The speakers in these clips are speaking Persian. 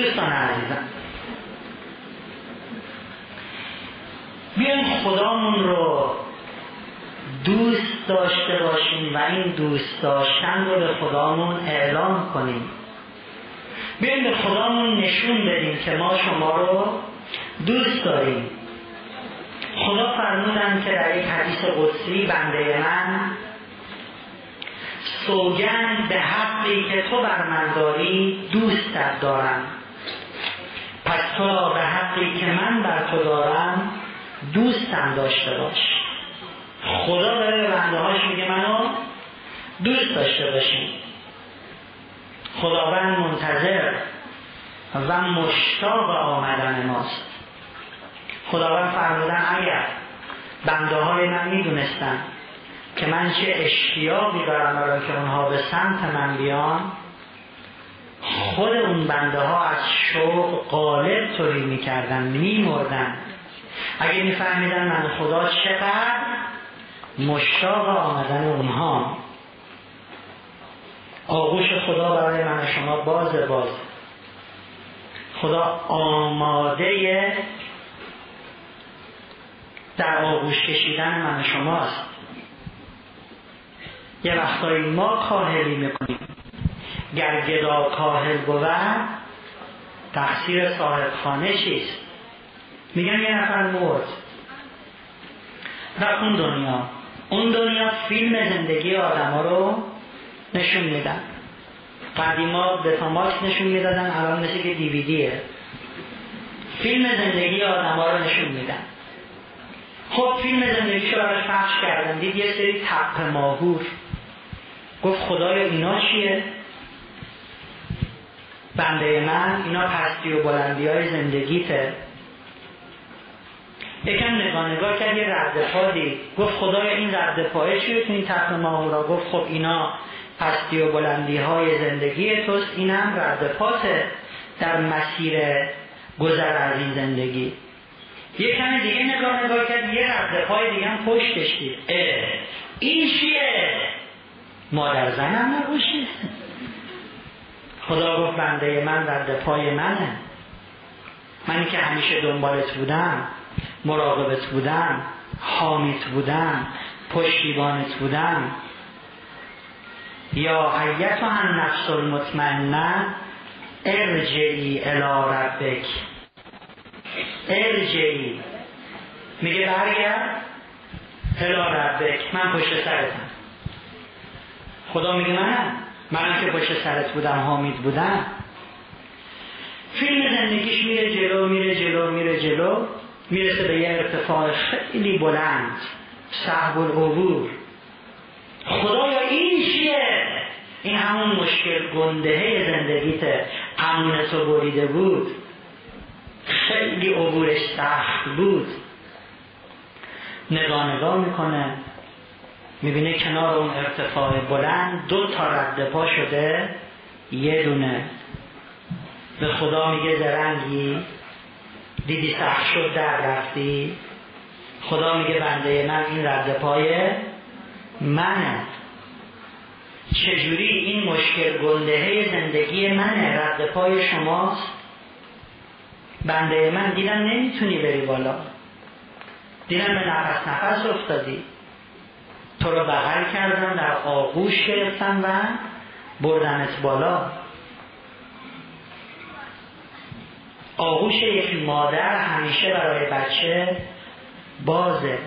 دوستان عزیزم. خدامون رو دوست داشته باشیم و این دوست داشتن رو به خدامون اعلام کنیم. بیاین به خدامون نشون بدیم که ما شما رو دوست داریم. خدا فرمودن که در یک حدیث قدسی بنده من سوگند به حقی که تو بر من داری دوستت دارم. پس تو را به حقی که من بر تو دارم دوستم داشته باش. خدا داره بنده هاش میگه منو دوست داشته باشیم خداوند منتظر و مشتاق آمدن ماست. خداوند فرمودن اگر بنده های من می‌دونستن که من چه اشتیاقی دارم برای که اونها به سمت من بیان خود اون بنده ها از شوق قالب طوری می‌کردن میمردن. اگه میفهمیدن من خدا چقدر مشتاق آمدن اونها. آغوش خدا برای من شما باز باز. خدا آماده در آغوش کشیدن من شماست. یه وقتایی ما کاهلی می‌کنیم. گر گدا کاهل بود تقصیر صاحب خانه چیست؟ میگن یه نفر مرد. در اون دنیا اون دنیا فیلم زندگی آدم رو نشون میدن. قدیما به تاماکس نشون می‌دادن الان مثل که دیویدیه. فیلم زندگی آدم رو نشون میدن. خب فیلم زندگیشو براش پخش کردن. دید یه سری تپ ماهور. گفت خدایا اینا چیه؟ بنده من اینا پستی و بلندی های زندگیته. یکم نگاه نگاه کرد یه رد پا دید. گفت خدایا این رد پایه چیه تو این تپ ماهورا گفت خب اینا پستی و بلندی های زندگی توست اینم رد پاته در مسیر گذر از این زندگی. یه کمی دیگه نگاه نگاه کرد یه رد پای دیگه هم پشتش دید. این چیه؟ مادر زنم نباشه. خدا گفت بنده من رد پای منه. منی که همیشه دنبالت بودم مراقبت بودم حامیت بودم پشتیبانت بودم. یا ایتها النفس المطمئنه ارجعی الی ربک. ارجعی. میگه برگرد الا ربک. من پشت سرتم. خدا میگه من من که پشت سرت بودم حامید بودم. فیلم زندگیش میره جلو میره جلو میره جلو. می‌رسه به یه ارتفاع خیلی بلند صحب العبور. خدایا این چیه؟ این همون مشکل گنده زندگیت امونتو بریده بود. خیلی عبورش سخت بود. نگاه نگاه می‌کنه. می‌بینه کنار اون ارتفاع بلند دو تا رد پا شده یه دونه. به خدا میگه زرنگی. دیدی سخت شد در رفتی. خدا میگه بنده من این رد پای منه. چجوری این مشکل گندهه زندگی منه؟ رد پای شماست. بنده من دیدم نمی‌تونی بری بالا. دیدم به نفس نفس افتادی. تو رو بغل کردم در آغوش گرفتم و بردنت بالا. آغوش یک مادر همیشه برای بچه بازه.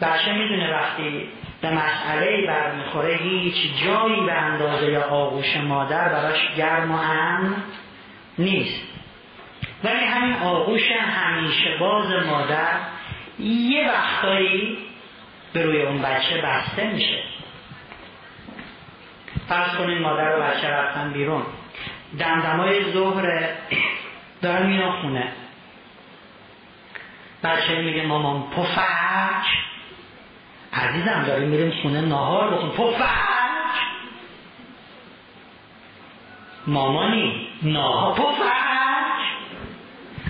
بچه می‌دونه وقتی به مسئله برمیخوره هیچ جایی به اندازه یا آغوش مادر براش گرم و امن نیست. ولی همین آغوش همیشه باز مادر یه وقتایی به روی اون بچه بسته میشه. فرض کنین مادر و بچه رفتن بیرون. دمدمای ظهر دارن میان خونه بچه میگه مامان پفک. عزیزم داریم میریم خونه نهار بخون. پفک. مامانی نهار پفک.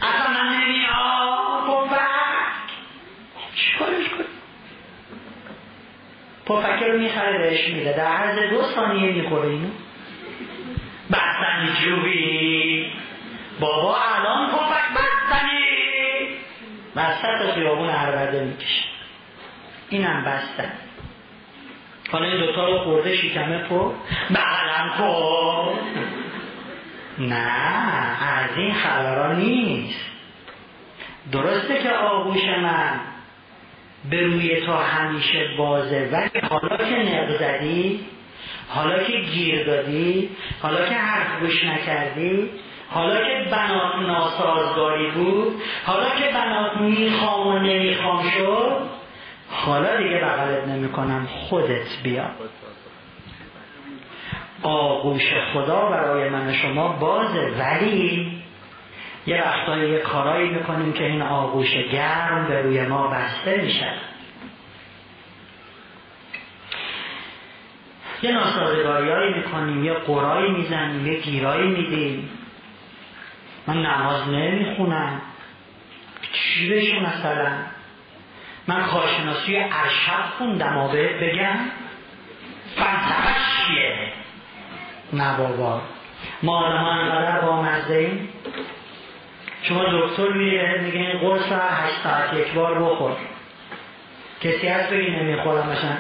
اصلا من نمیاد پفک چیکارش کنی پفکه رو می‌خره بهش میده. در عرض دو ثانیه می‌خوره اینو بستن رنجوی بابا الان پفک بستنی. وسط خیابون عربده می‌کشه. اینم بستن. حالا این دوتا رو خورده شکمه پر. بغلم کن. نه از این خبرها نیست. درسته که آغوش من به روی تا همیشه بازه. ولی حالا که نق حالا که گیر دادی حالا که حرف گوش نکردی حالا که بنات ناسازگاری بود حالا که بنات می‌خوام و نمی‌خوام شد حالا دیگه بغلت نمی‌کنم. خودت بیا. آغوش خدا برای من شما بازه. ولی یه وقتایی یه کارایی می‌کنیم که این آغوش گرم به روی ما بسته میشه. یه ناسازگاریایی می‌کنیم یه قرایی می‌زنیم یه گیرایی میدیم. من نماز نمی‌خونم. چی بشه مثلا؟ من کارشناسی ارشد خوندم و بگم. فلسفه چیه؟ نه بابا. ما آدم انقدر با مزه شما دکتر میره میگه این قرص هشت ساعت یک بار بخور. کسی هست بگی نمی‌خورم مثلا.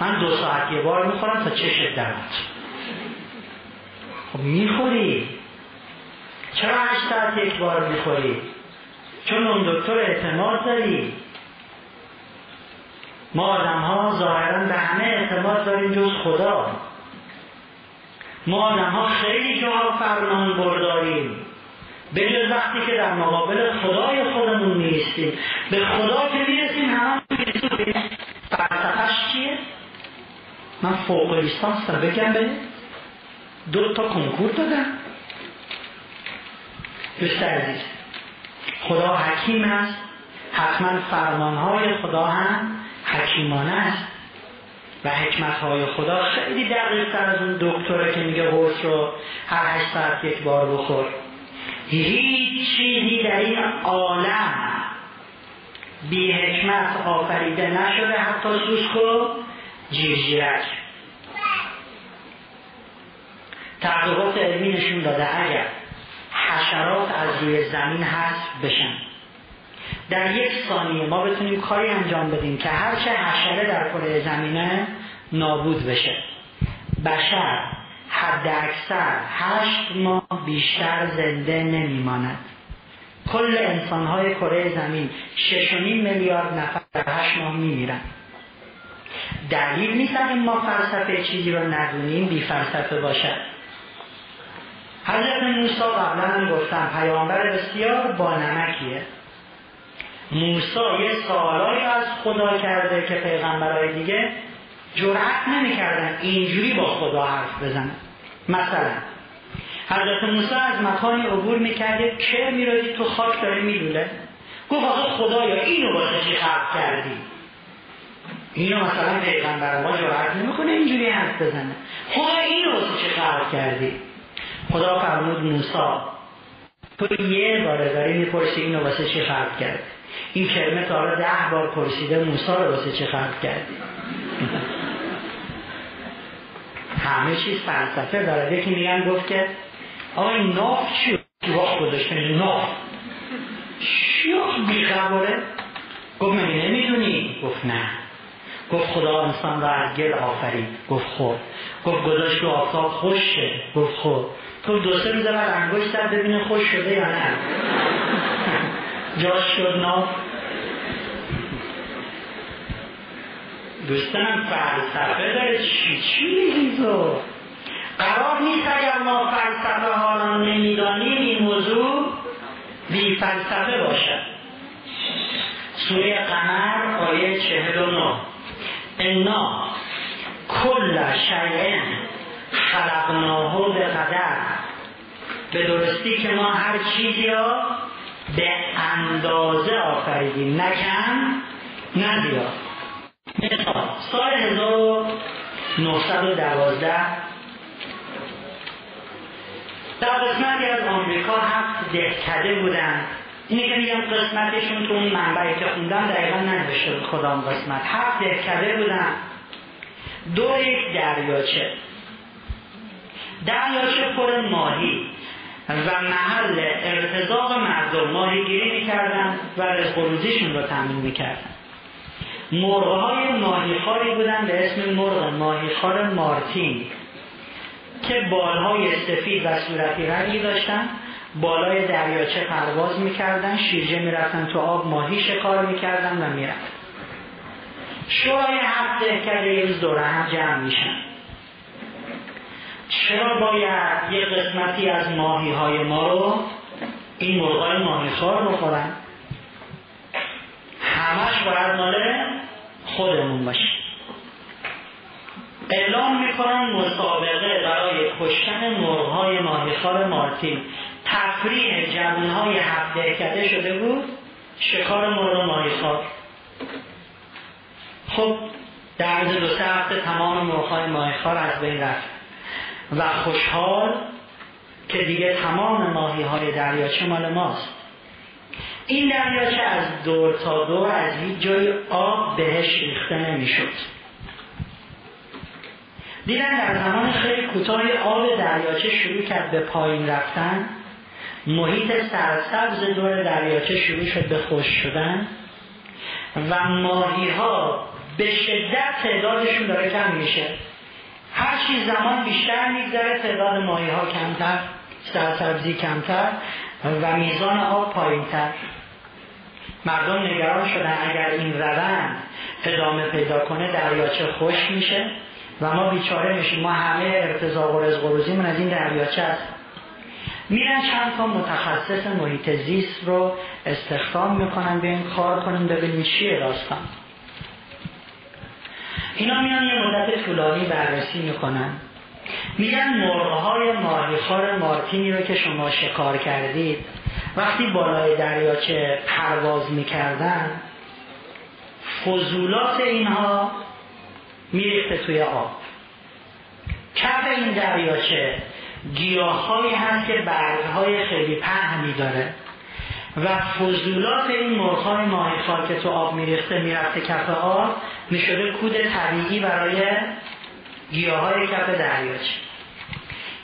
من دو ساعت یک بار می‌خورم تا چشت درد خب می‌خوری؟ چرا هشت ساعت یک بار می‌خوری؟ چون اون دکتر اعتماد داری. ما آدم ها ظاهرا به همه اعتماد داریم جز خدا. ما آدم ها خیلی جاها فرمان برداریم. به جز وقتی که در مقابل خدای خودمون نیستیم به خدا که می‌رسیم همه فلسفهش چیه؟ من فوق لیسانس رو بگم به دو تا کنکور دادم. دوست عزیز خدا حکیم است. حتما فرمانهای خدا هم حکیمانه است. و حکمتهای خدا خیلی دقیق تر از اون دکتره که میگه قرص رو هر هشت ساعت یک بار بخور. هیچ چیزی در این عالم بی حکمت آفریده نشده حتی سوسک و جیرجیرک. تحقیقات علمی نشون داده اگر حشرات از روی زمین هست بشن. در یک ثانیه ما بتونیم کاری انجام بدیم که هرچه حشره در کره زمینه نابود بشه. بشر حد اکثر هشت ماه بیشتر زنده نمیماند. کل انسانهای کره زمین نیم میلیارد نفر در هشت ماه میمیرن دلیل نیست این ما فلسفه چیزی رو ندونیم بی فلسفه باشد. حضرت موسی قبلا هم گفتم پیامبر بسیار با نمکیه. موسی یه سوالایی از خدا کرده که پیغمبرهای دیگه جرأت نمی‌کردن اینجوری با خدا حرف بزنن. مثلا حضرت موسی از مکانی عبور می‌کرده که میرادی تو خاک داره میلوله. گفت آقا خدایا اینو واسه چی خلق کردی؟ اینو مثلا پیغمبر ما جرأت نمی‌کنه اینجوری حرف بزنه. خدا اینو واسه چی خلق کردی؟ خدا فرمود موسی تو یه باره داری می‌پرسی اینو واسه چی خلق کرد این کلمه تا حالا ده بار پرسیده موسی رو واسه چی خلق کردی؟ همه چیز فلسفه داره. یکی میگن گفت که آقا این ناف چی وقت گذاشته ناف. چی بیخبره؟ گفت من نمی‌دونی؟ گفت نه. گفت خدا انسان را از گل آفرید. گفت خب. گفت گذاشت رو آفتاب خوشه گفت خب. تو دو سه روز بعد انگشت ببینه خوش شده یا نه. جاش شد ناف. دوستانم فلسفه داره. چی چی میگیزو قرار نیست اگر ما فلسفه ها را نمی‌دانیم این موضوع بی فلسفه باشد سوره قمر آیه چهل و نو انا کل شیء خلقناه به قدر به درستی که ما هر چیزی را به اندازه آفریدیم نکن نه مثال سال 1912 در قسمتی از آمریکا هفت دهکده بودن. اینه که میگم قسمتشون تو اون منبعی که خوندم دقیقا ننوشته بود کدام قسمت. هفت دهکده بودن. دو یک دریاچه. دریاچه پر ماهی و محل ارتزاق مردم. ماهیگیری می‌کردن و روزیشون رو تامین می‌کردن. مرغهای ماهیخواری بودن به اسم مرغ ماهیخوار مارتین که بالهای سفید و صورتی رنگی داشتن بالای دریاچه پرواز می‌کردن شیرجه می‌رفتن تو آب ماهی شکار می‌کردن و می‌رفتن. شورای هفت دهکده یه روز دوره هم جمع میشن. چرا باید یه قسمتی از ماهی های ما رو این مرغای ماهی خار بخورن؟ همش باید مال خودمون باشه. اعلام می‌کنن مسابقه برای کشتن مرغهای ماهیخوار مارتین. تفریح جوانهای هفت دهکده شده بود شکار مرغ ماهیخوار. خب در دو سه هفته تمام مرغهای ماهیخوار از بین رفت و خوشحال که دیگه تمام ماهی های دریاچه مال ماست. این دریاچه از دور تا دور از هیچ جای آب بهش ریخته نمی‌شد. دیدن در زمان خیلی کوتاه آب دریاچه شروع کرد به پایین رفتن. محیط سرسبز دور دریاچه شروع شد به خوش شدن. و ماهی ها به شدت تعدادشون داره کم میشه. هر چی زمان بیشتر میگذره تعداد ماهی ها کمتر سرسبزی کمتر و میزان آب پایینتر. مردم نگران شدن اگر این روند ادامه پیدا کنه دریاچه خوش میشه و ما بیچاره میشیم. ما همه ارتزاق و رزق و از این دریاچه است. میرن چند تا متخصص محیط زیست رو استخدام می‌کنن این کار کنیم ببینیم چیه راستان اینا میان یه مدت طولانی بررسی می‌کنن. میگن مرغهای ماهیخوار مارتینی رو که شما شکار کردید وقتی بالای دریاچه پرواز می‌کردن فضولات اینها میریخته توی آب. کف این دریاچه گیاههایی هست که برگهای خیلی پهنی داره و فضولات این مرغهای ماهیخوار که تو آب میریخته می‌رفته کف آب می‌شده کود طبیعی برای گیاهای کف دریاچه.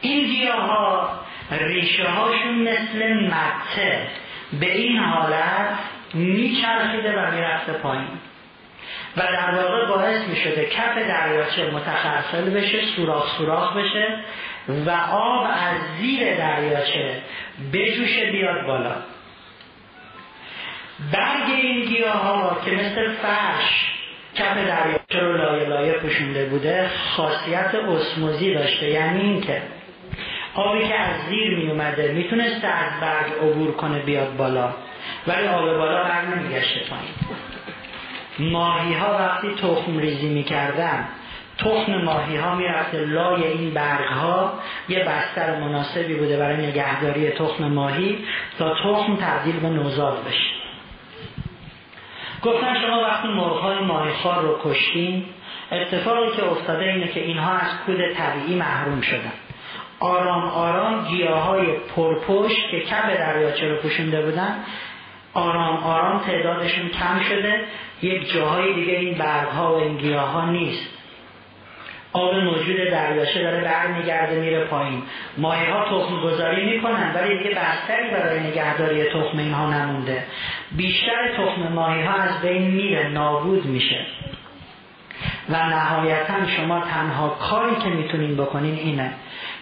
این گیاه ها ریشه هاشون مثل مته به این حالت میچرخیده و می‌رفته پایین. و در واقع باعث می شده کف دریاچه متخلخل بشه سوراخ سوراخ بشه و آب از زیر دریاچه بجوشه بیاد بالا. برگ این گیاه ها که مثل فرش کف دریاچه رو لایه لایه پوشونده بوده خاصیت اسموزی داشته. یعنی اینکه آبی که از زیر می اومده می‌تونسته از برگ عبور کنه بیاد بالا. ولی آب بالا بر نمیگشته پایین. ماهی ها وقتی تخم ریزی می‌کردن تخم ماهی ها می‌رفته لای این برگ ها یه بستر مناسبی بوده برای نگهداری تخم ماهی تا تخم تبدیل به نوزاد بشه. گفتن شما وقتی های خار رو کشتین اتفاقی که افتاده اینه که اینها از کود طبیعی محروم شدن. آرام آرام گیاه های پرپشت که کم دریاچه رو پوشونده بودن آرام آرام تعدادشون کم شده. یک جاهای دیگه این برگها و این گیاه ها نیست. آب موجود دریاچه داره برمیگرده میره پایین. ماهی ها تخم گذاری می‌کنن ولی دیگه بستری برای نگهداری تخم اینها نمونده. بیشتر تخم ماهی ها از بین میره نابود میشه. و نهایتا شما تنها کاری که می‌تونین بکنین اینه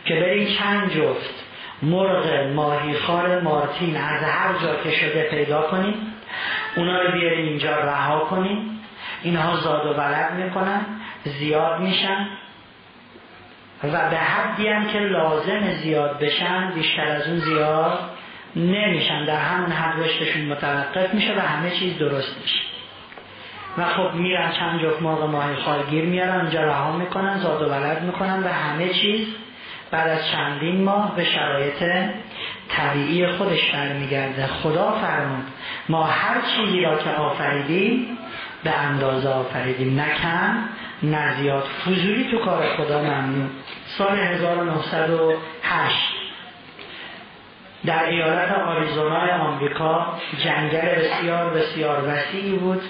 که برین چند جفت مرغ ماهیخوار مارتین از هر جا که شده پیدا کنید اونا رو بیارین اینجا رها کنید اینها زاد و ولد می‌کنن زیاد میشن و به حدی هم که لازم زیاد بشن بیشتر از اون زیاد نمیشن. در همون حد رشدشون متوقف میشه و همه چیز درست میشه. و خب میرن چند جفت مرغ ماهی خالگیر میارن اونجا رها می‌کنن زاد و ولد می‌کنن و همه چیز بعد از چندین ماه به شرایط طبیعی خودش برمیگرده. خدا فرمود ما هر چیزی را که آفریدیم به اندازه آفریدیم. نه کم نه زیاد. فضولی تو کار خدا ممنون. سال 1908 در ایالت آریزونای آمریکا جنگل بسیار بسیار وسیعی بود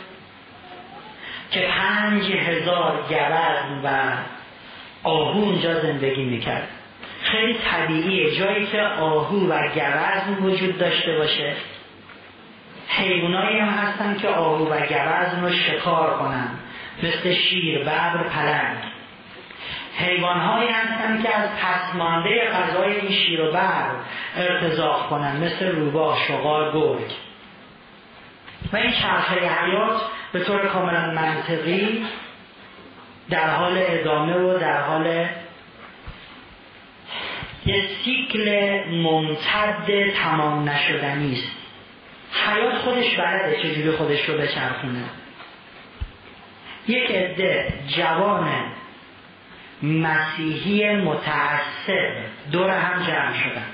که پنج هزار گرد و آهو اونجا زندگی می‌کرد. خیلی طبیعیه. جایی که آهو و گرزم وجود داشته باشه. حیوانایی هم هستن که آهو و گرزم رو شکار کنن. مثل شیر، ببر، پلنگ. حیوانهایی هستن که از پسمانده غذای این شیر و بر ارتزاق کنن. مثل روباه، شغال، گرگ. و این چرخه حیات به طور کاملا منطقی در حال ادامه و در حال یه سیکل ممتد تمام نشدنی است. حیات خودش بلده چجوری خودش رو بچرخونه. یک عده جوان مسیحی متعصب دور هم جمع شدن.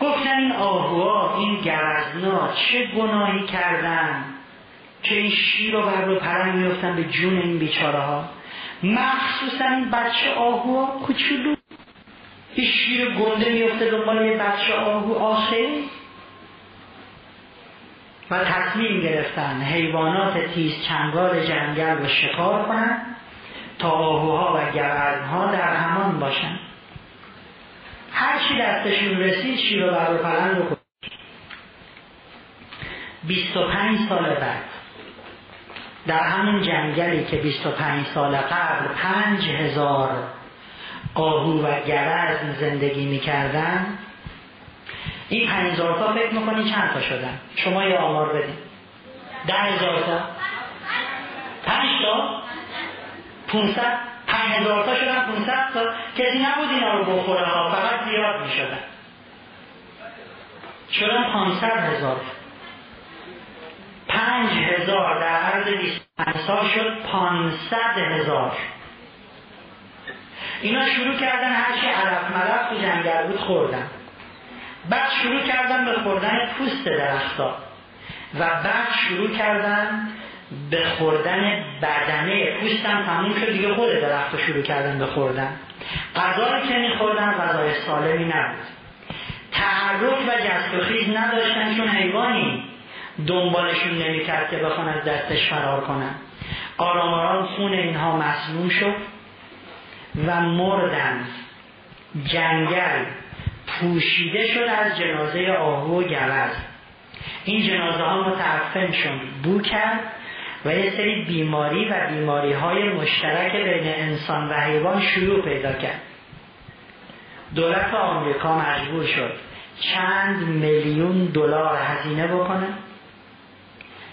گفتن این آهوها این گرزنا چه گناهی کردن که این شیر رو بر رو پرنگ میفتن به جون این بیچاره ها مخصوصا این بچه آهوها کوچولو. یه شیر گنده میفته دنبال یه بچه آهو آخری و تصمیم گرفتن حیوانات تیز چنگال جنگل رو شکار کنند تا آهوها و گوزنها در همان باشن. هر چی دستشون رسید شیر و بر پلنگ رو 25 سال بعد در همون جنگلی که 25 سال قبل 5000 قاهو و گوزن زندگی می‌کردن. این پنیزار تا فکر می‌کنی چند تا شدن؟ شما یه آمار بدین. ده هزار تا. پنج تا. پونست پنج هزار تا شدن پونست تا. کسی نبود اینا رو بخوره ها. فقط زیاد می‌شدن. شدن پانصد هزار. پنج هزار در عرض بیست سال شد پانصد هزار. اینا شروع کردن هرچی عرف ملف تو جنگل بود خوردن. بعد شروع کردن به خوردن پوست درختها. و بعد شروع کردن به خوردن بدنه. پوستم تموم شد دیگه خود درخت شروع کردن به خوردن. غذایی که میخوردن غذای سالمی نبود. تحرک و جست و خیز نداشتن چون حیوانی دنبالشون نمی‌کرد که بخوان از دستش فرار کنن. آرام آرام خون اینها مسموم شد. و مردن. جنگل پوشیده شد از جنازه آهو و گوز. این جنازه ها متعفن شد بو کرد و یه سری بیماری و بیماری های مشترک بین انسان و حیوان شروع پیدا کرد. دولت آمریکا مجبور شد چند میلیون دلار هزینه بکنه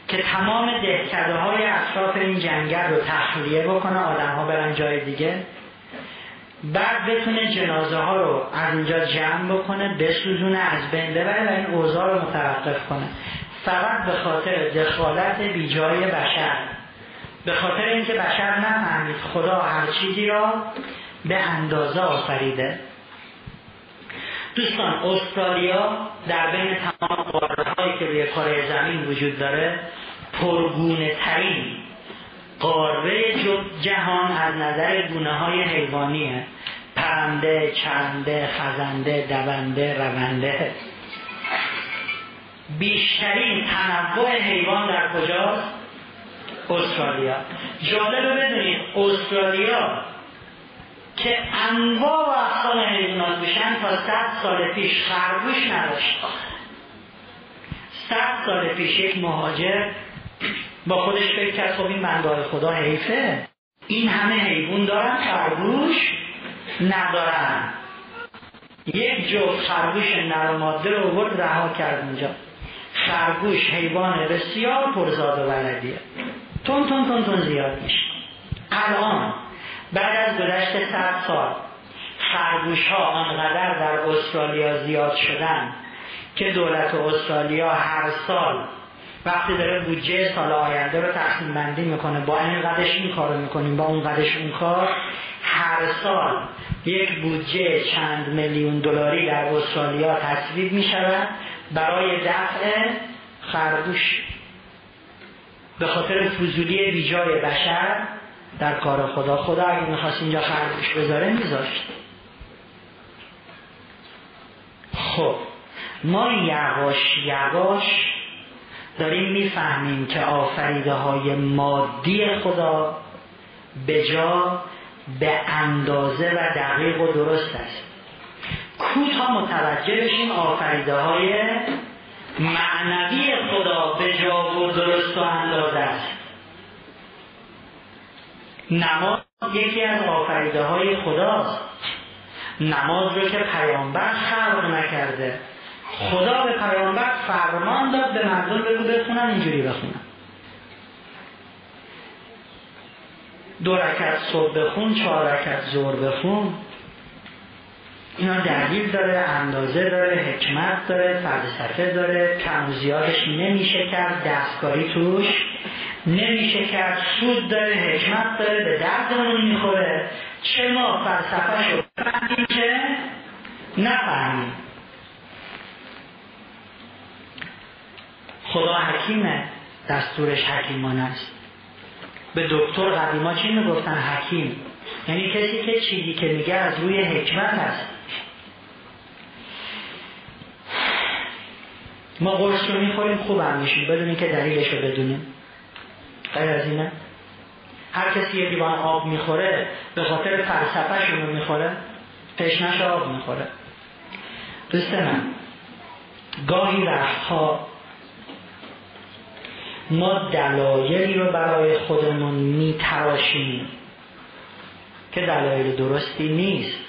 که تمام دهکده های اطراف این جنگل رو تخلیه بکنه. آدم ها برن جای دیگه. بعد بتونه جنازه ها رو از اینجا جمع بکنه بسوزونه از بین و این اوضاع رو متوقف کنه. فقط به خاطر دخالت بیجای بشر. به خاطر اینکه بشر نفهمید خدا هر چیزی را به اندازه آفریده. دوستان استرالیا در بین تمام قاره هایی که روی کره زمین وجود داره پرگونه ترین قاره جهان از نظر گونه های حیوانیه. پرنده، چنده، خزنده، دونده، رونده بیشترین تنوع حیوان در کجاست؟ استرالیا. جالبه بدونید استرالیا که انواع و اقسام حیوانات بشن تا صد سال پیش خرگوش نداشت. صد سال پیش یک مهاجر با خودش فکر کرد خب این بندای خدا حیفه. این همه حیوان دارن خرگوش ندارن. یک جفت خرگوش نرماده رو برد رها کرد اونجا خرگوش حیوان بسیار پرزاد و ولدیه. تون تون تون تون زیاد میشه. الان بعد از گذشت صد سال خرگوش ها آنقدر در استرالیا زیاد شدن که دولت استرالیا هر سال وقتی داره بودجه سال آینده رو تقسیم بندی می‌کنه با این قدش این کارو می‌کنیم با اون قدش اون کار هر سال یک بودجه چند میلیون دلاری در استرالیا تصویب می‌شود برای دفع خرگوش. به خاطر فضولی بیجای بشر در کار خدا خدا اگه می‌خواست اینجا خرگوش بذاره میذاشت. خب ما یواش یواش داریم می‌فهمیم که آفریده های مادی خدا به جا به اندازه و دقیق و درست است. کوتاه متوجه بشیم آفریده های معنوی خدا به جا و درست و اندازه است. نماز یکی از آفریده های خداست. نماز رو که پیامبر خلق نکرده. خدا به پیامبر فرمان داد به مردم بگو بخونن اینجوری بخونن. دو رکت صبح بخون چهار رکت زور بخون. اینا دلیل داره اندازه داره حکمت داره فلسفه داره کم زیادش نمیشه کرد دستکاری توش نمیشه کرد سود داره حکمت داره به دردمون می‌خوره. چه ما فلسفه فهمیم که نفهمیم. خدا حکیمه. دستورش حکیمان است به دکتر قدیما چی می‌گفتن؟ حکیم. یعنی کسی که چیزی که میگه از روی حکمت است ما قرص رو می‌خوریم خوبم میشیم. بدون اینکه دلیلش رو بدونیم. غیر از اینه. هر کسی یه دیوان آب می‌خوره به خاطر فلسفهش رو می‌خوره تشنش آب می‌خوره. دوست من گاهی وقتها ما دلایلی رو برای خودمون میتراشیم که دلایل درستی نیست.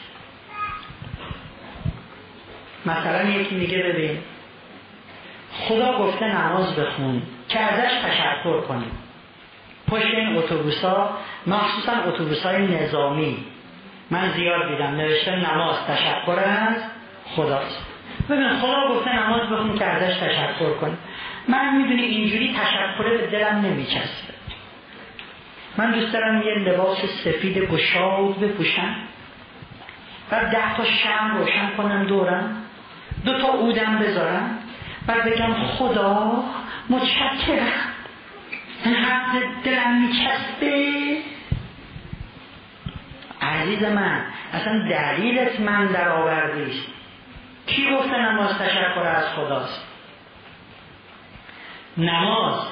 مثلا یکی میگه ببین خدا گفته نماز بخون که ازش تشکر کنیم. پشت این اتوبوس ها مخصوصا اتوبوس های نظامی. من زیاد دیدم نوشته نماز تشکر از خداست. ببین خدا گفته نماز بخون که ازش تشکر کن من می‌دونی اینجوری تشکر به دلم نمیچسبه. من دوست دارم یه لباس سفید گشاد بپوشم. و ده تا شم روشن کنم دورم. دو تا اودم بذارم. و بگم خدا متشکرم. حد دلم میچسبه. عزیز من اصلا دلیلت من در آوردیست کی گفته نماز تشکر از خداست؟ نماز.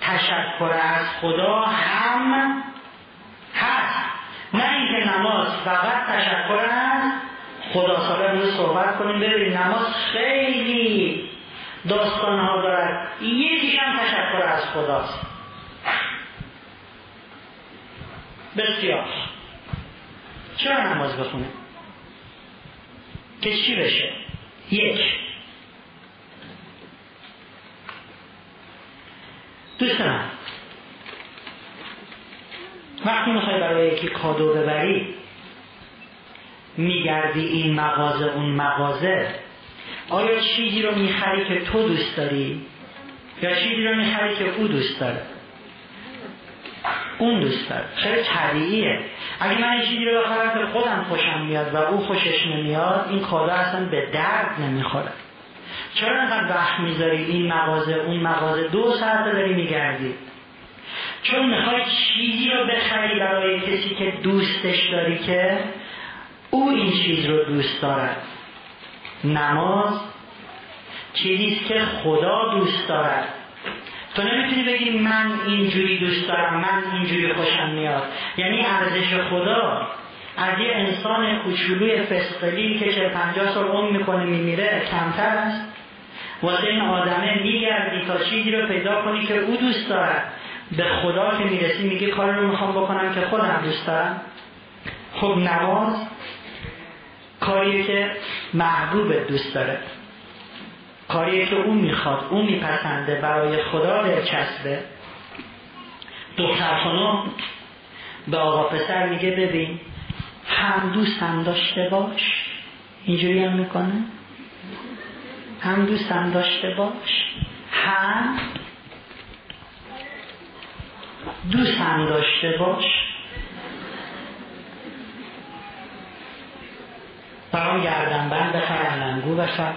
تشکر از خدا هم هست. نه اینکه نماز فقط تشکر از خدا. ساله روی صحبت کنیم. ببینید نماز خیلی داستان ها دارد. یکیش هم تشکر از خداست. بسیار. چرا نماز بخونه که چی بشه؟ یک. دوست من وقتی می‌خوای برای یکی کادو ببری میگردی این مغازه اون مغازه. آیا چیزی رو می‌خری که تو دوست داری؟ یا چیزی رو می‌خری که او دوست داره؟ اون دوست داره. خیلی طبیعیه. اگه من چیزی رو بخرم که خودم خوشم میاد و او خوشش نمیاد این کالا اصلا به درد نمی‌خوره. چرا انقدر وقت می‌ذاری؟ این مغازه اون مغازه. دو ساعت داری میگردی. چون می‌خوای چیزی رو بخری برای کسی که دوستش داری که او این چیز رو دوست دارد نماز چیزیست که خدا دوست دارد تو نمی‌تونی بگی من اینجوری دوست دارم من اینجوری خوشم میاد. یعنی ارزش خدا از یه انسان کوچولوی فسقلی که چه پنجاه سال عمر می‌کنه میمیره کمتر است. واسه این آدمه میگردی تا چیزی رو پیدا کنی که او دوست دارد. به خدا که می‌رسی میگه کار رو می‌خوام بکنم که خودم دوست دارم. خب نماز کاری که محبوب دوست داره. کاری که اون می‌خواد اون میپسنده برای خدا دلچسبه. دختر خانم به آقا پسر میگه ببین هم دوستم داشته باش. اینجوری هم می‌کنه؟ هم دوستم داشته باش. هم دوستم داشته باش. برام گردن بند بخر علنگو بخر.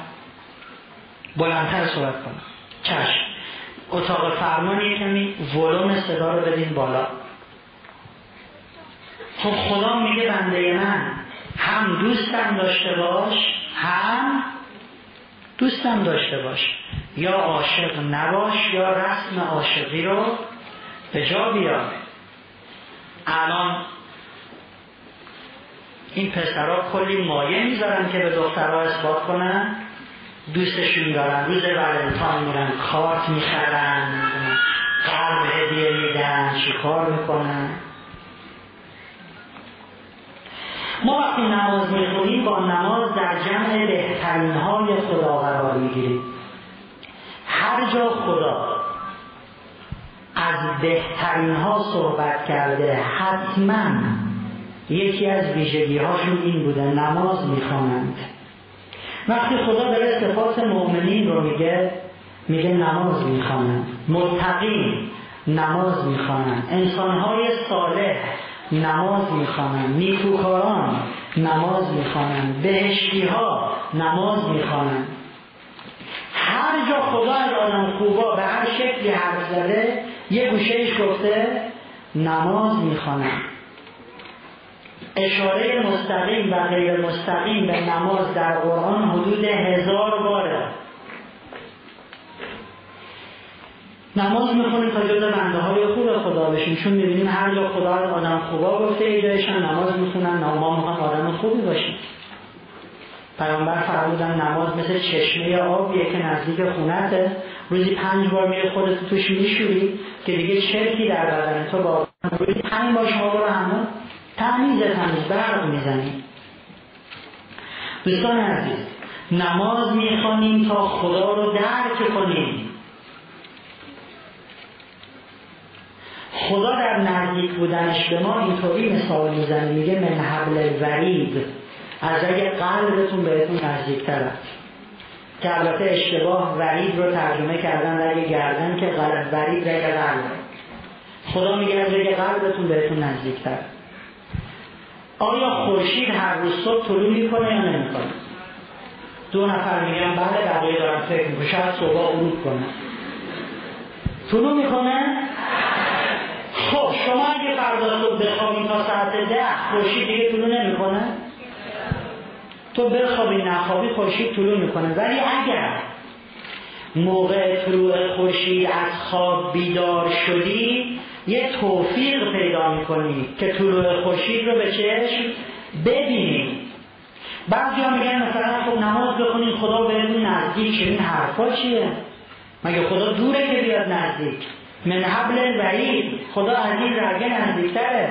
بلندتر صحبت کنم. چشم. اتاق فرمان کمی ولوم صدا رو بدین بالا. خب خدا میگه بنده من هم دوستم داشته باش هم دوستم داشته باش. یا عاشق نباش یا رسم عاشقی رو به جا بیار. الان این پسرها کلی مایه می‌ذارن که به دخترها اثبات کنن. دوستشون دارن. روز ولنتاین میرن کارت می‌خرن قلب هدیه میدن چیکار می‌کنن. ما وقتی نماز می‌خونیم با نماز در جمع بهترین های خدا قرار می‌گیریم. هر جا خدا از بهترین ها صحبت کرده حتما یکی از ویژگی هاشون این بوده نماز می‌خوانند. وقتی خدا داره صفات مؤمنین رو میگه میگه نماز می‌خوانند. متقین نماز می‌خوانند. انسانهای صالح نماز می‌خوانند. نیکوکاران نماز می‌خوانند. بهشتی ها نماز می‌خوانند. هر جا خدا از آدم خوبا به هر شکلی حرف زده یه گوشهش گفته نماز می‌خوانند. اشاره مستقیم و غیر مستقیم به نماز در قرآن حدود هزار باره. نماز می‌خونیم تا جز بنده های خوب خدا بشیم. چون می‌بینیم هر جا خدا آدم خوبا گفته ایجایشن نماز می‌خونن ما می‌خوان آدم خوبی باشیم پیامبر فرمودن نماز مثل چشمه آبیه که نزدیک خونته روزی پنج بار میره خودت توش میشوری که دیگه چرکی در بدن تو با روزی پنج بار شما برو همون تمیز تمیز برق می‌زنیم دوستان عزیز نماز می‌خوانیم تا خدا رو درک کنیم. خدا در نزدیک بودنش به ما اینطوری مثال می‌زنه میگه من حبل الورید. از اگه قلبتون بهتون نزدیکتر است که البته اشتباه ورید رو ترجمه کردن در گردن که غلط ورید رگ قلب. خدا میگه از رگ قلبتون بهتون نزدیکتر آیا خورشید هر روز صبح طلوع می‌کنه یا نمی‌کنه؟ دو نفر میگن بله بقیه دارم فکر می‌کنه شاید صبح غروب کنه طلوع می‌کنه؟ خب شما اگه فردا صبح بخوابین تا ساعت ده خورشید دیگه طلوع نمی‌کنه؟ تو بخوابی نخوابی خورشید طلوع می‌کنه. ولی اگر موقع طلوع خورشید از خواب بیدار شدی یه توفیق پیدا می‌کنی که طلوع خورشید رو به چشم ببینی. بعضی ها میگن مثلا خب نماز بخونین خدا بهتون نزدیک این حرفا چیه؟ مگه خدا دوره که بیاد نزدیک؟ من حبل بعید خدا از این رگه نزدیکتره.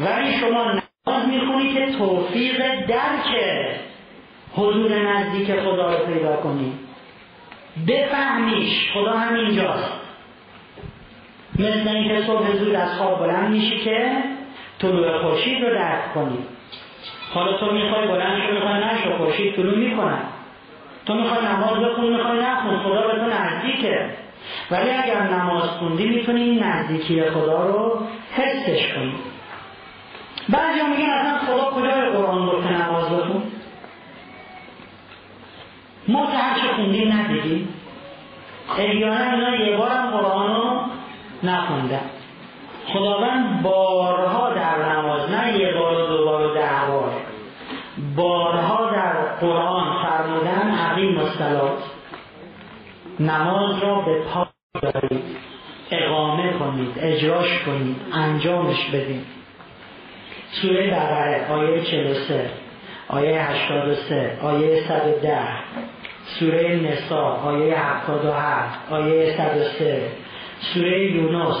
ولی شما نماز می‌خونی که توفیق درک حضور نزدیک خدا رو پیدا کنی. بفهمیش. خدا همینجاست. مثل اینکه صبح زود از خواب بلند میشی که طلوع خورشید رو درک کنی. حالا تو می‌خوای بلند شو می‌خوای نشو خورشید طلوع می‌کنن تو می‌خوای نماز بخون می‌خوای نخون. خدا به تو نزدیکه. ولی اگر نماز خوندی می‌تونی نزدیکی خدا رو حسش کنی. بعضی هم میگن اصلا خدا کجای قرآن گفته نماز بخون؟ ما که هرچه خوندیم ندیدیم. احیانا اینا یه بارم قرآن رو نخوندن. خداوند بارها در نماز نه یه بار و دو بار و ده بار. بارها در قرآن فرمودن عقیم مستلات نماز را به پا دارید اقامه کنید اجراش کنید انجامش بدید سوره بقره آیه 43 آیه 83 آیه 110 سوره نسا آیه 77 آیه 103 سوره یونس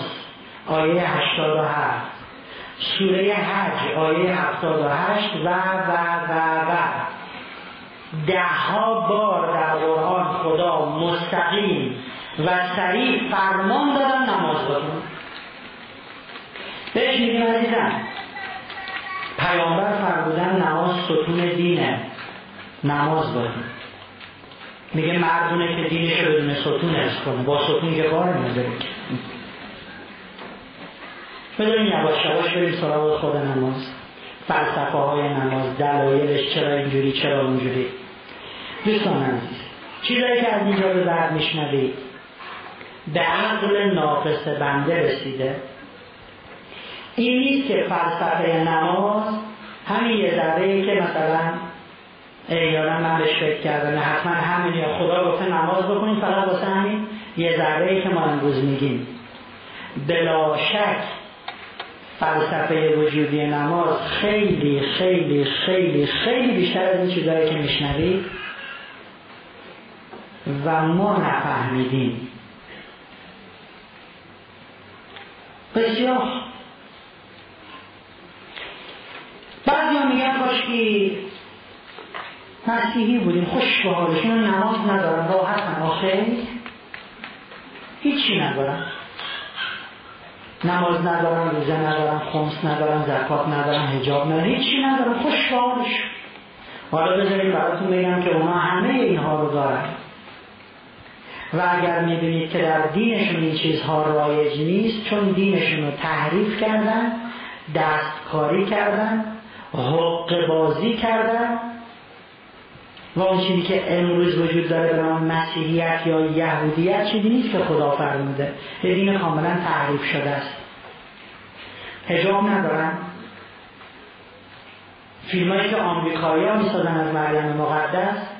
آیه 87 سوره حج آیه 78 و و و و. ده بار در قرآن خدا مستقیم و سریع فرمان دادن نماز بخون بهش میگیم عزیزم. پیامبر فرمودن نماز ستون دینه. نماز بخون میگه مردونه که دینش رو بدون ستون از کنه. با ستون که کار نداره بذارین یواش یواش بریم سراغ خود نماز. فلسفه های نماز دلایلش چرا اینجوری چرا اونجوری؟ دوستان چیزایی که از اینجا به بعد میشنوید؟ به عقل ناقص بنده رسیده. این نیست که فلسفه نماز همین یه ذره که مثلا احیانا من بهش فکر کردم حتما همین یا خدا گفته نماز بکنیم فقط واسه همین یه ذره که ما امروز میگیم. بلا شک فلسفه وجودی نماز خیلی خیلی خیلی خیلی بیشتر از این چیزهایی که میشنوید و ما نفهمیدیم. بسیار. بعضی ها میگن کاشکی مسیحی بودیم خوش به حالشون نماز ندارن راحتن آخه هیچی ندارن. نماز ندارن روزه ندارن خمس ندارن زکات ندارن هجاب ندارن هیچی ندارن. خوش به حالشون حالا بذاریم براتون بگم که اونا همه اینها رو دارن. و اگر می‌بینید که در دینشون این چیزها رایج نیست چون دینشون رو تحریف کردن دستکاری کردن حق بازی کردن و اون چیزی که امروز وجود داره به نام مسیحیت یا یهودیت چیزی نیست که خدا فرموده. یه دین کاملا تحریف شده است. هجاب ندارن. فیلمایی که آمریکایی ها می‌سازن از مریم مقدس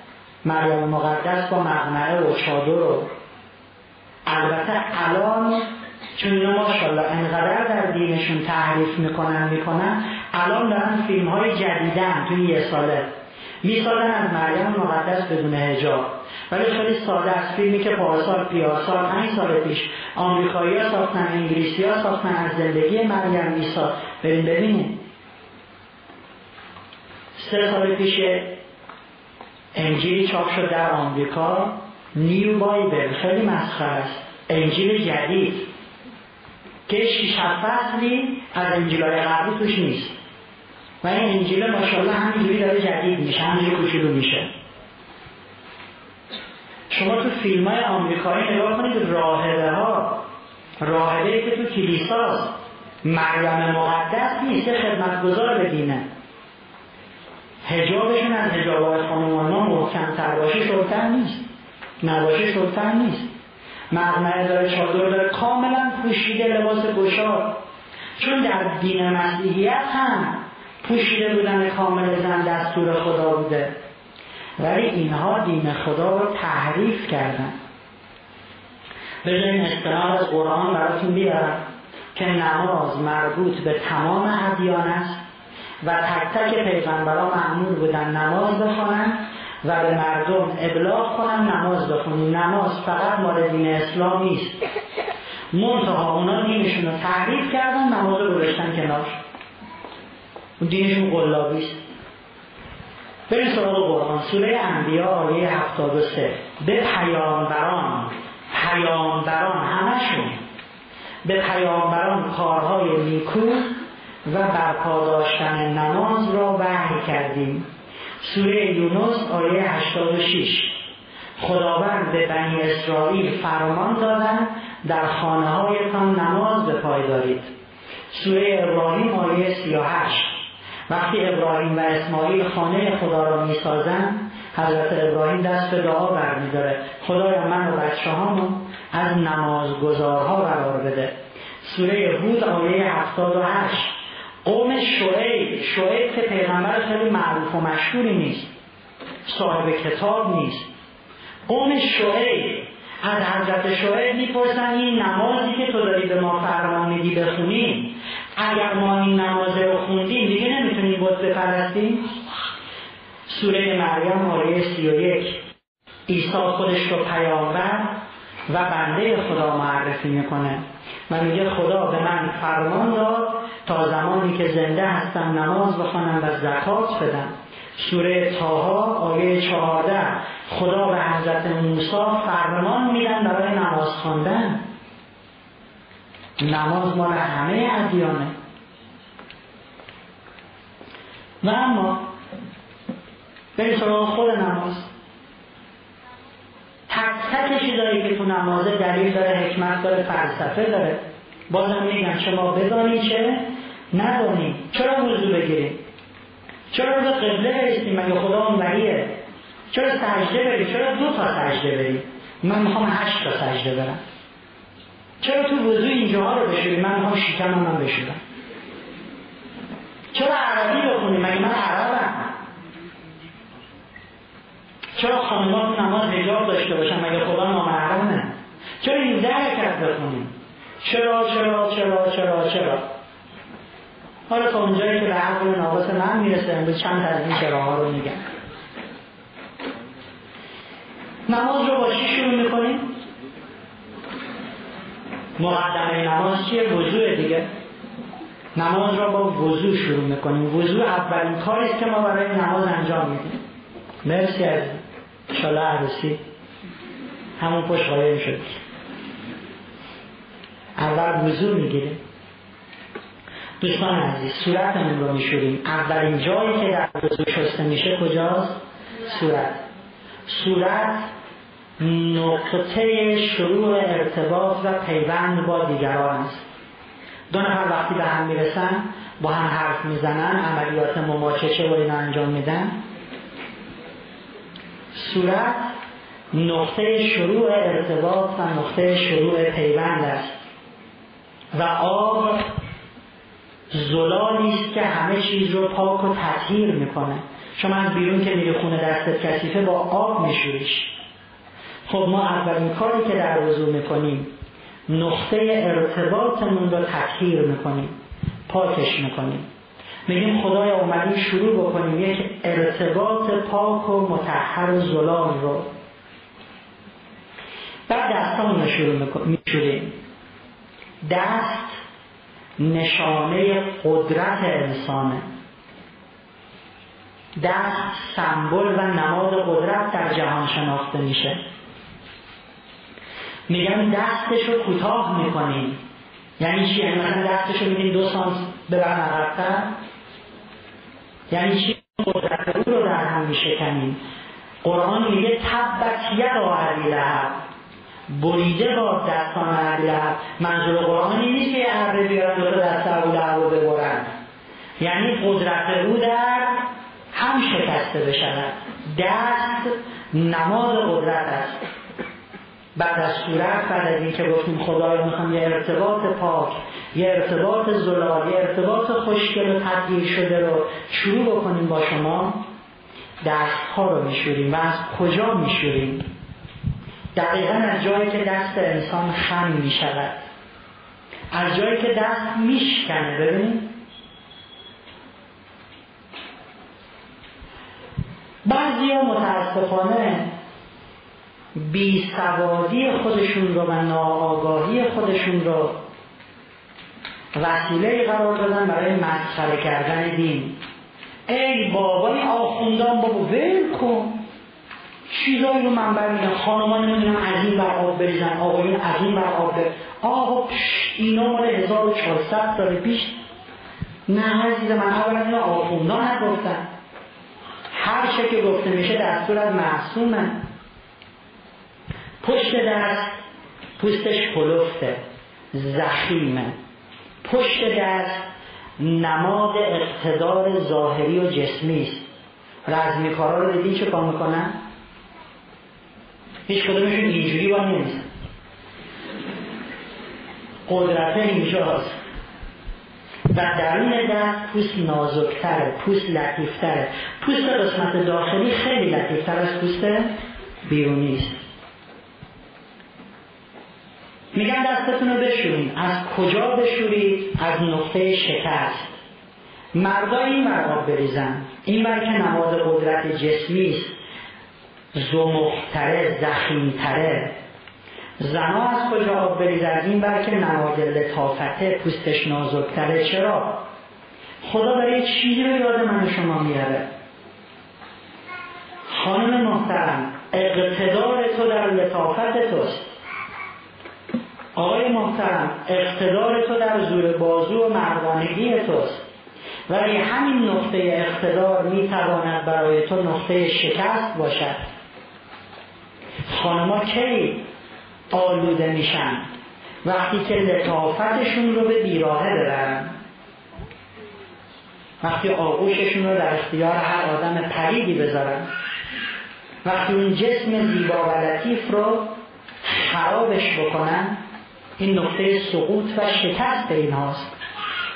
مریم مقدس با مغمره و چادر و البته الان چون اینا ماشاءالله انقدر در دینشون تحریف می‌کنن می‌کنن الان دارن فیلم های جدیدن توی یه ساله. می‌سازن از مریم مقدس بدون هجاب ولی خیلی ساده از فیلمی که پارسال پیاسال پنج سال پیش آمریکایی ها ساختن انگلیسی ها ساختن از زندگی مریم ایسا بریم ببینیم. سه سال پیش انجیلی چاپ شد در آمریکا. نیو بایبل خیلی مسخره است انجیل جدید. که شیش فصلی از انجیلای قبلی توش نیست. و این انجیل ماشاءالله همینجوری داره جدید میشه همینجوری کوچولو میشه. شما تو فیلم های آمریکایی نگاه کنید راهبه ها راهبه که تو کلیساست. مریم مقدس نیست خدمتگزار به دینه هجابشون از خانومان ها محکم تر باشه شلتر نیست. نباشه شلتر نیست. مغمره داره چادر داره کاملا پوشیده لباس گشاد. چون در دین مسیحیت هم پوشیده بودن کامل زن دستور خدا بوده. ولی اینها دین خدا رو تحریف کردن. بذارین استناد از قرآن براتون بیارم که نماز مربوط به تمام ادیان است. و تک تک پیغمبران معمول بودن نماز بخوانن و به مردم ابلاغ کنن نماز بخونن نماز فقط مال دین اسلام نیست. منتها اونا دینشون رو تحریف کردن نماز رو گذاشتن کنار. اون دینشون قلابی است. بریم سراغ قرآن. سوره انبیا آیه 73 به پیامبران پیامبران همشون. به پیامبران کارهای نیکو و برپا داشتن نماز را وحی کردیم. سوره یونس آیه 86 خداوند به بنی اسرائیل فرمان دادن در خانه هایتان نماز به پای دارید. سوره ابراهیم آیه 38 وقتی ابراهیم و اسماعیل خانه خدا را می‌سازن حضرت ابراهیم دست به دعا برمیداره. خدایا من و بچه از نمازگزارها قرار بده. سوره هود آیه 78 قوم شعیب. شعیب که پیغمبر خیلی معروف و مشهوری نیست. صاحب کتاب نیست. قوم شعیب. از حضرت شعیب می‌پرسن این نمازی که تو داری به ما فرمان میدی بخونیم اگر ما این نماز رو خوندیم دیگه نمی‌تونیم بود بپرستیم. سوره مریم آیه سی و یک. خودش رو پیامبر و بنده خدا معرفی می‌کنه. و میگه خدا به من فرمان داد تا زمانی که زنده هستم نماز بخوانم و زکات بدم. سوره تاها آیه چهارده. خدا به حضرت موسی فرمان میدن برای نماز خواندن. نماز مال همه ادیانه. و اما بریم سراغ خود نماز. تک تک چیزایی که تو نمازه دلیل داره حکمت داره فلسفه داره. بازم میگن شما بدانی چه؟ ندانی چرا وضو بگیریم؟ چرا به قبله برسیم؟ مگه خدا اون بریه چرا سجده بریم؟ چرا دو تا سجده بریم؟ من می‌خوام هشت تا سجده برم. چرا تو وضو اینجاها رو بشوریم من می‌خوام شیکم من بشورم. چرا عربی بخونیم مگه من عربم؟ چرا خانمات نماز هجاب داشته باشن؟ مگه خدا نامحرمه؟ چرا این حرکت بخونیم؟ چرا چرا چرا چرا چرا؟ حالا تا اونجایی که به عقل ناقص من می‌رسه امروز چند از این چراها رو میگم. نماز رو با چی شروع می‌کنیم؟ مقدمه نماز چیه؟ وضوع دیگه. نماز را با وضوع شروع می‌کنیم. وضوع اولین کاری که ما برای نماز انجام میدیم. مرسی از شاله عروسی. همون پشت قایم شد اول وضوع می‌گیریم. دوستان عزیز صورتمون رو میشوریم اولین جایی که در وضوع شسته میشه کجاست؟ صورت. صورت نقطه شروع ارتباط و پیوند با دیگران است. دو نفر وقتی به هم می‌رسن با هم حرف می‌زنن عملیات مماچشه و اینا انجام میدن. صورت نقطه شروع ارتباط و نقطه شروع پیوند است. و آب زلالی است که همه چیز رو پاک و تطهیر می‌کنه. شما از بیرون که میری خونه دستت کثیفه با آب میشوریش خب ما اولین کاری که در وضوع می‌کنیم نقطه ارتباطمون رو تطهیر می‌کنیم پاکش می‌کنیم. میگیم خدای اومدیم شروع بکنیم یک ارتباط پاک و متحر زلال رو. بعد دستان رو شروع میشوریم. دست نشانه قدرت انسانه. دست سمبل و نماد قدرت در جهان شناخته میشه. میگن دستش رو کوتاه می‌کنیم. یعنی چی؟ یعنی مثلا دستش رو میگیم دو سانس ببرن عقبتر یعنی چی؟ قدرت او رو در هم میشکنیم. قرآن میگه تبت لهب. بریده با دستان ابی لهب منظور قرآن این نیست که اره بیارن دو دست ابو لهب رو ببرن. یعنی قدرت او در هم شکسته بشود. دست نماد قدرت است. بعد از صورت بعد از اینکه گفتیم خدایا می‌خوام یه ارتباط پاک یه ارتباط زلال یه ارتباط خوشگل و تبدیل شده رو شروع بکنیم با شما. دست ها رو میشوریم. و از کجا میشوریم؟ دقیقا از جایی که دست انسان خم می‌شود. از جایی که دست میشکنه ببینید. بعضی ها متاسفانه بی سوادی خودشون رو و ناآگاهی خودشون رو وسیله قرار دادن برای مسخره کردن دین. ای بابای آخوندان بابا ول کن. چیزایی رو منبر میدن خانمان نمی‌دونم از این بر آب بریزن. آقایون از این بر آب بریزن. آقا اینا مال 1400 سال پیش نه عزیز من اولا اینا آخوندان نگفتن. هر چه که گفته میشه دستور از معصومه. پشت دست پوستش کلفته زخیمه. پشت دست نماد اقتدار ظاهری و جسمی است. رزمی کارا رو دیدین چه کار می‌کنن؟ هیچ کدومشون اینجوری با نیست قدرت اینجاست و درون دست پوست نازکتره پوست لطیفتره پوست قسمت داخلی خیلی لطیفتر از پوست بیرونی است میگن دستتون رو بشورید از کجا بشورید؟ از نقطه شکست. مردا این مرآب بریزن. این بر که نماد قدرت جسمی است. زمختره زخیمتره. زنا از کجا آب بریزن این بر که لطافته پوستش نازکتره. چرا؟ خدا برای چیزی رو یاد من شما میاره. خانم محترم اقتدار تو در لطافت توست. آقای محترم اقتدار تو در زور بازو و مردانگی توست. ولی همین نقطه اقتدار می‌تواند برای تو نقطه شکست باشد. خانما کی آلوده میشن؟ وقتی که لطافتشون رو به بیراهه ببرن. وقتی آغوششون رو در اختیار هر آدم پریدی بذارن. وقتی اون جسم زیبا و لطیف رو خرابش بکنن این نقطه سقوط و شکست اینهاست.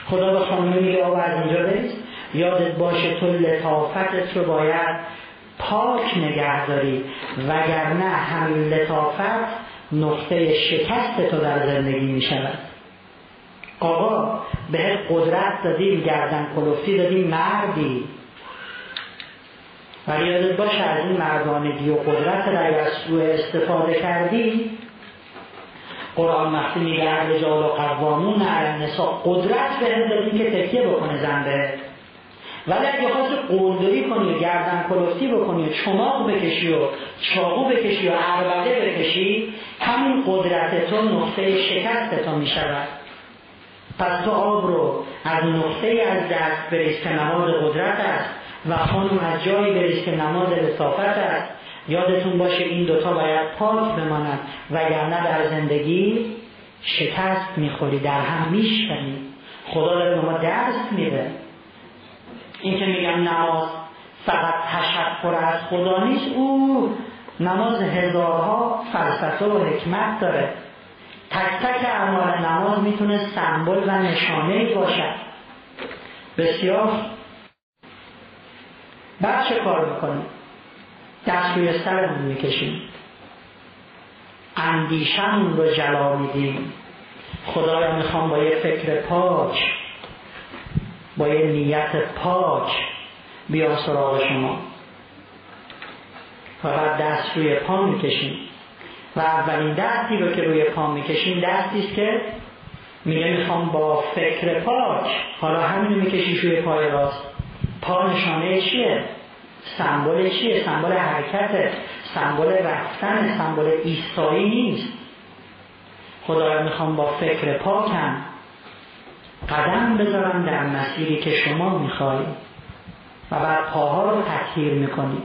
خدا به خانمه میگه آقا اینجا بریز یادت باشه تو لطافتت رو باید پاک نگه داری. وگرنه همین لطافت نقطه شکست تو در زندگی می شود. آقا بهت قدرت دادیم گردن کلفتی دادیم مردی. ولی یادت باشه از این مردانگی و قدرت را از سوء استفاده کردی. قرآن وقتی میگه رجال و قوامون النساء. قدرت به دادی که تکیه بکنه زنده. ولی اگه خواست قلدری کنی و گردن کلفتی بکنی و چماق بکشی و چاقو بکشی و عربده بکشی همین قدرت تو نقطه شکست تو می‌شود. پس تو آب رو از نقطه از دست بریز که نماز قدرت است و خانم از جایی بریز که نماز لطافت است. یادتون باشه این دوتا باید پاک بمانند وگرنه در زندگی شکست می‌خوری در هم میشکنی. خدا داره به ما درس میده. این که میگم نماز فقط تشکر از خدا نیست او نماز هزارها فلسفه و حکمت داره. تک تک اعمال نماز می‌تونه سمبل و نشانه باشد. بسیار. بعد چه کار می‌کنیم؟ دست روی سرمون می‌کشیم. اندیشمون رو جلا میدیم. خدایا می‌خوام با یه فکر پاک با یه نیت پاک بیا سراغ شما. و بعد دست روی پا می‌کشیم. و اولین دستی رو که روی پا می‌کشیم دستی است که میگه می‌خوام با فکر پاک. حالا همین میکشیش روی پای راست. پا نشانه چیه؟ سمبل چیه؟ سمبل حرکت سمبل رفتن سمبل ایستایی نیست. خدایا می‌خوام با فکر پاکم. قدم بذارم در مسیری که شما میخوایی و بعد پاها رو تطهیر می‌کنی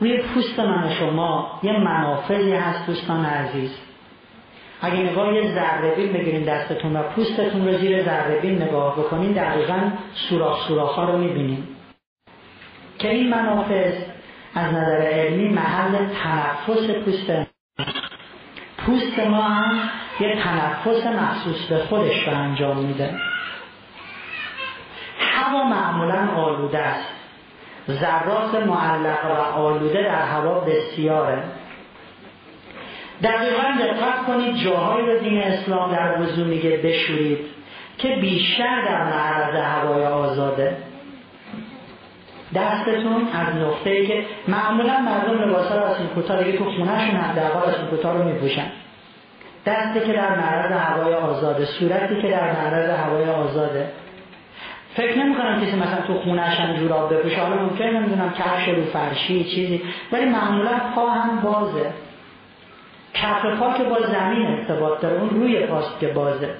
روی پوست من شما یه منافذی هست دوستان عزیز. اگه نگاه یه ذره بگیرین دستتون و پوستتون رو زیر ذره نگاه بکنین دقیقا سوراخ سوراخ ها رو می‌بینین. که این منافذ از نظر علمی محل تنفس پوست پوست ما هم یه تنفس مخصوص به خودش رو انجام میده. هوا معمولا آلوده است. ذرات معلق و آلوده در هوا بسیاره. دقیقا دقت کنید جاهایی رو دین اسلام در وضوع میگه بشورید که بیشتر در معرض هوای آزاده. دستتون از نقطه که معمولا مردم لباسا رو از این کوتاه دیگه تو خونهشون در از این کوتاه رو میپوشن. دستی که در معرض هوای آزاده صورتی که در معرض هوای آزاده. فکر نمی کنم کسی مثلا تو خونهش هم جوراب بپوشه. حالا ممکن نمی‌دونم کفش رو فرشی چیزی. ولی معمولا پا هم بازه. کف پا که با زمین ارتباط داره اون روی پاست که بازه.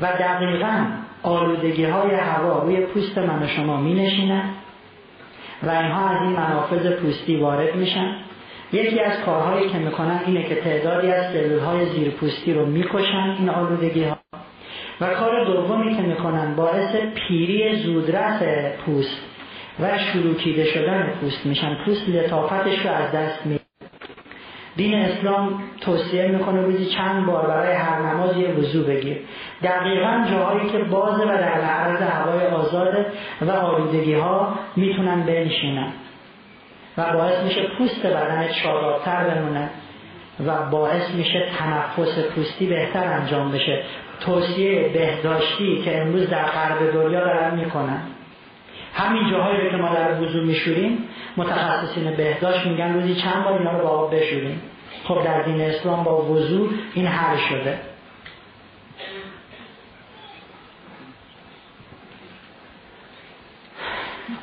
و دقیقا آلودگی های هوا روی پوست من و شما می نشینن و اینها از این منافذ پوستی وارد میشن. یکی از کارهایی که می‌کنن اینه که تعدادی از سلول های زیر پوستی رو می‌کشن این آلودگی ها و کار دومی که می‌کنن باعث پیری زودرس پوست و شروکیده شدن پوست میشن. پوست لطافتش رو از دست می دین اسلام توصیه می‌کنه روزی چند بار برای هر نماز یه وضو بگیر. دقیقا جاهایی که بازه و در معرض هوای آزاده و آلودگی ها می‌تونن بنشینن و باعث میشه پوست بدن شادابتر بمونه و باعث میشه تنفس پوستی بهتر انجام بشه. توصیه بهداشتی که امروز در غرب دنیا دارن می‌کنن. همین جاهایی که ما در وضو میشوریم متخصصین بهداشت میگن روزی چند بار اینا رو با آب بشوریم. خب در دین اسلام با وضو این حل شده.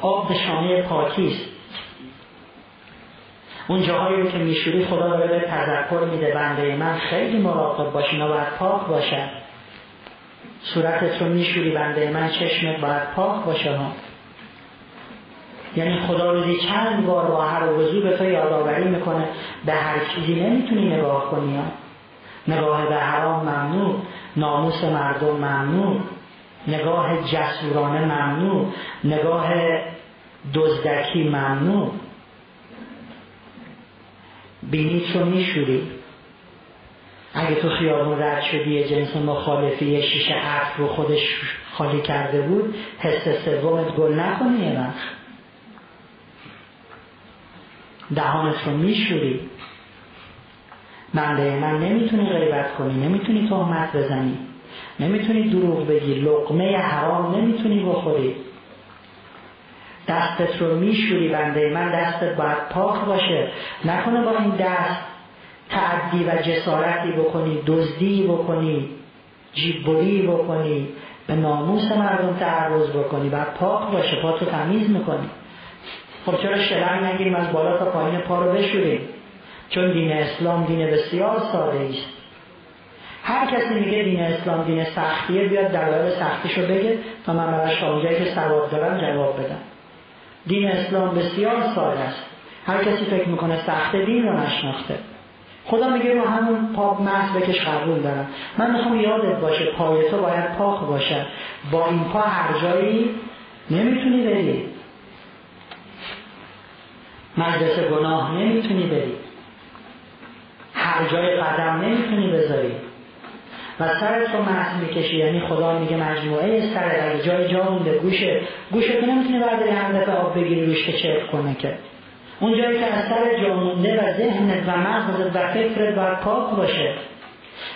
آب نشانه پاکی است. اون جاهایی رو که میشوری خدا داره به تذکر میده بنده من خیلی مراقب باشی اینا باید پاک باشد. صورتت رو میشوری بنده من چشمت باید پاک باشه ها. یعنی خدا روزی چند بار با هر وضوع به تو یادآوری می‌کنه به هر چیزی نمی‌تونی نگاه کنی. نگاه به حرام ممنوع ناموس مردم ممنوع نگاه جسورانه ممنوع نگاه دزدکی ممنوع. بینیت رو میشوری. اگه تو خیابون رد شدی جنس مخالفی یه شیشه عرف رو خودش خالی کرده بود حس سومت گل نکنی یه وقت. دهانت رو میشوری. بنده من نمی‌تونی غیبت کنی نمی‌تونی تهمت بزنی نمی‌تونی دروغ بگی لقمه حرام نمی‌تونی بخوری. دستت رو میشوری بنده من دستت باید پاک باشه. نکنه با این دست تعدی و جسارتی بکنی دزدی بکنی جیببری بکنی به ناموس مردم تعرض بکنی و پاک باشه پا تو تمیز می‌کنی. خب چرا شلنگ نگیریم؟ از بالا تا پایین پا رو بشوریم. چون دین اسلام دین بسیار ساده است هر کسی میگه دین اسلام دین سختیه بیاد دلایل سختیشو بگه تا من براش اونجایی که سواد دارم جواب بدم. دین اسلام بسیار ساده است. هر کسی فکر می‌کنه سخت دین رو نشناخته. خدا میگه رو همون پا محض بکش قبول دارم. من می‌خوام یادت باشه پای تو باید پاک باشه. با این پا هر جایی نمی‌تونی بری. مجلس گناه نمی‌تونی بری. هر جای قدم نمی‌تونی بذاری. و سرت رو محض می‌کشی یعنی خدا میگه مجموعه سر اگه جای جا مونده گوشه. گوشه که نمی‌تونی برداری هم دفعه آب بگیری روش که چرک کنه که. اون جایی که از سر جا مونده و ذهنت و مغزت و فکرت باید پاک باشه.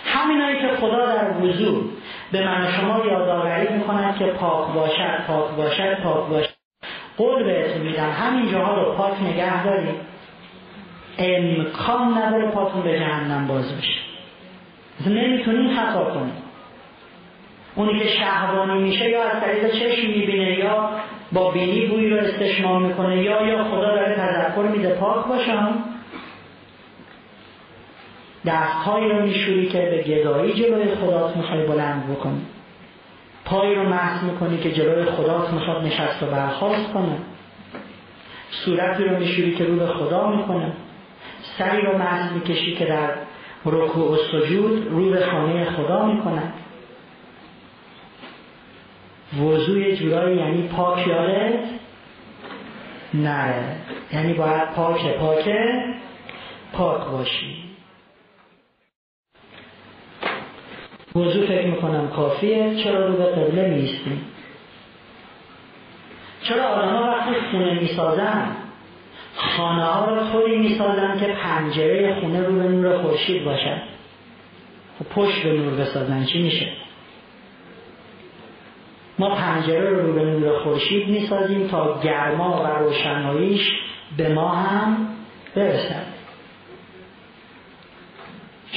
همینایی که خدا در وضوع به من و شما یادآوری می‌کنن که پاک باشد پاک باشد پاک باشد. قول بهتون میدم. همین جاها رو پاک نگه دارید. امکان نداره پاتون به جهنم باز بشه. نمی‌تونین خطا کنید اونی که شهوانی میشه یا از طریق چشم می‌بینه یا با بینی بوی رو استشمام می‌کنه یا یا خدا داره تذکر میده پاک باشم دستهایی رو میشوری که به گدایی جلوی خدات می‌خوای بلند بکنی. پای رو محض می‌کنی که جلوی خدات می‌خواد نشست و برخواست کنه. صورتی رو میشوری که رو به خدا می‌کنه. سری رو محض می‌کشی که در رکوع و سجود رو به خانه خدا می‌کنه. وضوع جورایی یعنی پاک یادت نره یعنی باید پاک پاک پاک باشی. وضوع فکر می‌کنم کافیه. چرا رو به قبله میستیم چرا آدم ها وقتی خونه می‌سازن خانه ها رو طوری می‌سازن که پنجره خونه رو به نور خورشید باشد خب پشت به نور بسازن چی میشه؟ ما پنجره رو به نور خورشید می‌سازیم تا گرما و روشناییش به ما هم برسد.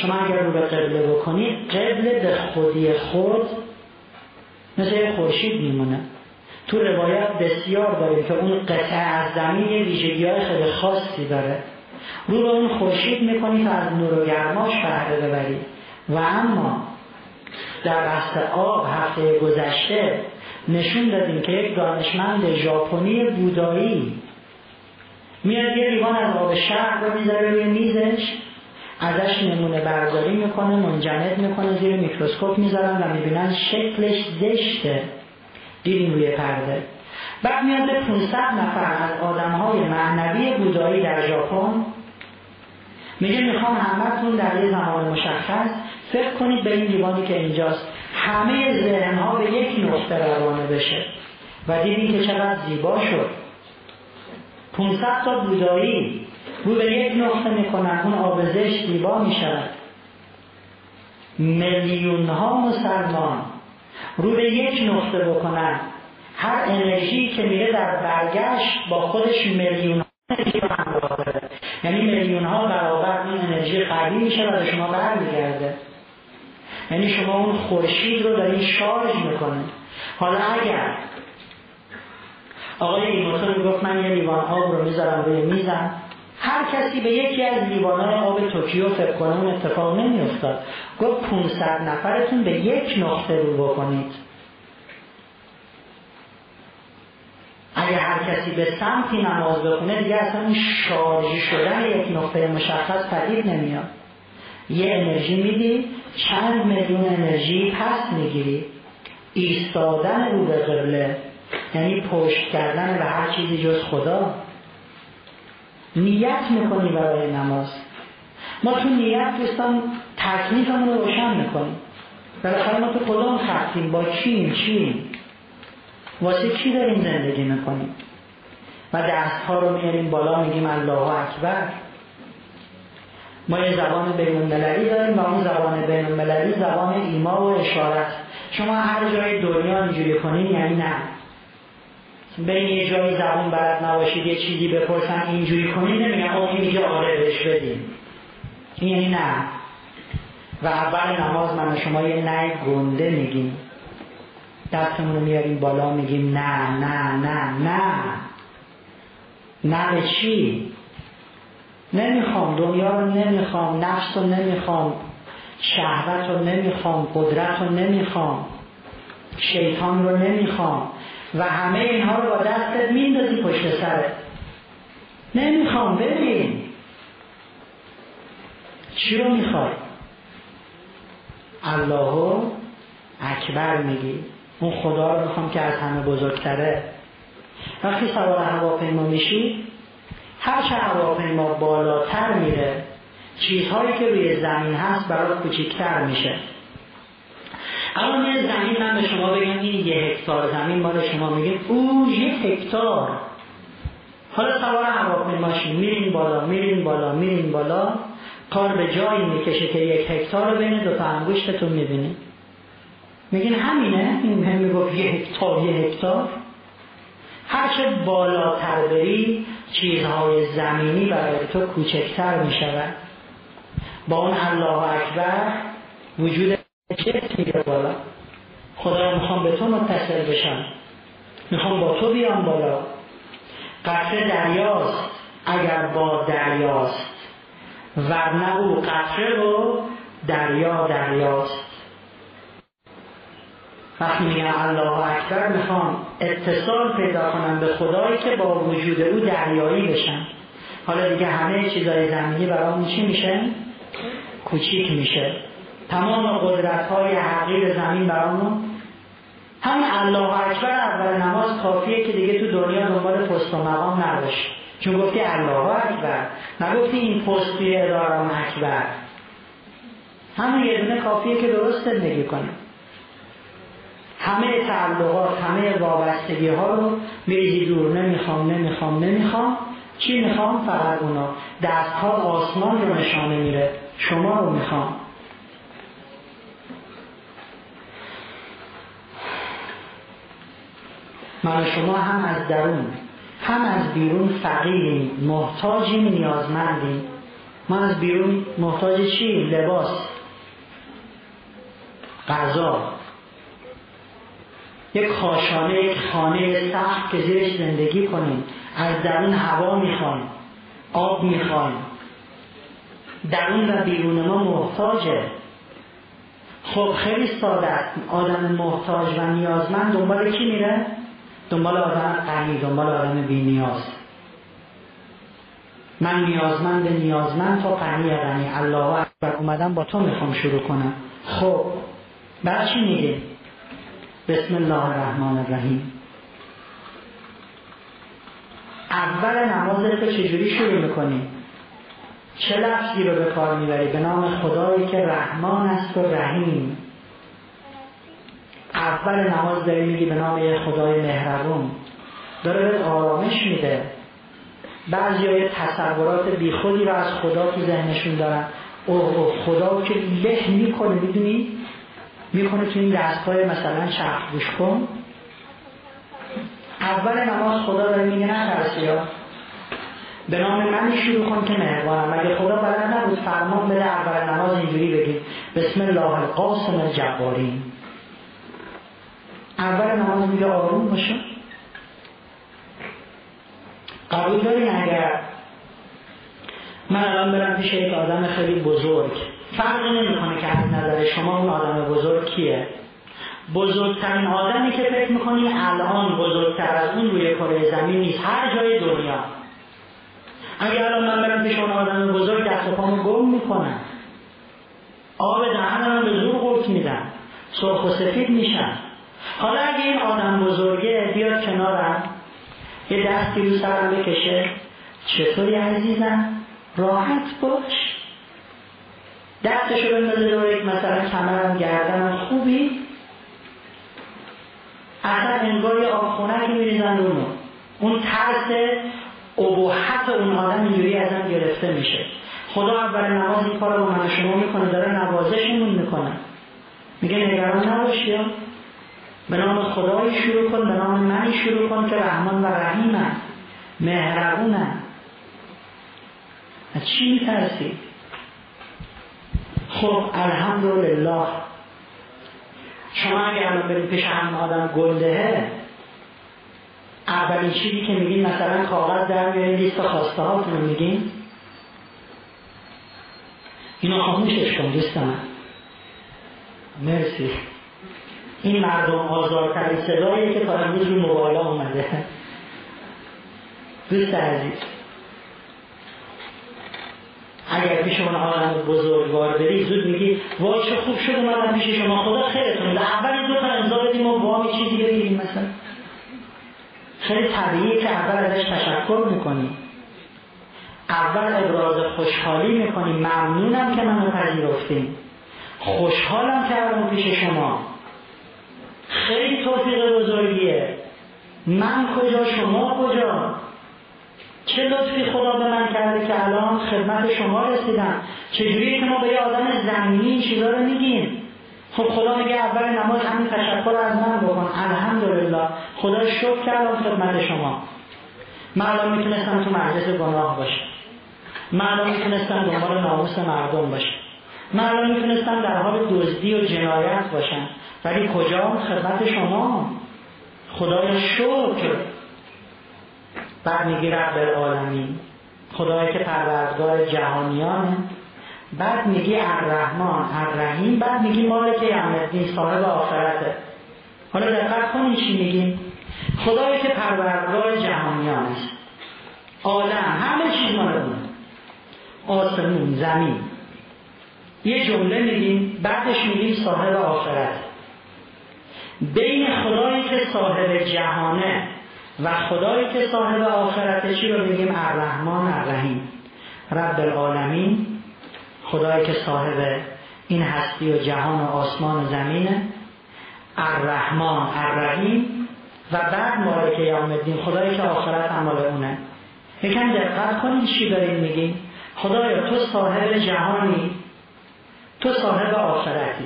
شما اگر رو به قبله بکنید قبله به خودی خود مثل خورشید میمونه. تو روایت بسیار داریم که اون قطعه از زمین ویژگی های خیلی خاصی داره. رو به اون خورشید می‌کنی تا از نور و گرماش بهره ببری. و اما در بحث آب هفته گذشته نشون دادیم که یک دانشمند ژاپنی بودایی میاد یه لیوان از آب شهر رو می‌ذاره روی میزش. ازش نمونه برداری می‌کنه منجمد می‌کنه زیر میکروسکوپ می‌ذارن و می‌بینن شکلش زشته دیدیم روی پرده. بعد میاد به 500 نفر از آدمهای معنوی بودایی در ژاپن. میگه می‌خوام همتون در یه زمان مشخص فکر کنید به این لیوانی که اینجاست. همه ذهنها به یک نقطه روانه بشه. و دیدیم که چقدر زیبا شد. 500 تا بودایی رو به یک نقطه می‌کنن اون آبزش زیبا می‌شود. میلیون ها مسلمان رو به یک نقطه بکنن. هر انرژی که میره در برگشت با خودش میلیون انرژی یعنی میلیون ها برابر این انرژی قوی میشه و به شما برمیگرده. یعنی شما اون خورشید رو دارین شارژ می‌کنه. حالا اگر آقای ایموتون گفت من یه لیوان آب رو می‌ذارم روی میزم. هر کسی به یکی از لیوانهای آب توکیو فکر کنه اون اتفاق نمیافتاد. گفت 500 نفرتون به یک نقطه رو بکنید. اگر هر کسی به سمتی نماز بخونه دیگه اصلا این شارژ شدن یک نقطه مشخص پدید نمیاد. یه انرژی میدی چند میلیون انرژی پس می‌گیری. ایستادن رو به قبله یعنی پشت کردن به هر چیزی جز خدا. نیت می‌کنی برای نماز. ما تو نیت دوستان تکلیفمون رو روشن می‌کنیم. بالاخره ما تو کدام خطیم با چیم؟ چیم؟ واسه چی داریم زندگی می‌کنیم؟ و دست ها رو میاریم بالا میگیم الله اکبر. ما یه زبان بین المللی داریم و اون زبان بین المللی زبان ایما و اشارت. شما هر جای دنیا اینجوری کنین یعنی نه. بین یه جایی زبان بلد نباشید یه چیزی بپرسن اینجوری کنین نمیگن او این میگه آره بهش بدیم این یعنی نه. و اول نماز من شما یه نه گنده میگیم. دستمون رو میاریم بالا میگیم نه نه نه نه. نه به چی؟ نمی‌خوام دنیا رو نمی‌خوام نفس رو نمی‌خوام شهوت رو نمی‌خوام قدرت رو نمی‌خوام شیطان رو نمی‌خوام. و همه اینها رو با دستت میندازی پشت سرت نمی‌خوام ببین. چی رو می‌خوای؟ الله اکبر میگی. اون خدا رو می‌خوام که از همه بزرگتره. وقتی سوار هواپیما میشی هر چه هواپیما بالاتر میره چیزهایی که روی زمین هست برای کوچیکتر میشه. الان یه زمین من به شما بگم این یه هکتار زمین مال شما میگه. او یه هکتار. حالا سوار هواپیماشین میرین بالا میرین بالا میرین بالا. کار به جایی می‌کشه که یک هکتار رو بین دو تا انگشتتون می‌بینید. میگین همینه؟ این هم می‌گفت یه هکتار یه هکتار. هرچه بالاتر بری چیزهای زمینی برای تو کوچکتر می‌شود. با اون الله اکبر وجود جت میره بالا خدا می‌خوام به تو متصل بشم. می‌خوام با تو بیام بالا. قطره دریاست اگر با دریاست. ورنه او قطره رو دریا دریاست. وقتی میگن الله اکبر می‌خوام اتصال پیدا کنم به خدایی که با وجود او دریایی بشن حالا دیگه همه چیزای زمینی برامون چی میشه؟ کوچیک میشه. تمام قدرت های حقیر زمین برامون. همین الله اکبر اول نماز کافیه که دیگه تو دنیا دنبال پست و مقام نباشی چون گفتی الله اکبر. نگفتی این پست توی ادارم اکبر. همون یه دونه کافیه که درست زندگی کنیم همه تعلقات همه وابستگی ها رو میریزی دور. نمی‌خوام نمی‌خوام نمی‌خوام. چی می‌خوام؟ فقط اونا. دست ها آسمان رو نشانه میره. شما رو می‌خوام. من شما هم از درون هم از بیرون فقیریم. محتاجیم نیازمندیم. ما از بیرون محتاج چی؟ لباس. غذا. یک کاشانه یک خانه سخت که زیرش زندگی کنیم. از درون هوا می‌خوایم آب می‌خوایم. درون و بیرون ما محتاجه. خب خیلی ساده است. آدم محتاج و نیازمند دنبال کی میره؟ دنبال آدم غنی دنبال آدم بی نیاز. من نیازمند نیازمند تا غنی غنی. الله اکبر. اومدم با تو می‌خوام شروع کنم. خب بعد چی میگه؟ بسم الله الرحمن الرحیم. اول نماز رو چجوری شروع می‌کنی؟ چه لفظی رو به کار می‌بری؟ به نام خدایی که رحمان است و رحیم. اول نماز داری میگی به نام خدای مهربون. داره به آرامش میده. بعضی های تصورات بیخودی رو از خدا تو ذهنشون دارن. اوه خدا که له می‌کنه می‌دونی؟ می‌کنه تو این دستگاه مثلا چرخ گوش کن. اول نماز خدا داره میگه نه ها. به نام من شروع کن که مهربانم. مگه خدا بلد نبود فرمان بده اول نماز اینجوری بگید بسم الله القاسم الجبارین اول نماز میگه آروم باشه. قبول دارین اگر من الان برم پیش یک آدم خیلی بزرگ. فرق نمی‌کنه که از نظر شما اون آدم بزرگ کیه؟ بزرگترین آدمی که فکر می‌کنی الان بزرگتر از اون روی کره زمین نیست. هر جای دنیا. اگر الان من برم پیش اون آدم بزرگ دست پامو گم می‌کنم. آب دهنم به زور قرط میدم. سرخ و سفید میشم. حالا اگه این آدم بزرگه بیاد کنارم. یه دستی رو سرم بکشه. چطوری عزیزم؟ راحت باش. دستشو بندازه دور یک مثلا کمرم گردنم خوبی. اصلا انگار یه آبخونکی میریزن اونو اون ترس ابهت اون آدم اینجوری ازم گرفته میشه. خدا اول نماز این کار رو من شما می‌کنه داره نوازشمون می‌کنه. میگه نگران نباشی به نام خدایی شروع کن به نام منی شروع کن که رحمان و رحیمم مهربونم از چی میترسی؟ خب الحمدلله. شما اگر الان برید پیش هم آدم گلدهه اولین چیزی که میگین مثلا کاغذ در میارین لیست خواسته هاتون میگین. اینو خاموشش کن دوست من مرسی. این مردم آزارترین صدایی که تا امروز رو موبایل اومده. دوست عزیز اگر پیش اون آدم بزرگوار بری زود میگی وای چه خوب شد اومدم پیش شما. خدا خیرتون بده. اول دو تا امضا بدیم و وام چیزی بگیریم مثلا. خیلی طبیعیه که اول ازش تشکر می‌کنیم. اول ابراز خوشحالی می‌کنیم. ممنونم که منو پذیرفتیم خوشحالم کردم پیش شما. خیلی توفیق بزرگیه. من کجا شما کجا؟ چه لطفی خدا به من کرده که الان خدمت شما رسیدم؟ چجوری که ما به یه آدم زمینی این چیزا رو میگیم؟ خب خدا میگه اول نماز همین تشکر از من بکن. الحمدلله. خدا شکر کردم خدمت شما. من می‌تونستم تو مجلس گناه باشم من می‌تونستم دنبال ناموس مردم باشم من می‌تونستم در حال دزدی و جنایت باشم ولی کجا؟ خدمت شما. خدای شکر. بعد میگی رب العالمین. خدایی که پروردگار جهانیانه بعد میگی الرحمن الرحیم بعد میگی مالک یومالدین صاحب آخرته. حالا دقت کنید چی میگیم. خدایی که پروردگار جهانیان. است عالم همه چیز مال آسمون زمین. یه جمله میگیم بعدش میگیم صاحب آخرت بین خدایی که صاحب جهانه و خدایی که صاحب آخرت چی رو بگیم الرحمن الرحیم رب العالمین خدایی که صاحب این هستی و جهان و آسمان و زمینه. الرحمن الرحیم و بعد مالک یوم الدین خدایی که آخرت عمال اونه. یکم دقت کنید چی داریم میگیم خدایا تو صاحب جهانی تو صاحب آخرتی.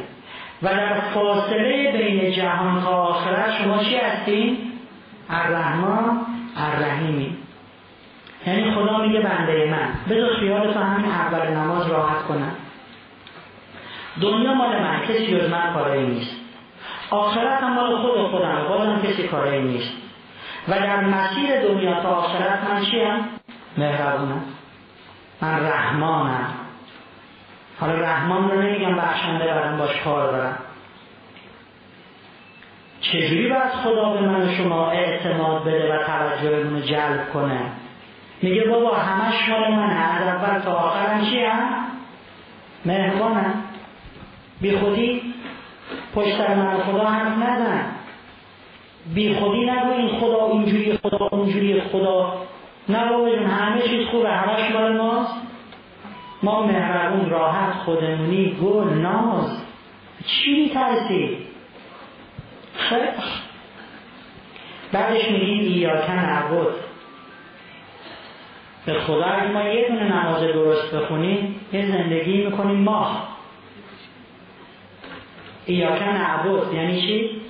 و در فاصله بین جهان و آخرت شما چی هستین؟ الرحمن الرحیمی. یعنی خدا میگه بنده من. بذار خیالتو همین اول نماز راحت کنم. دنیا مال من کسی جز من کاری نیست. آخرت هم مال خود خودم بازم کسی نیست. و در مسیر دنیا تا آخرت من چیم؟ مهربونم. من رحمانم. حالا رحمان رو نمیگم بخشنده برم باش کار دارم چجوری باید خدا به من شما اعتماد بده و توجهمون رو جلب کنه؟ میگه بابا همش مال منه. از اول تا آخرم چی هم؟ مهربانم بی خودی پشت من خدا حرف نزن. بی خودی نگو این خدا اینجوری خدا اونجوری خدا. نه بابا همه چیز خوبه. همش مال ماست. ما مهربون راحت خودمونی گل ناز. چی میترسی؟ خیلی بعدش میگیم ایاکن عبود به خدا اگه ما یه دونه نماز درست بخونیم یه زندگی می‌کنیم ماه. ایاکن عبود یعنی چی؟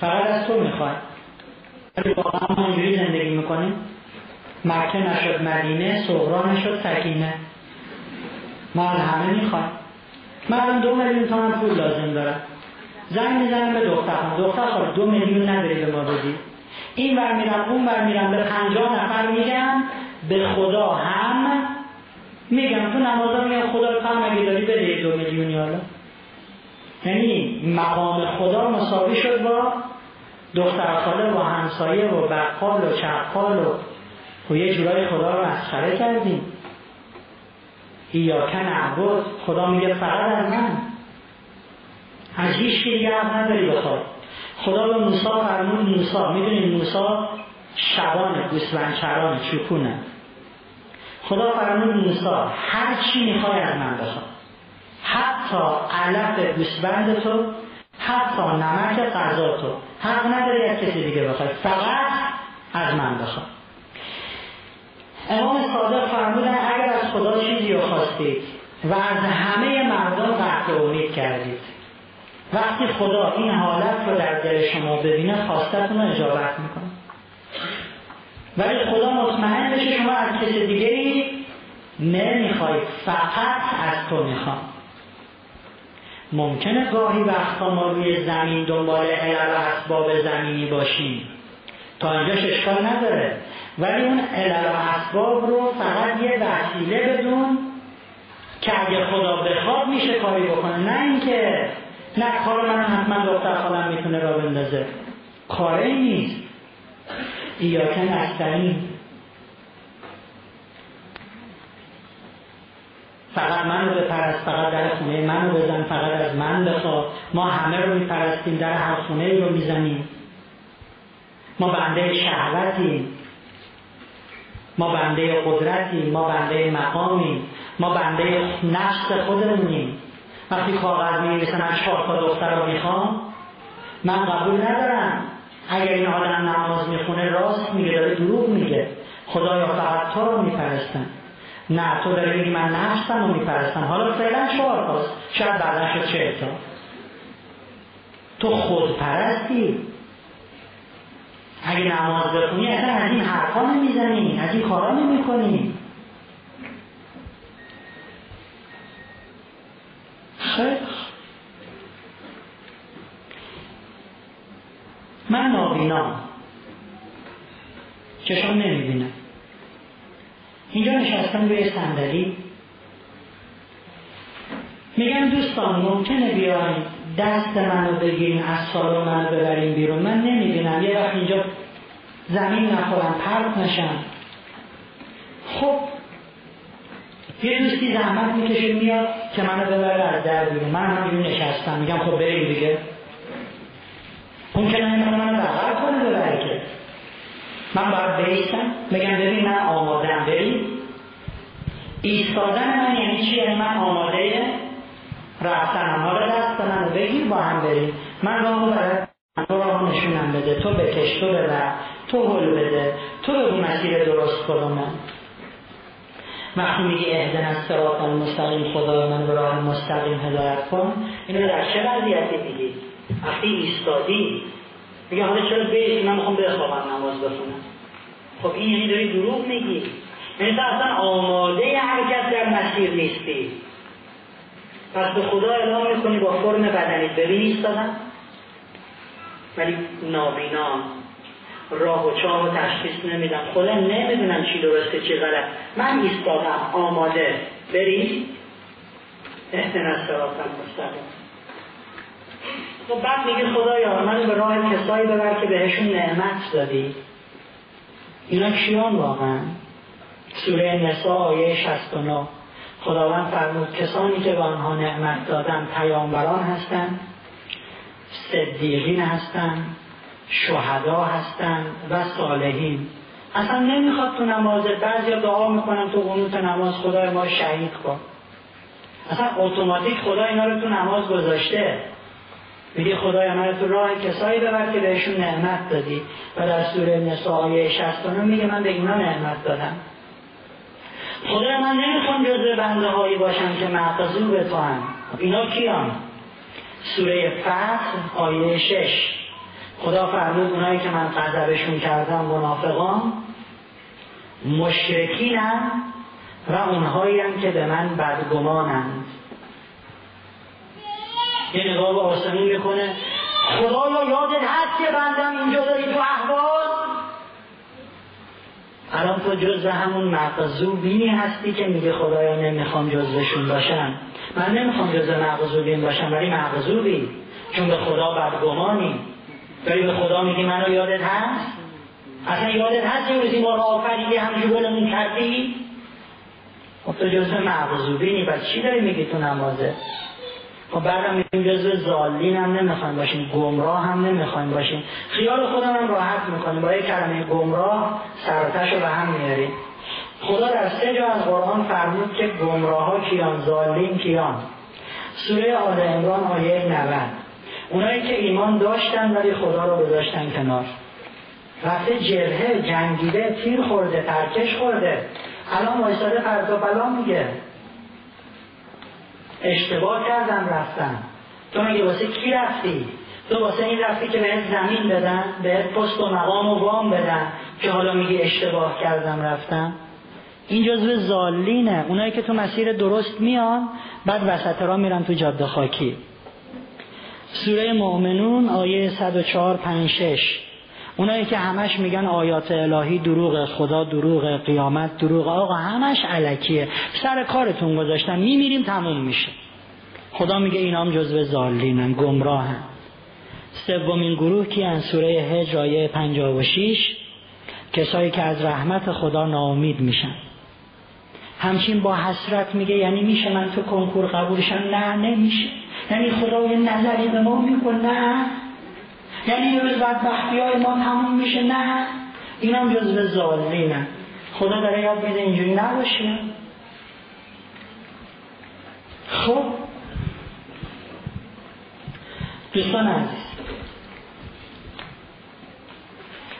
فقط از تو می‌خواد ولی واقعا ما زندگی می‌کنیم؟ مکه نشد مدینه صغرا نشد سکینه. ما همه می‌خوایم من دو میلیون تومن پول لازم دارم. زنگ می‌زنم به دخترم دختر خواهد دو میلیون نداری به ما بدی. این ور میرم اون ور میرم به پنجاه نفر میگم به خدا هم میگم. تو نمازا میگم خدا رو کم اگه داری بده دو میلیونی حالا. یعنی مقام خدا مساوی شد با دختر خاله و همسایه و بقال و چقال و و یه جورای خدا رو مسخره کردیم. ایاکن عبود خدا میگه فقط از من. از هیچ دیگه حق نداری بخواد. خدا به موسی فرمود موسی می‌دونید موسی شبان گوسفند چران چکونه خدا فرمود موسی هر چی می‌خوای از من بخواد. حتی علف گوسفند تو حتی نمک غذا تو. حق نداری از کسی دیگه بخوای. فقط از من بخواد. امام صادق فرمودن اگر از خدا چیزی رو خواستید و از همه مردم قطع امید کردید. وقتی خدا این حالت رو در دل شما ببینه خواستتون رو اجابت می‌کنه. ولی خدا مطمئن بشه شما از کسی دیگه ای نمی‌خواید فقط از تو می‌خوام. ممکنه گاهی وقتا ما روی زمین دنبال علل و اسباب زمینی باشیم. تا اینجاش اشکال نداره. ولی اون علل و اسباب رو فقط یه وسیله بدون که اگه خدا بخواد میشه کاری بکنه. نه اینکه نه کار من حتما دختر خالم می‌تونه را بندازه. کاری نیست. ایاکه نستعین فقط من رو بپرست فقط در خونه من رو بزن فقط از من بخوا ما همه رو میپرستیم در هر خونه رو می‌زنیم. ما بنده شهوتیم. ما بنده قدرتیم ما بنده مقامیم ما بنده نفس خودمونیم. وقتی کاغذ می من چهار تا دختر رو می‌خوام من قبول ندارم. اگر این آدم نماز می‌خونه راست میگه داره دروغ میگه. خدایا فقط تو رو میپرستن. نه تو داری میگی من نفسم رو میپرستم حالا فعلا چهار تاست. شاید بعدا شد تا. تو خود پرستی اگه نماز بخونی اصلا از این حرفا نمی‌زنی از این کارا نمی‌کنی. خیلی من نابینام چشم نمی‌بینم. اینجا نشستم روی صندلی. میگم دوستان ممکنه بیاین. دست منو بگیرین از سالن منو ببرین بیرون. من نمی‌بینم یه وقت اینجا زمین نخورم پرت نشم. خب یه دوستی زحمت می‌کشه میاد که منو ببره از در بیرون. من هم نشستم میگم خب بریم دیگه. اون که نمی‌تونه منو بغل کنه ببره که. من باید بیستم. بگم ببین من آمادم بریم. ایستادن من یعنی چی؟ یعنی من آماده رفتنم حالا دست منو بگیر با هم بریم من راهو برای تو راه نشونم بده تو بکش تو ببر تو حل بده تو بگو. مسیر درست کدومه وقتی میگی اهدن از سرات المستقیم خدای من به راه مستقیم هدایت کن اینو در چه وضعیتی میگی وقتی ایستادی میگه حالا چرا بیش من می‌خوام بخوابم نماز بخونم خب این یعنی داری دروغ میگی یعنی اصلا آماده حرکت در مسیر نیستی پس به خدا اعلام می‌کنی با فرم بدنی ببین ایستادم ولی نابینا راه و چاه و تشخیص نمیدم خدا نمی‌دونم چی درسته چی غلط. من ایستادم آماده. بری؟ احتنا سراتم مستقیم. خب بعد میگه خدایا من به راه کسایی ببر که بهشون نعمت دادی. اینا کیان واقعا؟ سوره نسا آیه 69 خداوند فرمود کسانی که به آنها نعمت دادن پیامبران هستند صدیقین هستند شهدا هستند و صالحین. اصلا نمی‌خواد تو نماز بعضی دعا می‌کنن تو قنوت نماز خدای ما شهید کن. اصلا اتوماتیک خدا اینا رو تو نماز گذاشته. میگه خدای من تو راه کسایی ببر که بهشون نعمت دادی. و در سوره نساء آیه 69 میگه من به اینا نعمت دادم. خدای من نمی‌خوام جزء بنده هایی باشم که معتضو به تو هم اینا کیان؟ سوره فتح آیه 6 خدا فرمود اونایی که من قذبشون کردم منافقان مشرکینم و اونهایی هم که به من بدگمانند. یه نگاه به آسمون می‌کنه. خدایا یادت هست که بندم اینجا داری تو احوال؟ الان تو جز همون مغزوبینی هستی که میگه خدایا نمی‌خوام جزشون باشم من نمی‌خوام جز مغزوبین باشم ولی مغزوبی چون به خدا بدگمانی. ولی به خدا میگی منو یادت هست؟ اصلا یادت هست یه روزی ما رو آفریدی همجور گلمون کردی؟ خب تو جزء مغزوبینی بس چی داری میگی تو نمازه؟ خب بعدم میگیم جزء زالین هم نمی‌خوایم باشیم گمراه هم نمی‌خوایم باشیم. خیال خودم هم راحت می‌کنیم. با یک کلمه گمراه سرتش رو به هم میاریم خدا در سه جا از قرآن فرمود که گمراه ها کیان زالین کیان. سوره آل عمران آیه 90 اونایی که ایمان داشتن ولی خدا رو گذاشتن کنار. رفته جبهه جنگیده تیر خورده ترکش خورده. الان وایساده فرد و بلا میگه. اشتباه کردم رفتم. تو میگه واسه کی رفتی؟ تو واسه این رفتی که بهت زمین بدن بهت پست و مقام و وام بدن که حالا میگی اشتباه کردم رفتم؟ این جزو زالینه. اونایی که تو مسیر درست میان بعد وسط را میرن تو جاده خاکی. سوره مؤمنون آیه 104 5 6 اونایی که همش میگن آیات الهی دروغ خدا دروغ قیامت دروغ آقا همش علکیه. سر کارتون گذاشتن میمیریم تموم میشه. خدا میگه اینام جزو زالینن گمراهن. سومین گروه که ان سوره هجر آیه 56 کسایی که از رحمت خدا ناامید میشن. همچین با حسرت میگه یعنی میشه من تو کنکور قبولشم نه نمیشه. یعنی خدا یه نظری به ما می‌کنه نه. یعنی یه روز بدبختی های ما تموم میشه نه. این هم جزو زالینه خدا داره یاد میده اینجوری نباشه. خب. دوستان عزیز.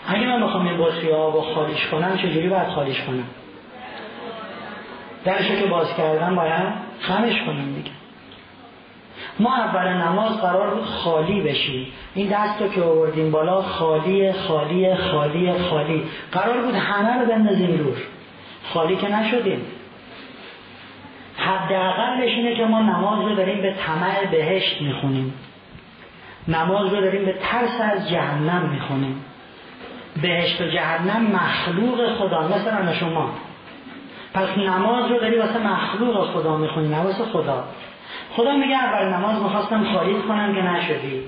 اگه من بخوام این بطری آب خالیش کنم چجوری باید خالیش کنم؟ درشو که باز کردم باید خمش کنم دیگه. ما اول نماز قرار بود خالی بشیم. این دست رو که آوردیم بالا خالی خالی خالی خالی. قرار بود همه رو بندازیم دور خالی که نشدیم. حداقلش اینه که ما نماز رو داریم به طمع بهشت می‌خونیم. نماز رو داریم به ترس از جهنم می‌خونیم. بهشت و جهنم مخلوق خدا مثلا شما. پس نماز رو داری واسه مخلوق خدا می‌خونی نه واسه خدا. خدا میگه اول نماز می‌خواستم خالی کنم که نشدی.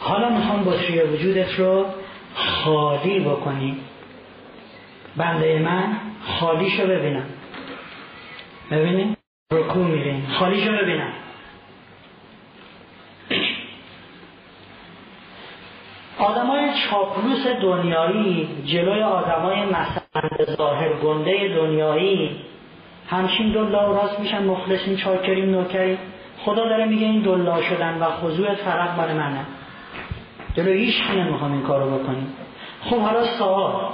حالا می‌خوام بطری وجودت رو خالی بکنی. بنده من خالیشو ببینم. ببینیم رکو میرین. خالیشو ببینم. آدمای چاپلوس دنیایی جلوی آدمای مثلا ظاهر گنده دنیایی همچین دلا راست میشن مخلصین چاکریم نوکریم خدا داره میگه این دلا شدن و خضوعت فقط برای منه. جلو هیچ نمی‌خوام این کارو بکنیم. خب حالا سوال.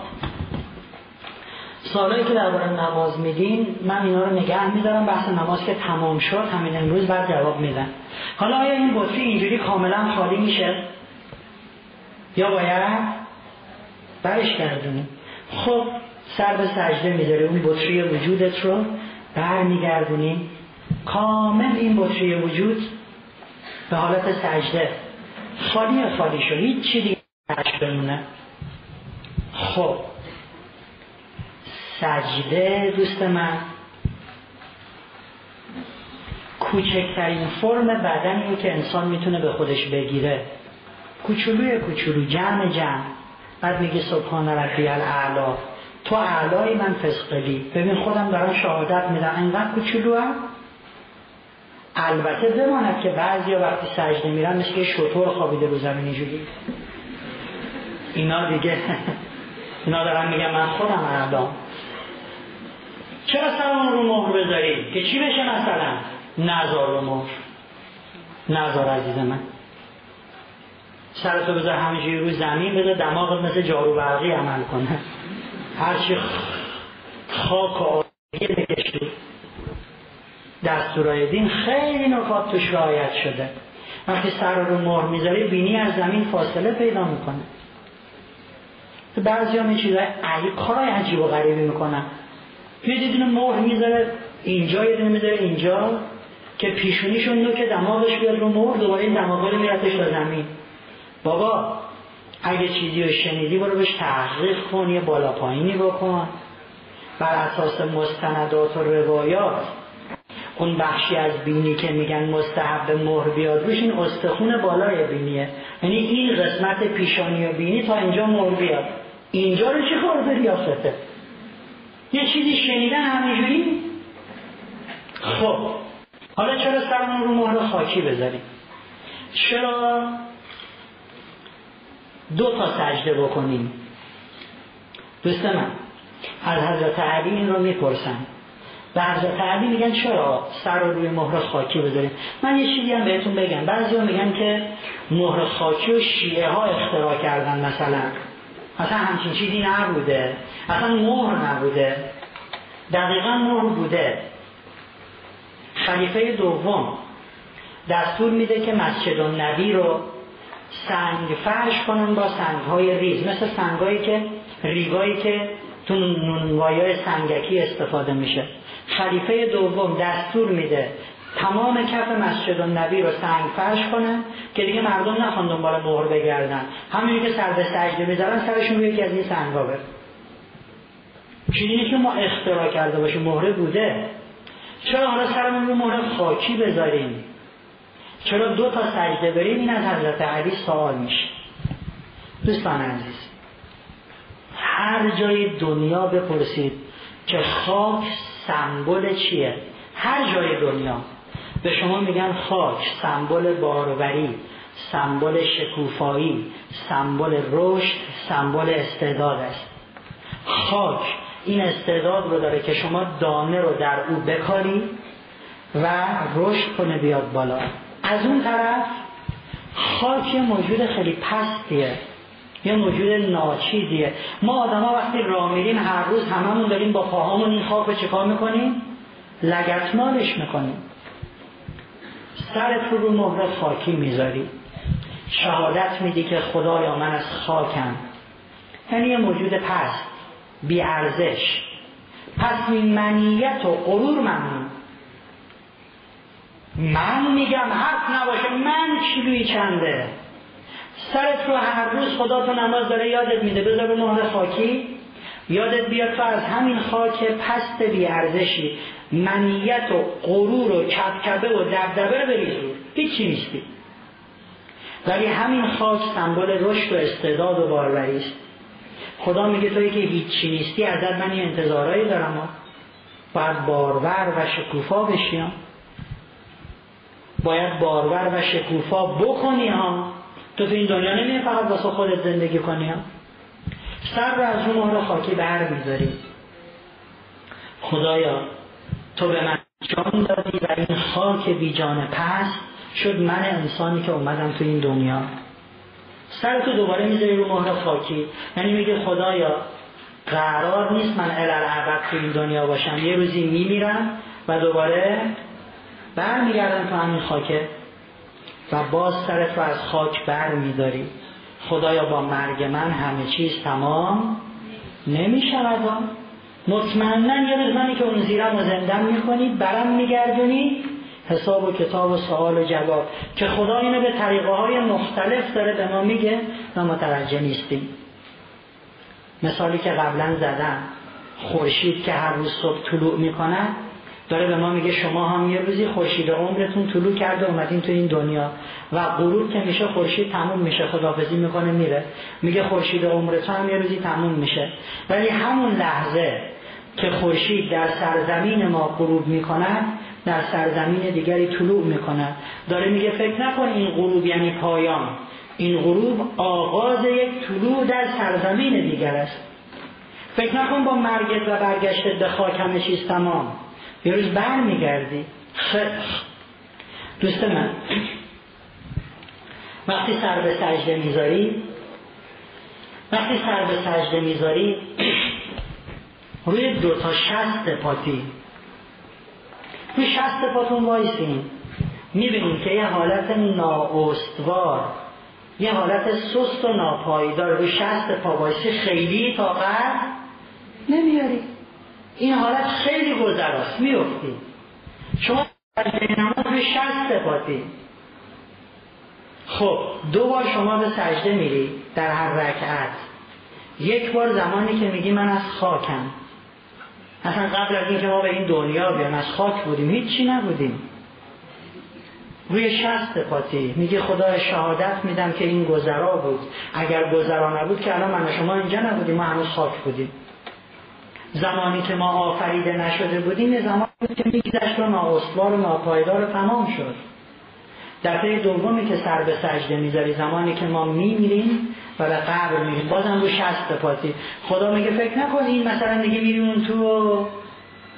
سوالایی که درباره نماز میدین من اینا رو نگه میدارم بحث نماز که تمام شد همین امروز بعد جواب میدن حالا آیا این بطری اینجوری کاملا خالی میشه؟ یا باید برش گردونیم. خب سر به سجده می‌ذاره اون بطری وجودت رو برمیگردونیم. کامل این بطری وجود به حالت سجده. خالی خالی شد هیچ چی دیگه بمونه. خب. سجده دوست من. کوچکترین فرم بدنی که انسان می‌تونه به خودش بگیره. کوچولوی کوچولو؟ جمع جمع. بعد میگه سبحان ربی الاعلا. تو اعلای من فسقلی. ببین خودم دارم شهادت میدم. اینقدر کوچولو هم البته بماند که بعضی وقتی سجده میرن مثل که شطور خوابیده رو زمین اینجوری. اینا دیگه اینا دارن میگن من خودم اعلام چرا سرمون رو مهر بذاریم که چی بشه مثلا؟ نزار رو مهر. نزار عزیز من. سرتو بذار همینجوری روی زمین بذار دماغت مثل جارو برقی عمل کنه. هرچی خاک و دستورای دین خیلی نکات توش رعایت شده. وقتی سر رو مهر می‌ذاری بینی از زمین فاصله پیدا می‌کنه. بعضی هم چیزای کارهای عجیب و غریبی می‌کنن. یه دیدون مهر می‌ذاره اینجا یه دونه می‌ذاره اینجا. که پیشونیشون نوک دماغش بیاد رو مهر دوباره این دماغ رو میرتش تا زمین. بابا اگه چیزی رو شنیدی برو بهش تحقیق کن یه بالا پایینی بکن. بر اساس مستندات و روایات اون بخشی از بینی که میگن مستحب مهر بیاد روش این استخون بالای بینیه. یعنی این قسمت پیشانی و بینی تا اینجا مهر بیاد. اینجا رو چی خورده ریاسته یه چیزی شنیدن همینجوری؟ خب. حالا چرا سرمون رو مهر خاکی بذاریم؟ چرا دو تا سجده بکنیم؟ دوست من از حضرت علی این رو می‌پرسن حضرت علی میگن چرا سر رو روی مهر خاکی بذاریم؟ من یه چیزی هم بهتون بگم. بعضی ها میگن که مهر خاکی و شیعه ها اختراع کردن مثلا. اصلا همچین چیزی نبوده. اصلا مهر نبوده. دقیقا مهر بوده. خلیفه دوم دستور میده که مسجد النبی رو سنگ فرش کنن با سنگ های ریز. مثل سنگایی که ریگایی که تو نونوایی سنگکی استفاده میشه. خلیفه دوم دستور میده تمام کف مسجد النبی رو سنگ فرش کنن که دیگه مردم نخوان دنبال مهر بگردن. همینی که سر به سجده می‌ذارن سرشون یکی از این سنگا بره. چیزی که ما اختراع کرده باشیم مهره بوده. چرا حالا سرمون رو مهر خاکی بذاریم؟ چرا دو تا سجده بریم؟ این از حضرت علی سوال میشه. دوستان عزیز هر جای دنیا بپرسید که خاک سمبل چیه؟ هر جای دنیا. به شما میگن خاک سمبل باروری سمبل شکوفایی سمبل رشد سمبل استعداد است. خاک این استعداد رو داره که شما دانه رو در او بکاری و رشد کنه بیاد بالا. از اون طرف خاک موجود خیلی پستیه. یه موجود ناچیزیه. ما آدما وقتی راه میریم هر روز هممون داریم با پاهامون این خاک رو چکار می‌کنیم؟ لگتمالش می‌کنیم. سرت رو رو مهر خاکی می‌ذاری. شهادت میدی که خدایا من از خاکم. یعنی یه موجود پست بی ارزش پس منیت و غرور ممنون. من میگم حق نباشه. من کیلوی چنده سرت رو هر روز خدا تو نماز داره یادت میده. بذار مهر خاکی. یادت بیاد تو از همین خاک پست بی ارزشی. منیت و غرور و کبکبه و دبدبه بریز رو. هیچی نیستی. ولی همین خاک سمبل رشد و استعداد و باروری است. خدا میگه توی که هیچی نیستی ازت من یه انتظارایی دارم. باید بارور و شکوفا بشیم باید بارور و شکوفا بکنی. ها تو تو این دنیا نمیه فقط واسه خودت زندگی کنی سر رو از اون رو خاکی بر می‌ذاری. خدایا تو به من جان دادی و این خاک بی جان پس شد من انسانی که اومدم تو این دنیا. سر تو دوباره می‌ذاری رو مهر خاکی. یعنی میگه خدایا قرار نیست من الالعبد تو این دنیا باشم. یه روزی میمیرم و دوباره برمیگردم تو همین خاکه. و باز سرت رو از خاک بر میداری. خدایا با مرگ من همه چیز تمام نمی شود مطمئنا یه روز منی که اون زیرم و زندم می‌کنی برم میگردونی. حساب و کتاب و سوال و جواب که خدا اینو به طریقه های مختلف داره به ما میگه. و متوجه نیستیم. مثالی که قبلا زدم خورشید که هر روز صبح طلوع می‌کنه داره به ما میگه شما هم یه روزی خورشید عمرتون طلوع کرده اومدین تو این دنیا و غروب که میشه خورشید تموم میشه خدافزی می‌کنه میره. میگه خورشید عمرتون هم یه روزی تموم میشه. ولی همون لحظه که خورشید در سرزمین ما غروب می‌کنه در سرزمین دیگری طلوع می‌کنه. داره میگه فکر نکن این غروب یعنی پایان. این غروب آغاز یک طلوع در سرزمین دیگر است. فکر نکن با مرگت و برگشتت به خاک همه چیز تمام. یه روز بر میگردی دوست من وقتی سر به سجده می‌ذاری وقتی سر به سجده می‌ذاری روی دو تا شست پاتی روی شست پاتون وایسین. می‌بینیم که یه حالت نااستوار یه حالت سست و ناپایدار. روی شست پا خیلی طاقت نمیاری. این حالت خیلی گذراست. میفتی شما نماز به شست پاتی خب دو بار شما به سجده میری در هر رکعت. یک بار زمانی که میگی من از خاکم. اصلا قبل از اینکه ما به این دنیا بیام از خاک بودیم. هیچی نبودیم. روی شست پاتی میگه خدا شهادت میدم که این گذرا بود. اگر گذرا نبود که الان من شما اینجا نبودیم ما هنوز خاک بودیم. زمانی که ما آفریده نشده بودیم زمانی که میگذشت و نااستوار و ناپایدار تمام شد. دفعه دومی که سر به سجده می‌ذاری زمانی که ما میمیریم و به قبر میریم. بازم رو شست پاتی خدا میگه فکر نکن این مثلا دیگه میری اون تو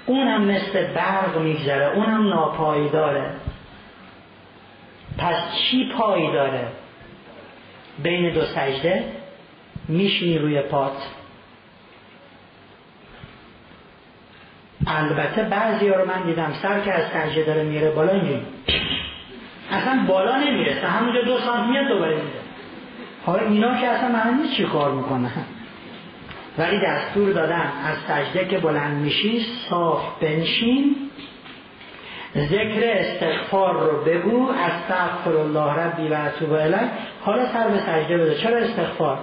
اونم مثل برق میگذره اونم ناپایداره. پس چی پایداره؟ بین دو سجده میشینی روی پات. البته بعضی ها رو من دیدم سر که از سجده داره میره بالا اینجوری. اصلا بالا نمی‌رسه. همونجا دو سانت میاد دوباره میره. حالا اینا که اصلا من نیست چی کار می‌کنن. ولی دستور دادن از سجده که بلند میشی صاف بنشین. ذکر استغفار رو بگو. استغفر الله ربی و اتوب حالا سر به سجده بده. چرا استغفار؟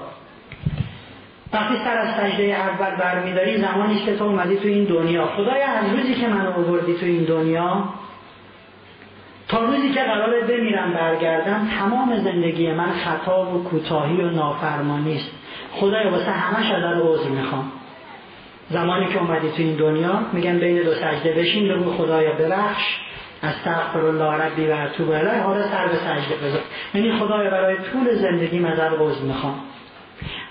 وقتی سر از سجده اول برمیداری زمانی که تو اومدی تو این دنیا. خدای از روزی که منو آوردی تو این دنیا تا روزی که قراره بمیرم برگردم تمام زندگی من خطا و کوتاهی و نافرمانی است. خدای واسه همش ازت عذر می‌خوام. زمانی که اومدی تو این دنیا میگن بین دو سجده بشین بگو خدایا ببخش. استغفر الله ربی و الیه. حالا سر به سجده بذار. یعنی خدایا برای طول زندگی ازت عذر می‌خوام.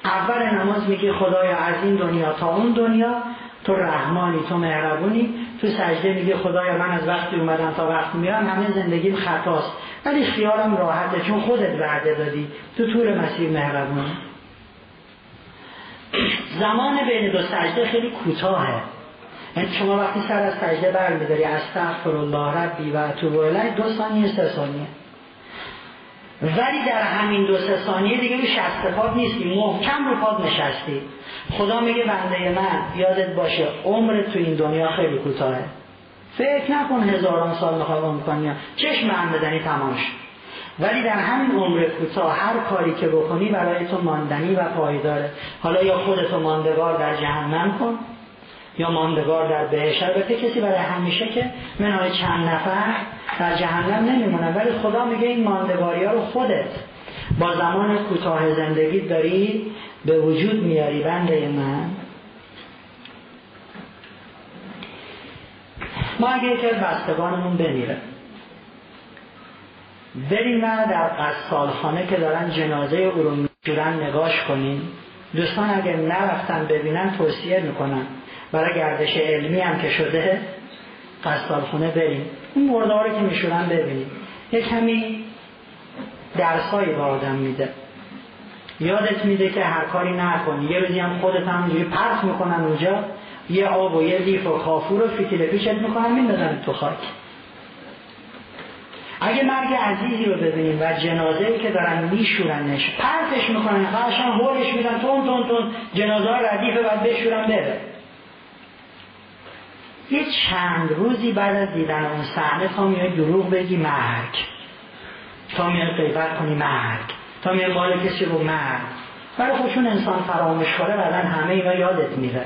اول نماز میگی خدایا از این دنیا تا اون دنیا تو رحمانی تو مهربونی. تو سجده میگه خدایا من از وقتی اومدم تا وقتی میرم همه زندگیم خطاست. ولی خیالم راحته چون خودت وعده دادی. تو طول مسیر مهربونی. زمان بین دو سجده خیلی کوتاهه. یعنی شما وقتی سر از سجده برمیداری استغفر الله ربی و الیه دو ثانیه سه ثانیه. ولی در همین دو سه ثانیه دیگه رو شست پاد نیستی. محکم رو پاد نشستی. خدا میگه بنده من یادت باشه عمر تو این دنیا خیلی کوتاهه. فکر نکن هزاران سال می‌خوای عمر کنی چشم هم بدنی تمام ولی در همین عمر کوتاه هر کاری که بکنی برای تو ماندنی و پایداره. حالا یا خودتو ماندگار در جهنم کن. یا ماندگار در بهشت. البته کسی برای همیشه که منهای چند نفر در جهنم نمیمونن ولی خدا میگه این ماندگاری ها رو خودت با زمان کوتاه زندگی داری به وجود میاری بنده من. ما اگه از بستگانمون بمیره بریم در قصالخانه که دارن جنازه او رو میشورن نگاش کنیم. دوستان اگر نرفتن ببینن توصیه می‌کنن. برای گردش علمی هم که شده قصالخونه بریم. اون مرداره که میشورن ببینیم. یک کمی درسایی به آدم میده. یادت میده که هر کاری نکنی. یه روزی هم خودت همونجوری پرت می‌کنن اونجا. یه آب و یه لیف و کافور و فیتیله پیچت می‌کنن میندازن تو خاک. اگه مرگ عزیزی رو ببینیم و جنازه ای که دارن میشورنش پرتش می‌کنن قشنگ هولش میدن تون تون تون. جنازه ها ردیفه بعد بشورن بره. یه چند روزی بعد از دیدن اون صحنه تا میای دروغ بگی مرگ. تا میای غیبت کنی مرگ. تا میای مال کسی رو مرگ. ولی خودشون انسان فراموش کنه بعدا همه اینا یادت میره.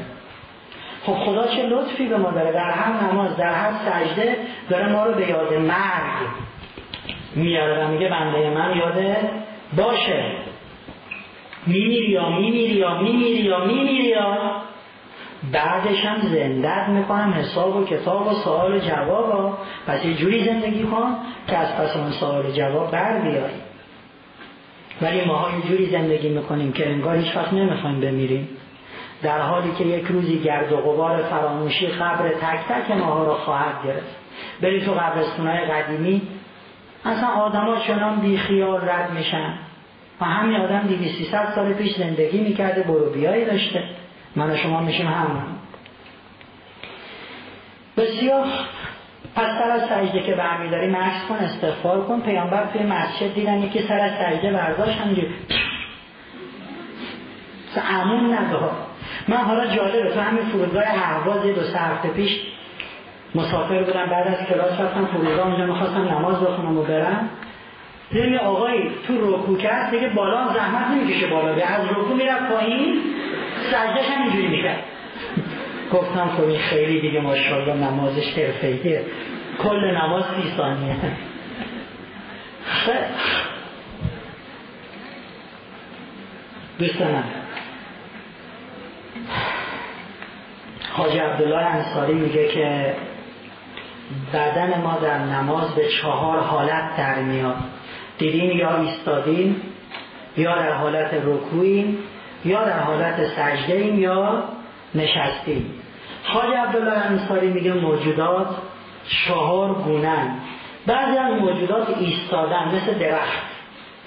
خب خدا چه لطفی به ما داره. در هر نماز در هر سجده داره ما رو به یاد مرگ میاره و میگه بنده من یاده باشه. میمیری یا میمیری یا میمیری یا میمیری یا بعدش هم زندت می‌کنم حساب و کتاب و سوال و جواب ها. پس یه جوری زندگی کن که از پس اون سوال و جواب بر بیایی ولی ماها یه جوری زندگی می‌کنیم که انگار هیچ وقت نمی‌خوایم بمیریم. در حالی که یک روزی گرد و غبار فراموشی قبر تک تک ماها رو خواهد گرفت. بری تو قبرستونهای قدیمی. اصلا آدما چنان بیخیال رد میشن. و همین آدم دیگه سال پیش زندگی می‌کرده برو بیایی داشته. من و شما میشیم هم. بسیار پس سر از سجده که برمیداری مکس کن استغفار کن. پیامبر توی مسجد دیدن یکی سر از سجده برداشت همینجور امون ندار من حالا جالبه تو همین فرودگاه دو سه پیش مسافر بودم بعد از کلاس رفتم فرودگاه اونجا می‌خواستم نماز بخونم و برم. یه آقایی تو رکو کرد دیگه بالا زحمت نمی‌کشه بالا. به از رکو می‌رفت پایین سجدش هم اینجوری می‌کرد. گفتم خب این خیلی دیگه ماشاءالله نمازش حرفه‌ایه. کل نماز سی ثانیه. دوستان حاج عبدالله انصاری میگه که بدن ما در نماز به چهار حالت در میاد. دیدیم یا ایستادیم یا در حالت رکوعیم یا در حالت سجده ایم یا نشستیم. حاج عبدالله انصاری میگه موجودات چهار گونن بعضی از موجودات ایستادن مثل درخت.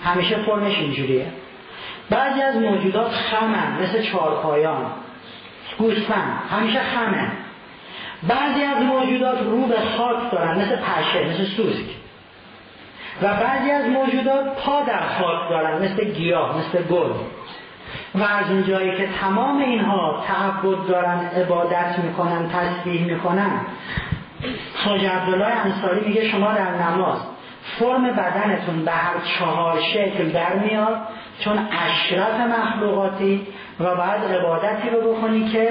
همیشه فرمش اینجوریه. بعضی از موجودات خمن مثل چارپایان گوسفند همیشه خمه بعضی از موجودات رو به خاک دارن مثل پشه مثل سوسک. و بعضی از موجودات پا در خاک دارن مثل گیاه مثل گل. و از اونجایی که تمام اینها تعبد دارن عبادت می‌کنن تسبیح می‌کنن. حاج عبدالله انصاری میگه شما در نماز فرم بدنتون به هر چهار شکل در میاد چون اشرف مخلوقاتی و بعد عبادتی رو بکنی که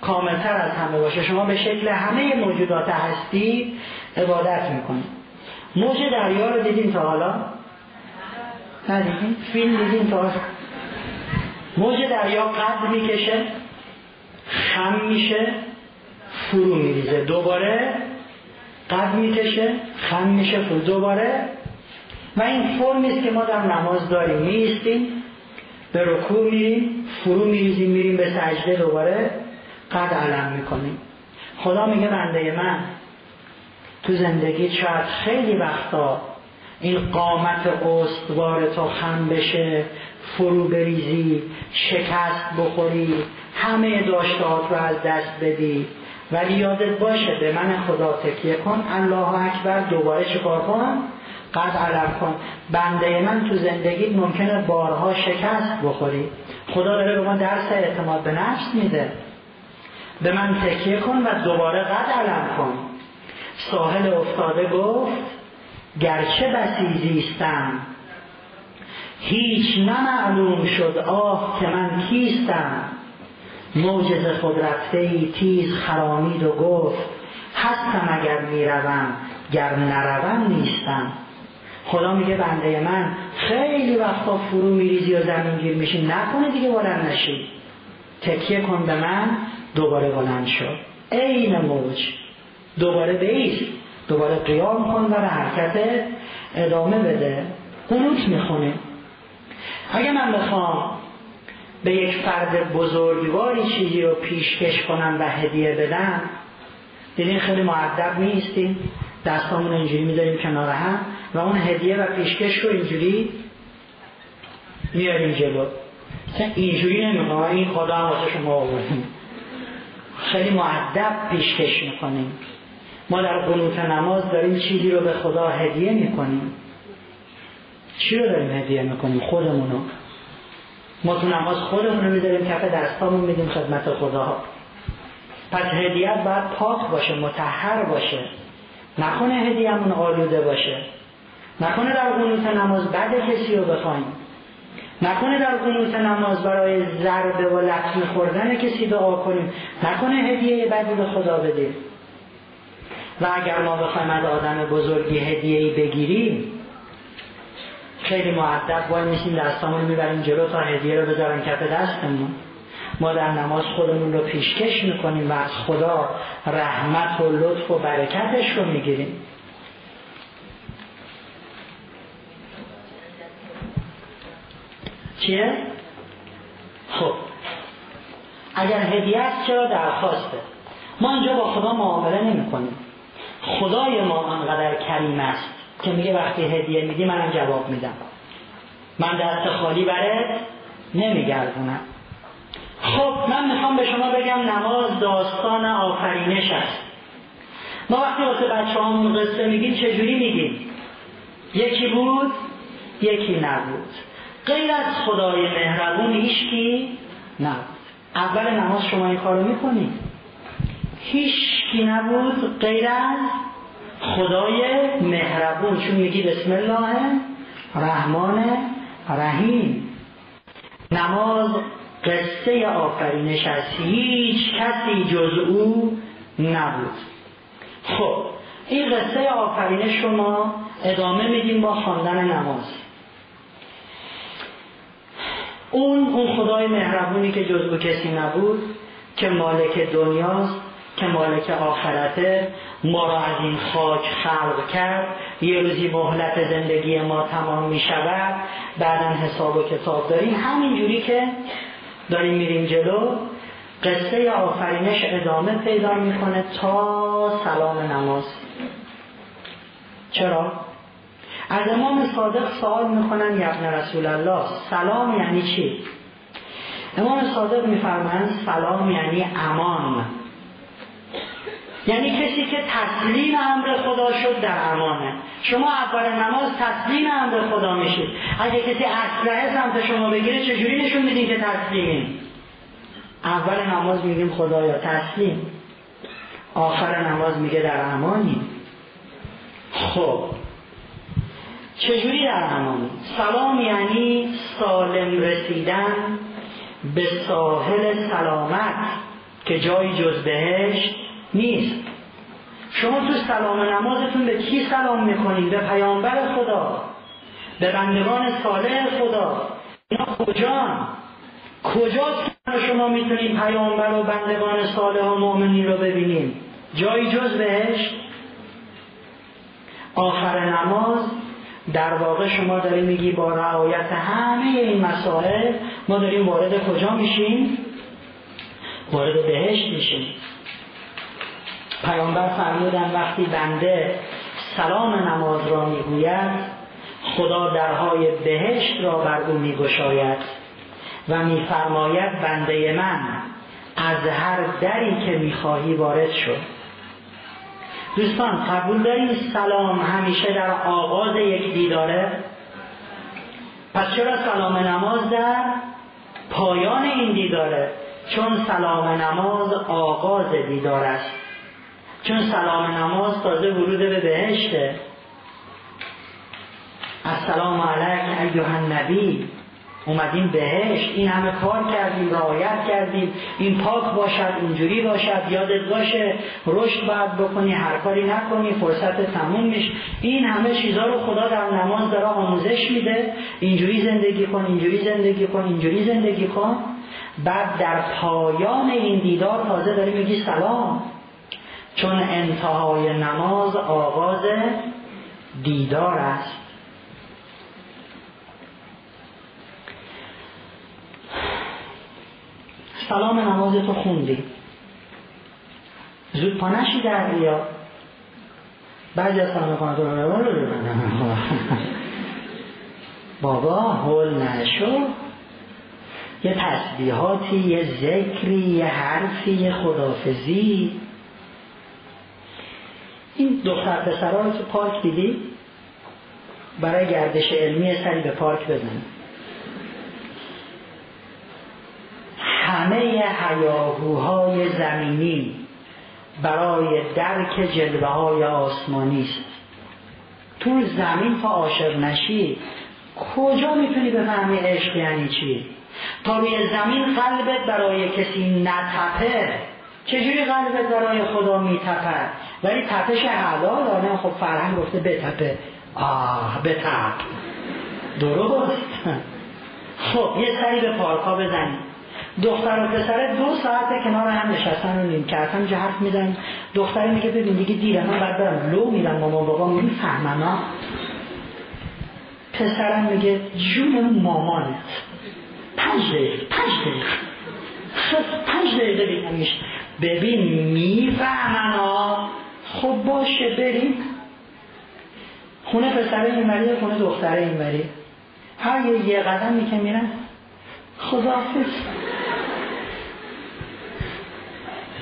کاملتر از همه باشه. شما به شکل همه موجودات هستی عبادت می‌کنید موج دریا رو دیدین تا حالا؟ ندیدین؟ فیلم دیدین تا حالا؟ موج دریا قد می‌کشه خم میشه فرو میریزه دوباره قد می‌کشه خم میشه فرو دوباره و این فرمی است که ما در نماز داریم میستیم به رکوع میریم فرو میریزیم میریم به سجده دوباره قد علم می‌کنیم خدا میگه بنده من تو زندگی شاید خیلی وقتا این قامت استوار تو خم بشه فرو بریزی شکست بخوری همه داشتهات رو از دست بدی. ولی یادت باشه به من خدا تکیه کن الله اکبر دوباره چیکار کن قد علم کن. بنده من تو زندگی ممکنه بارها شکست بخوری. خدا داره به ما درس اعتماد به نفس میده. به من تکیه کن و دوباره قد علم کن. ساحل افتاده گفت گرچه بسی زیستم هیچ نمعلوم شد آه که من کیستم. موجز خود رفته ای تیز خرامید و گفت هستم اگر می‌روم گر نروم نیستم. خدا میگه بنده من خیلی وقتا فرو میریزی و زمین گیر میشی نکنه دیگه بلند نشی. تکیه کن به من دوباره بلند شد عین موج. دوباره بیست دوباره قیام کن و حرکت ادامه بده. قنوت می‌خونه. اگه من بخوام به یک فرد بزرگواری چیزی رو پیشکش کنم و هدیه بدم دیدین خیلی معدب نیستیم؟ دستامون اینجوری می‌ذاریم کنار هم و اون هدیه و پیشکش رو اینجوری میاریم جلو. اینجوری نمی‌کنم این خدا هم واسه شما آوردیم. خیلی معدب پیشکش می‌کنیم. ما در قنوت نماز داریم چیزی رو به خدا هدیه می‌کنیم. چی رو داریم هدیه می‌کنیم؟ خودمونو. ما تو نماز خودمون رو می‌ذاریم کف دستامون میدیم خدمت خدا. پس هدیت باید پاک باشه متحر باشه. نکنه هدیهمون آلوده باشه. نکنه در قنوت نماز بد کسی رو بخوایم. نکنه در قنوت نماز برای ضربه و لطمه خوردن کسی دعا کنیم. نکنه هدیه بدی به خدا بدیم. و اگر ما بخوایم از آدم بزرگی هدیه ای بگیریم خیلی معدب وای میشیم دستامون می‌بریم جلو تا هدیه رو بذارن کف دستمون. ما در نماز خودمون رو پیشکش می‌کنیم و از خدا رحمت و لطف و برکتش رو می‌گیریم. چیه؟ خب. اگر هدیه است چرا درخواسته؟ ما اینجا با خدا معامله نمی کنیم خدای ما انقدر کریم است که میگه وقتی هدیه میدی منم جواب میدم. من دست خالی برات نمیگردونم. خب من می‌خوام به شما بگم نماز داستان آفرینش است. ما وقتی واسه بچه همون قصه میگیم چجوری میگیم؟ یکی بود یکی نبود. غیر از خدای مهربون هیچکی نبود. اول نماز شما این کارو می‌کنید هیچکی نبود غیر از خدای مهربون چون میگی بسم الله رحمان رحیم. نماز قصه آفرینش از هیچ کسی جز او نبود. خب این قصه آفرینش رو ما ادامه میدیم با خواندن نماز. اون اون خدای مهربونی که جز او کسی نبود که مالک دنیاست که مالک آخرته ما را از این خاک خلق کرد. یه روزی مهلت زندگی ما تمام می شود. بعدا حساب و کتاب داریم. همینجوری که داریم میریم جلو قصه آفرینش ادامه پیدا می‌کنه تا سلام نماز. چرا؟ از امام صادق سوال می‌کنن یبن رسول الله سلام یعنی چی؟ امام صادق میفرمایند سلام یعنی امان. یعنی کسی که تسلیم امر خدا شد در امانه شما اول نماز تسلیم امر خدا میشید. اگه کسی اسلحه سمت شما بگیره چجوری نشون میدین که تسلیمین اول نماز میگیم خدایا تسلیم. آخر نماز میگه در امانی خب. چجوری در امانی سلام یعنی سالم رسیدن به ساحل سلامت که جایی جز بهشت نیست. شما تو سلام نمازتون به کی سلام می‌کنید به پیامبر خدا. به بندگان صالح خدا. اینا کجان کجاست شما می‌تونید پیامبر و بندگان صالح و مؤمنین رو ببینیم جایی جز بهش؟ آخر نماز در واقع شما داریم میگی با رعایت همه این مسائل ما داریم وارد کجا میشیم؟ وارد بهشت میشیم. پیامبر فرمودن وقتی بنده سلام نماز را می‌گوید خدا درهای بهشت را بر او میگشاید و میفرماید بنده من از هر دری که می‌خواهی وارد شد دوستان قبول داریم سلام همیشه در آغاز یک دیداره؟ پس چرا سلام نماز در پایان این دیداره؟ چون سلام نماز آغاز دیدار است. چون سلام نماز تازه ورود به بهشته. السلام علیک ایها النبی. اومدیم بهشت. این همه کار کردیم رعایت کردیم. این پاک باشد اینجوری باشد یادت باشه. رشد باید بکنی هر کاری نکنی فرصت تموم میش این همه چیزها رو خدا در نماز داره آموزش میده. اینجوری زندگی کن اینجوری زندگی کن اینجوری زندگی کن. بعد در پایان این دیدار تازه داری میگی سلام. چون انتهای نماز آغاز دیدار است. سلام نماز تو خوندی. زود پا نشی در ریا. بعضی از سلام بابا هول نشو. یه تسبیحاتی یه ذکری یه حرفی یه خدافزی این دختر رو تو پارک دیدی برای گردش علمی سری به پارک بزنید همه هیاهوهای زمینی برای درک جلوه های آسمانی است. تو زمین تا عاشق نشی کجا می‌تونی بفهمی عشق یعنی چی؟ تا روی زمین قلبت برای کسی نتپه. چجوری قلبت برای خدا میتپه ولی تپش حلال آنه خب فرهنگ گفته بتپه آه بتپ. درست. خب یه سری به پارکا بزنید دختر و پسر دو ساعت کنار هم نشستن و نیم کرد هم حرف میدن دختری میگه ببین دیگه دیره من بعد برم. لو میرم مامان بابا می‌فهمن ها. پسرم میگه جون مامانت. پنج دقیقه پنج دقیقه. خب پنج دقیقه بگمش ببین می‌فهمن ها خب باشه بریم. خونه پسره اینوریه خونه دختره اینوریه هر یه یه قدمی که میرن خداحافظ.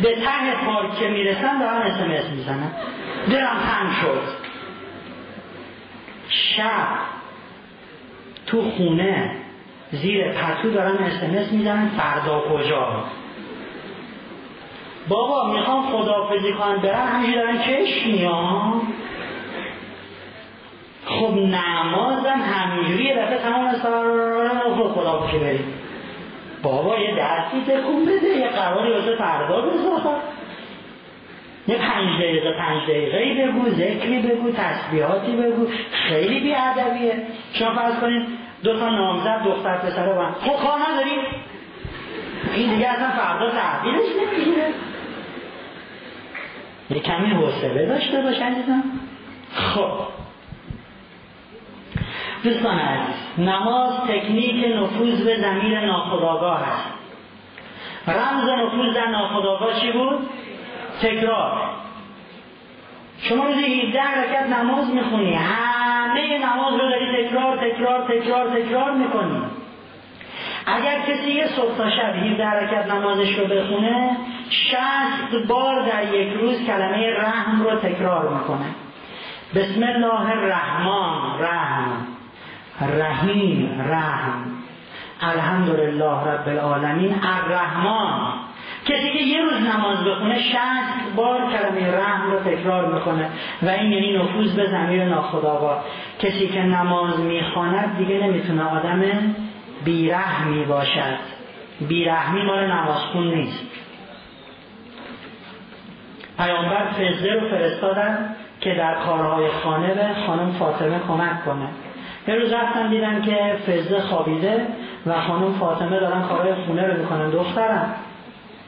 به ته پارک که می‌رسن دارن اسمس می‌زنن دلم تنگ شد. شب. تو خونه زیر پتو دارن اسمس می‌زنن فردا کجا؟ بابا می‌خوام خدافزی کنن برن همینجوری دارن چشم میان خب نمازم همینجوری یه دفعه تمام سر خدافزی بریم بابا یه درسی تکون بده یه قراری واسه فردا بذار. یه پنج دقیقه پنج دقیقه بگو ذکری بگو تسبیحاتی بگو. خیلی بیادبیه. شما فرض کنید دو تا نامزد دختر پسره با خب کار نداری؟ این دیگه اصلا فردا تحویلش نمی‌گیره. یه کمی حوصله داشته باش عزیزم. خب. دوستان عزیز نماز تکنیک نفوذ به زمین ناخداگاه است. رمز نفوذ در ناخداگاه چی بود؟ تکرار. شما روزی 17 رکعت نماز می‌خونی همه نماز رو داری تکرار تکرار تکرار تکرار می‌کنی. اگر کسی یه صبح تا شب 17 رکعت نمازش رو بخونه 60 بار در یک روز کلمه رحم رو تکرار می‌کنه. بسم الله الرحمن رحم رحیم رحم. الحمدلله رب العالمین الرحمن. کسی که یه روز نماز بخونه شست بار کلمه رحم رو تکرار می‌کنه. و این یعنی نفوذ به زمیر ناخداگاه کسی که نماز می‌خواند دیگه نمی‌تونه آدم بیرحمی باشد. بیرحمی مال نمازخون نیست. پیامبر فزه رو فرستادن که در کارهای خانه به خانم فاطمه کمک کنه. یه روز رفتن دیدن که فزه خوابیده و خانم فاطمه دارن کارهای خونه رو می‌کنن. دخترم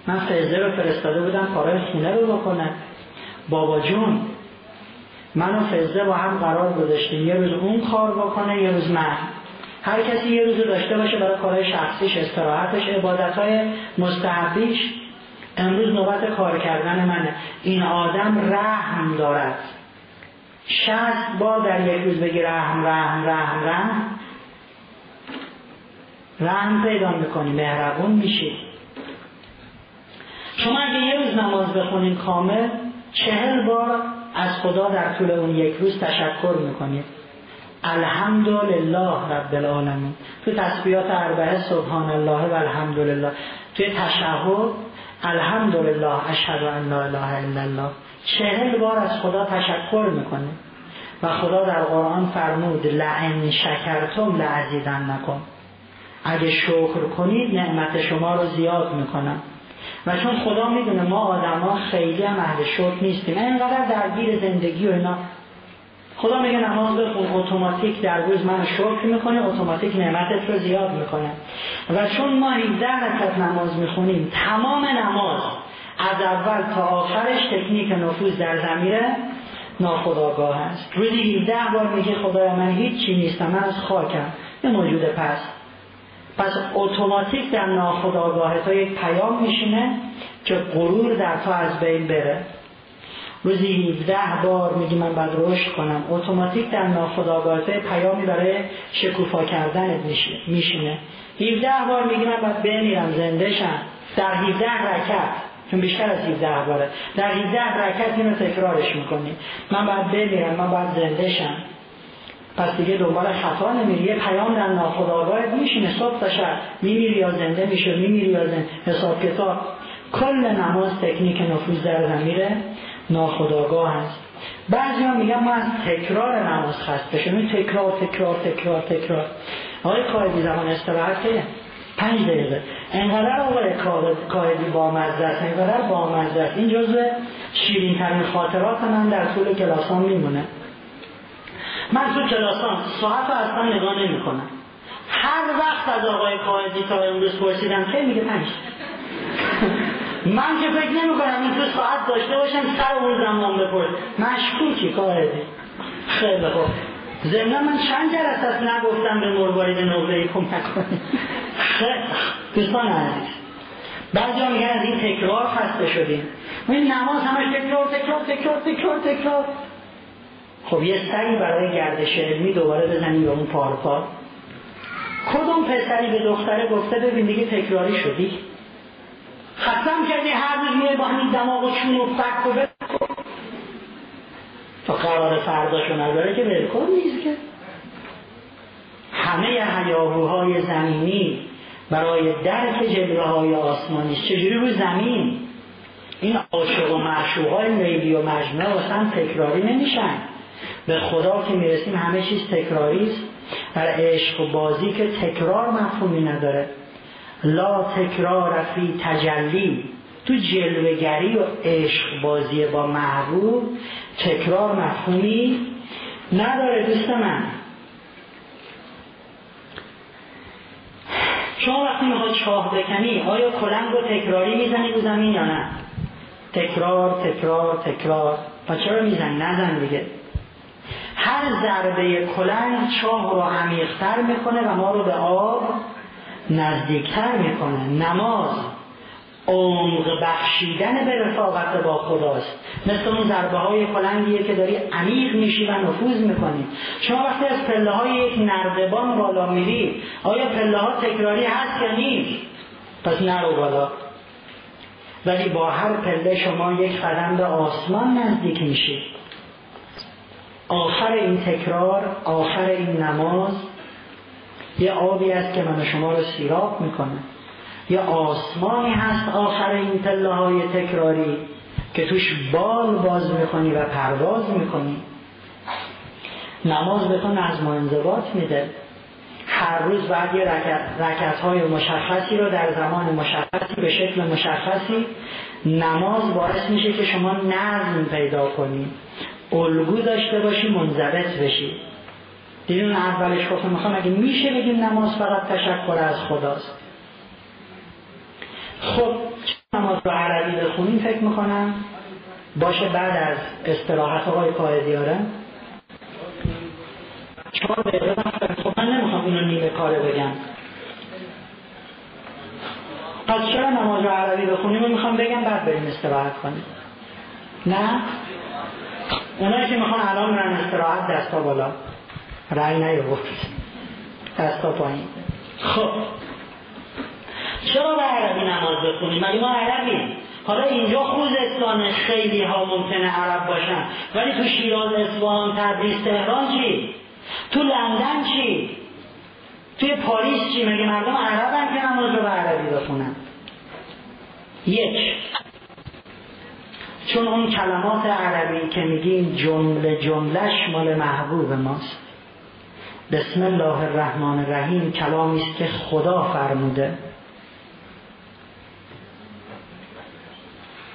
من فزه رو فرستاده بودم کارهای خونه رو بکنه. بابا جون من و فزه با هم قرار گذاشتیم. یه روز اون کار بکنه یه روز من. هر کسی یه روز داشته باشه برای کارهای شخصیش استراحتش عبادتهای مستحبیش امروز نوبت کار کردن منه. این آدم رحم دارد. شست بار در یک روز بگی رحم رحم رحم رحم. رحم پیدا می‌کنی مهربون میشی. شما اگه یه روز نماز بخونین کامل چهل بار از خدا در طول اون یک روز تشکر می‌کنید. الحمدلله رب العالمین. تو تسبیحات اربعه سبحان الله و الحمدلله توی تشهد الحمدلله اشهد ان لا اله الا الله. چهل بار از خدا تشکر می‌کنه. و خدا در قرآن فرمود لعن شکرتم لعزیدن نکن اگه شکر کنید نعمت شما رو زیاد می‌کنم. و چون خدا می‌دونه ما آدما خیلی هم اهل شکر نیستیم اینقدر درگیر زندگی و اینا خدا میگه نماز بخون اتوماتیک در روز من شکر می‌کنه اتوماتیک نعمتت رو زیاد می‌کنه. و چون ما 17 رکعت نماز می‌خونیم تمام نماز از اول تا آخرش تکنیک نفوذ در زمیر ناخداگاه است. روزی 17 بار میگه خدای من هیچ چی نیستم من از خاکم. یه موجود پس پس اتوماتیک در ناخداگاه تا یک پیام میشینه که غرور در تو از بین بره. روزی 17 بار میگی من باید رشد کنم. اتوماتیک در ناخودآگاه پیامی برای شکوفا کردن میشینه. 17 بار میگی من باید بمیرم زنده شم. در 17 رکت چون بیشتر از 17 باره در 17 رکت اینو تکرارش می‌کنی. من باید بمیرم من باید زنده شم. پس دیگه دنبال خطا نمیری. یه پیام در ناخودآگاهت میشینه صبح تا شب. میمیری یا زنده میشه میمیری یا زنده. حساب کتاب کل نماز تکنیک نفوذ در زمیره ناخداگاه هست بعضی ها میگن ما از تکرار نماز خسته شدیم تکرار تکرار تکرار تکرار. آقای قائدی زمان استراحت که پنج دقیقه. انقدر آقای قائدی با مزدست انقدر با مزدست این جزو شیرین ترین خاطرات من در طول کلاسان میمونه. من تو کلاسان ساعت رو اصلا نگاه نمی کنم هر وقت از آقای قائدی تا امروز پرسیدم که میگه پنج. من که فکر نمی کنم این تو ساعت داشته باشم سر اون زمان بپرس. مشکوکی قاعده خیلی خوب. زمنا من چند جلسه نگفتم به مروارید نوبه کمک کنیم دوستان عزیز بعضی ها میگن از این تکرار خسته شدیم. این نماز همش تکرار تکرار تکرار تکرار تکرار. خب یه سری برای گردش علمی دوباره بزنیم به اون پار پار کدوم پسری به دختره گفته ببین دیگه تکراری شدی؟ ختم کردی هر روز میره با همین دماغ و چون و فک و تا قرار فرداشو نداره که بلکن نیست که همه هیاهوهای زمینی برای درک جلوه های آسمانی چجوری رو زمین. این عاشق و معشوق های لیلی و مجنون واسه تکراری نمیشن. به خدا که می‌رسیم همه چیز تکراری است در عشق و بازی که تکرار مفهومی نداره. لا تکرار فی تجلی. تو جلوگری و عشق بازی با محبوب تکرار مفهومی نداره دوست من. شما وقتی می‌خواد چاه بکنی آیا کلنگ رو تکراری می‌زنی رو زمین یا نه؟ تکرار تکرار تکرار. و چرا می‌زنی؟ نزن دیگه. هر ضربه کلنگ چاه رو عمیقتر می‌کنه و ما رو به آب نزدیکتر می‌کنه. نماز عمق بخشیدن به رفاقت با خداست. مثل اون ضربه های کلنگیه که داری عمیق میشی و نفوذ می‌کنی. شما وقتی از پله های یک نردبان بالا میری آیا پله ها تکراری هست یا نیست؟ پس نرو بالا. ولی با هر پله شما یک قدم به آسمان نزدیک میشید آخر این تکرار آخر این نماز یه آبی است که من شما رو سیراب می‌کنه. یه آسمانی هست آخر این پله های تکراری که توش بال باز می‌کنی و پرواز می‌کنی. نماز به تو نظم و انضباط میده. هر روز بعد یه رکت, های مشخصی رو در زمان مشخصی به شکل مشخصی نماز باعث میشه که شما نظم پیدا کنی. الگو داشته باشی منضبط بشی. دیدون اولش گفتم می‌خوام اگه میشه بگیم نماز فقط تشکر از خداست. خب نماز رو عربی بخونیم فکر می‌کنم؟ باشه بعد از استراحت آقای قائدیاره چهار دقیقه خب من نمی‌خوام اینو نیمه کاره بگم. پس چرا نماز رو عربی بخونیم؟ و می‌خوام بگم بعد بریم استراحت کنیم. نه؟ اونایی که می‌خوان الان برن استراحت دستا بالا. رأی نیاورد دستا پایین. خب. چرا به عربی نماز بخونیم مگه ما عربیم؟ حالا اینجا خوزستان خیلی ها ممکنه عرب باشن. ولی تو شیراز اصفهان تبریز تهران چی؟ تو لندن چی؟ توی پاریس چی؟ مگه مردم عربن که نماز رو به عربی بخونن؟ یک. چون اون کلمات عربی که میگیم جمله جملش مال محبوب ماست. بسم الله الرحمن الرحیم کلامی است که خدا فرموده.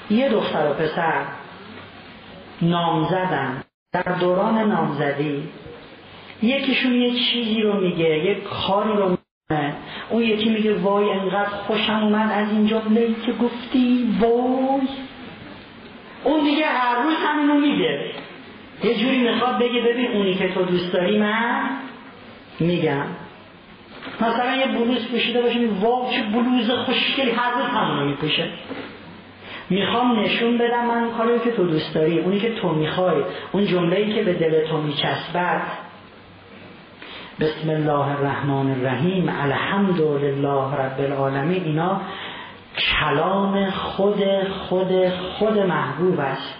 یه دختر و پسر نامزدن. در دوران نامزدی یکیشون یه چیزی رو میگه یه کاری رو میگه اون یکی میگه وای انقدر خوشم اومد از این جمله که گفتی وای. اون دیگه هر روز همینو میگه یه جوری می‌خواد بگه ببین اونی که تو دوست داری من میگم. مثلا یه بلوز پوشیده باشه واو چه بلوز خوشگلی هر روز همونو میپوشه. می‌خوام نشون بدم من کاری که تو دوست داری اونی که تو می‌خوای اون جمله‌ای که به دل تو میچسبد. بسم الله الرحمن الرحیم الحمد لله رب العالمین. اینا کلام خود خود خود محبوب است.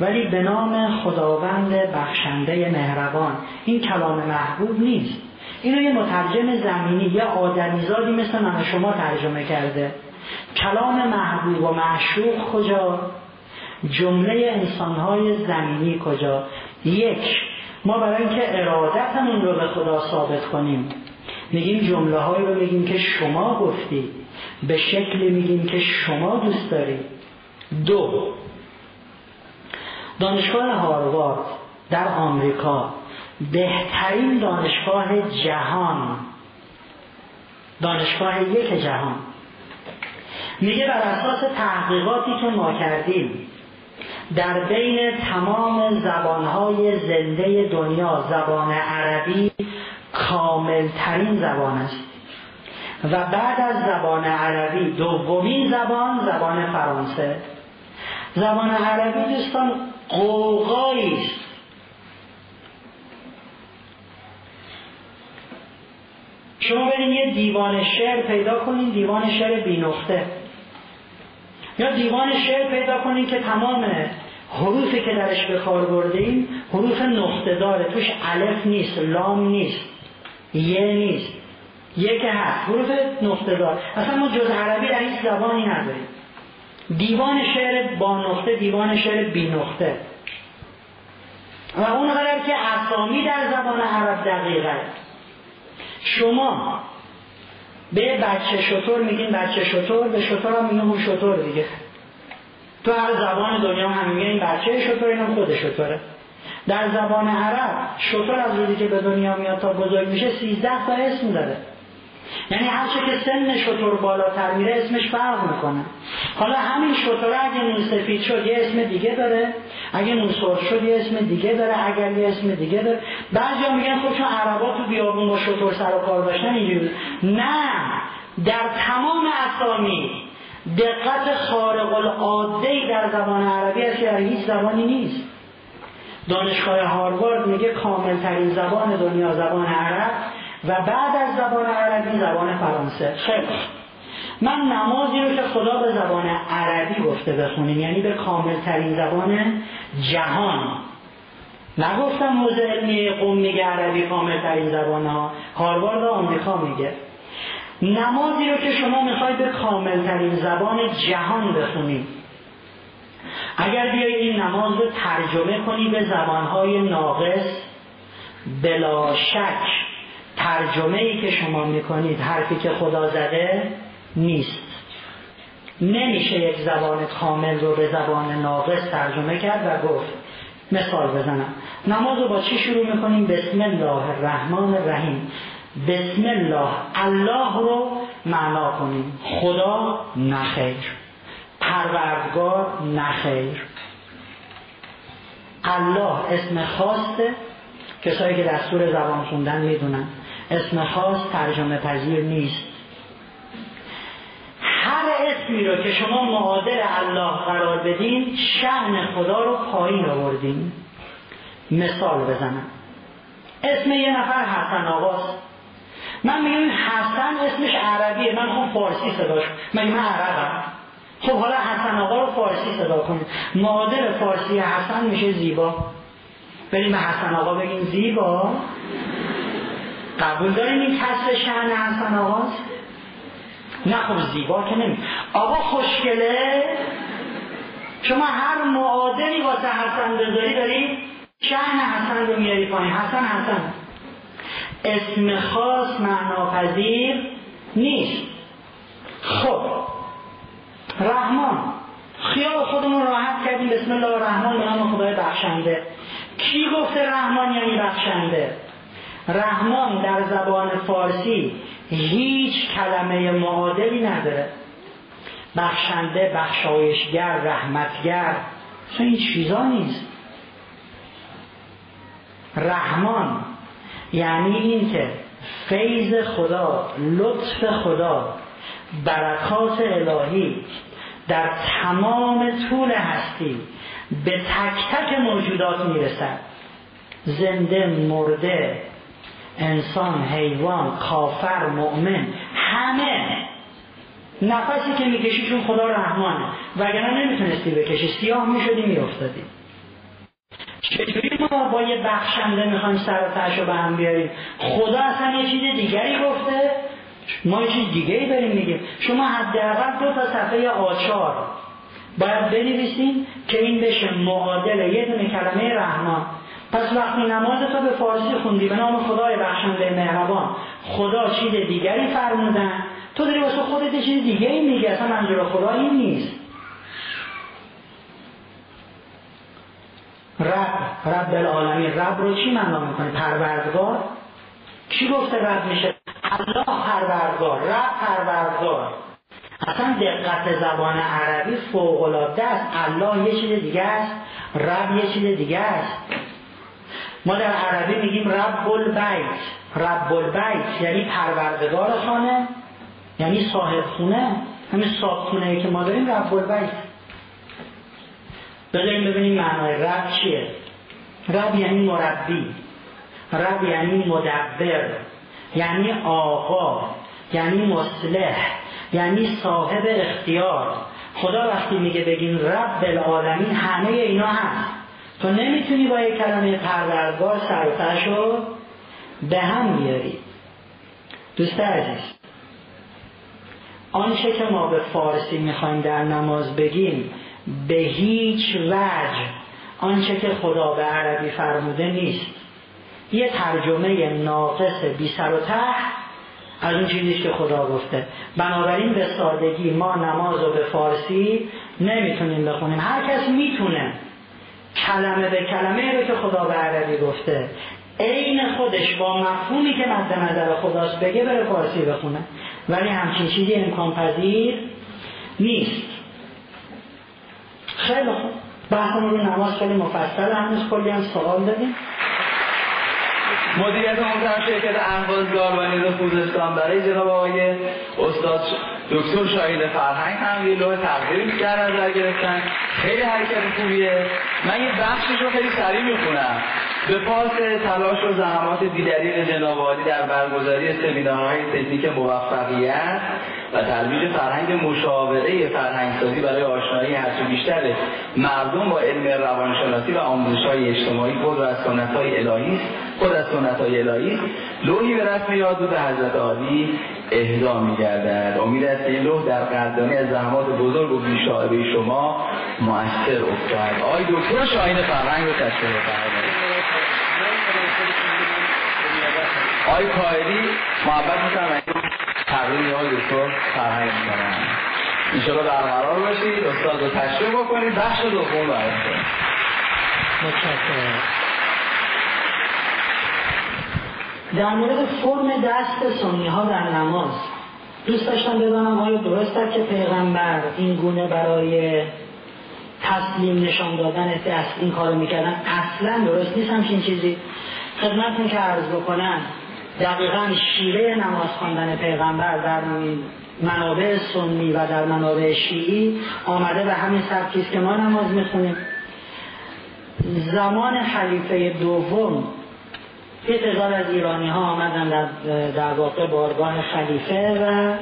ولی به نام خداوند بخشنده مهربان. این کلام محبوب نیست. اینو یه مترجم زمینی یه آدمیزادی مثل من شما ترجمه کرده. کلام محبوب و معشوق کجا؟ جمله انسانهای زمینی کجا؟ یک ما برای اینکه ارادتمون رو به خدا ثابت کنیم میگیم جمله هایی رو میگیم که شما گفتی. به شکلی میگیم که شما دوست دارید دو دانشگاه هاروارد در آمریکا بهترین دانشگاه جهان. دانشگاه یک جهان. میگه بر اساس تحقیقاتی که ما کردیم در بین تمام زبانهای زنده دنیا زبان عربی کاملترین زبان است. و بعد از زبان عربی دومین زبان زبان فرانسه. زبان عربی دوستان قوقایی. شما برین یه دیوان شعر پیدا کنین دیوان شعر بی نقطه یا دیوان شعر پیدا کنین که تمام حروفی که درش به کار بردیم حروف نقطه داره. توش الف نیست لام نیست یه نیست. یه که هست حروف نقطه دار. اصلا ما جز عربی در هیچ زبانی نداریم. دیوان شعر با نقطه دیوان شعر بی نقطه. و اون قدر که اسامی در زبان عرب دقیقه شما به بچه شطور میگین بچه شطور به شطور هم میگن اون شطور دیگه. تو هر زبان دنیا هم میگن این بچه شطور اینم خود شطوره. در زبان عرب شطور از روزی که به دنیا میاد تا بزرگ میشه سیزده تا اسم داره. یعنی هرچه که سن شطور بالاتر میره اسمش فرق می‌کنه. حالا همین شطور اگه نون سفید شد یه اسم دیگه داره. اگه نون سرخ شد یه اسم دیگه داره. اگر یه اسم دیگه داره. بعضیا میگن خب چون عربا تو بیابون با شطور سر و کار داشتن اینجوری. نه. در تمام اسامی دقت خارق العاده در زبان عربی است که هیچ زبانی نیست. دانشگاه هاروارد میگه کامل ترین زبان دنیا زبان عرب. و بعد از زبان عربی زبان فرانسه. خیلی من نمازی رو که خدا به زبان عربی گفته بخونیم یعنی به کامل ترین زبان جهان. نگفتم موزه علمی قوم میگه عربی کامل ترین زبان ها هاروارد آمریکا میگه. نمازی رو که شما می‌خواید به کامل ترین زبان جهان بخونید اگر بیایید این نماز رو ترجمه کنی به زبانهای ناقص بلا شک. ترجمه ای که شما می‌کنید حرفی که خدا زده نیست. نمیشه یک زبان کامل رو به زبان ناقص ترجمه کرد و گفت. مثال بزنم. نماز رو با چی شروع می‌کنیم؟ بسم الله الرحمن الرحیم. بسم الله. الله رو معنا کنیم. خدا نخیر پروردگار نخیر الله اسم خاصه کسایی که دستور زبان خوندن می‌دونن. اسم خاص ترجمه پذیر نیست. هر اسمی رو که شما معادل الله قرار بدین شهن خدا رو پایین آوردین. مثال بزنم. اسم یه نفر حسن آقاست من میگم حسن اسمش عربیه من خوب فارسی صداش من من عربم؟ خب حالا حسن آقا رو فارسی صدا کنید. معادل فارسی حسن میشه زیبا. بریم به حسن آقا بگیم زیبا. قبول داریم این کسر شهن حسن آقاست نه خب زیبا که نمی آقا خوشگله؟ شما هر معادلی واسه حسن بذاری داری شهن حسن رو میاری پایین. حسن حسن. اسم خاص معناپذیر نیست. خب. رحمان. خیال خودمون راحت کردیم. بسم الله الرحمن به نام خدای بخشنده. کی گفته رحمان یعنی بخشنده؟ رحمان در زبان فارسی هیچ کلمه معادلی نداره. بخشنده بخشایشگر رحمتگر این چیزا نیست. رحمان یعنی اینکه فیض خدا لطف خدا برکات الهی در تمام طول هستی به تک تک موجودات می‌رسد. زنده مرده انسان حیوان کافر مؤمن همه. نفسی که می‌کشی چون خدا رحمانه. وگرنه نمی‌تونستی بکشی. سیاه می‌شدی میافتادی. چجوری ما با یه بخشنده می‌خوایم سر و رو به هم بیاریم؟ خدا اصلا یه چیز دیگری گفته. ما یه چیز دیگری داریم میگیم شما حداقل دو تا صفحه آچار باید بنویسیم که این بشه معادل یه دونه کلمه رحمان. پس وقتی نماز تو به فارسی خوندی به نام خدای بخشنده مهربان خدا چیز دیگری فرمودن تو داری واسه خودت چیز دیگری میگی اصلا منظور خدا این نیست. رب رب العالمین رب رو چی معنا می‌کنه؟ پروردگار؟ کی گفته رب میشه؟ الله پروردگار رب پروردگار. اصلا دقت زبان عربی فوق است. الله یه چیز دیگه است. رب یه چیز دیگه است. ما در عربی میگیم رب البیت رب البیت یعنی پروردگار خانه یعنی صاحب خونه همین صاحب خونه که ما داریم رب البیت بذاریم ببینیم معنای رب چیه؟ رب یعنی مربی. رب یعنی مدبر یعنی آقا یعنی مصلح یعنی صاحب اختیار. خدا وقتی میگه بگیم رب العالمین همه اینا هست. تو نمی‌تونی با یک کلمه پروردگار سرتش رو به هم بیاری دوست عزیز آنچه که ما به فارسی می‌خوایم در نماز بگیم به هیچ وجه آنچه که خدا به عربی فرموده نیست. یه ترجمه ناقص بی سر و ته از اون چیزی که خدا گفته. بنابراین به سادگی ما نماز رو به فارسی نمی‌تونیم بخونیم. هر کس می‌تونه. کلمه به کلمه رو که خدا به عربی گفته. عین خودش با مفهومی که مد نظر خداست بگه بره فارسی بخونه. ولی همچین چیزی امکان پذیر نیست. خیلی خوب. بحثمون رو نماز خیلی مفصل هنوز کلی هم سوال دادیم. مدیریت محترم شرکت اهواز گاروانی خوزستان برای جناب آقای استاد دکتر شاهین فرهنگ هم یه لوح تقدیر در نظر گرفتن. خیلی حرکت خوبیه. من یه بخشش رو خیلی سریع می‌خونم. به پاس تلاش و زحمات بیدلیل جناب عالی در برگزاری سمینارهای تکنیک موفقیت و ترویج فرهنگ مشاوره فرهنگسازی برای آشنایی هرچه بیشتر مردم با علم روانشناسی و آموزش های اجتماعی خود از سنت های الهی خود از سنت های الهی لوحی به رسم یاد به حضرت عالی اهدا میگردد. امید است که این لوح در قدردانی از زحمات بزرگ و بیشاعبه شما مؤثر افتد. آقای دکتر شاهین فرهنگ رو تشکر آقای کائدی محبت می‌کنم. تقریبی های دکتر فرهنگ می‌کنم. انشاءالله برقرار باشید. استاد رو تشریف بکنید. بخش دوم برای متشکرم. در مورد فرم دست سنی ها در نماز دوست داشتم بدانم آیا درست است که پیغمبر این گونه برای تسلیم نشان دادن دست این کارو می‌کردن؟ اصلا درست نیست همچین چیزی. خدمتتون که عرض بکنم. دقیقا شیوه نماز خواندن پیغمبر در منابع سنی و در منابع شیعی آمده به همین سبکی که ما نماز می‌خونیم. زمان خلیفه دوم یه تعداد از ایرانی ها آمدن در, در واقع بارگاه خلیفه و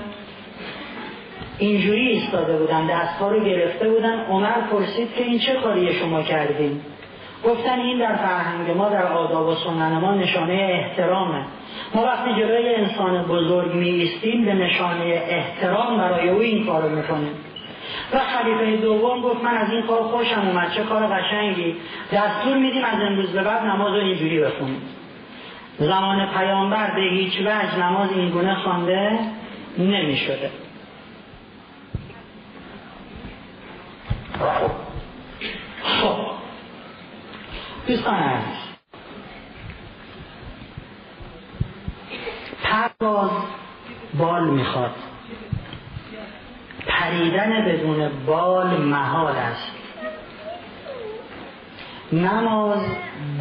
اینجوری ایستاده بودن دستها رو گرفته بودن. عمر پرسید که این چه کاری شما کردین؟ گفتن این در فرهنگ ما در آداب و سنن ما نشانه احترامه ما وقتی جلوی انسان بزرگ می ایستیم به نشانه احترام برای او این کارو می‌کنیم. و خلیفه دوم گفت من از این کار خوشم اومد چه کار قشنگی. دستور میدیم از امروز به بعد نماز رو اینجوری بخونیم. زمان پیامبر به هیچ وجه نماز این گونه خوانده نمی شده خب. دوستان عزیز پرواز بال می‌خواد. پریدن بدون بال محال است. نماز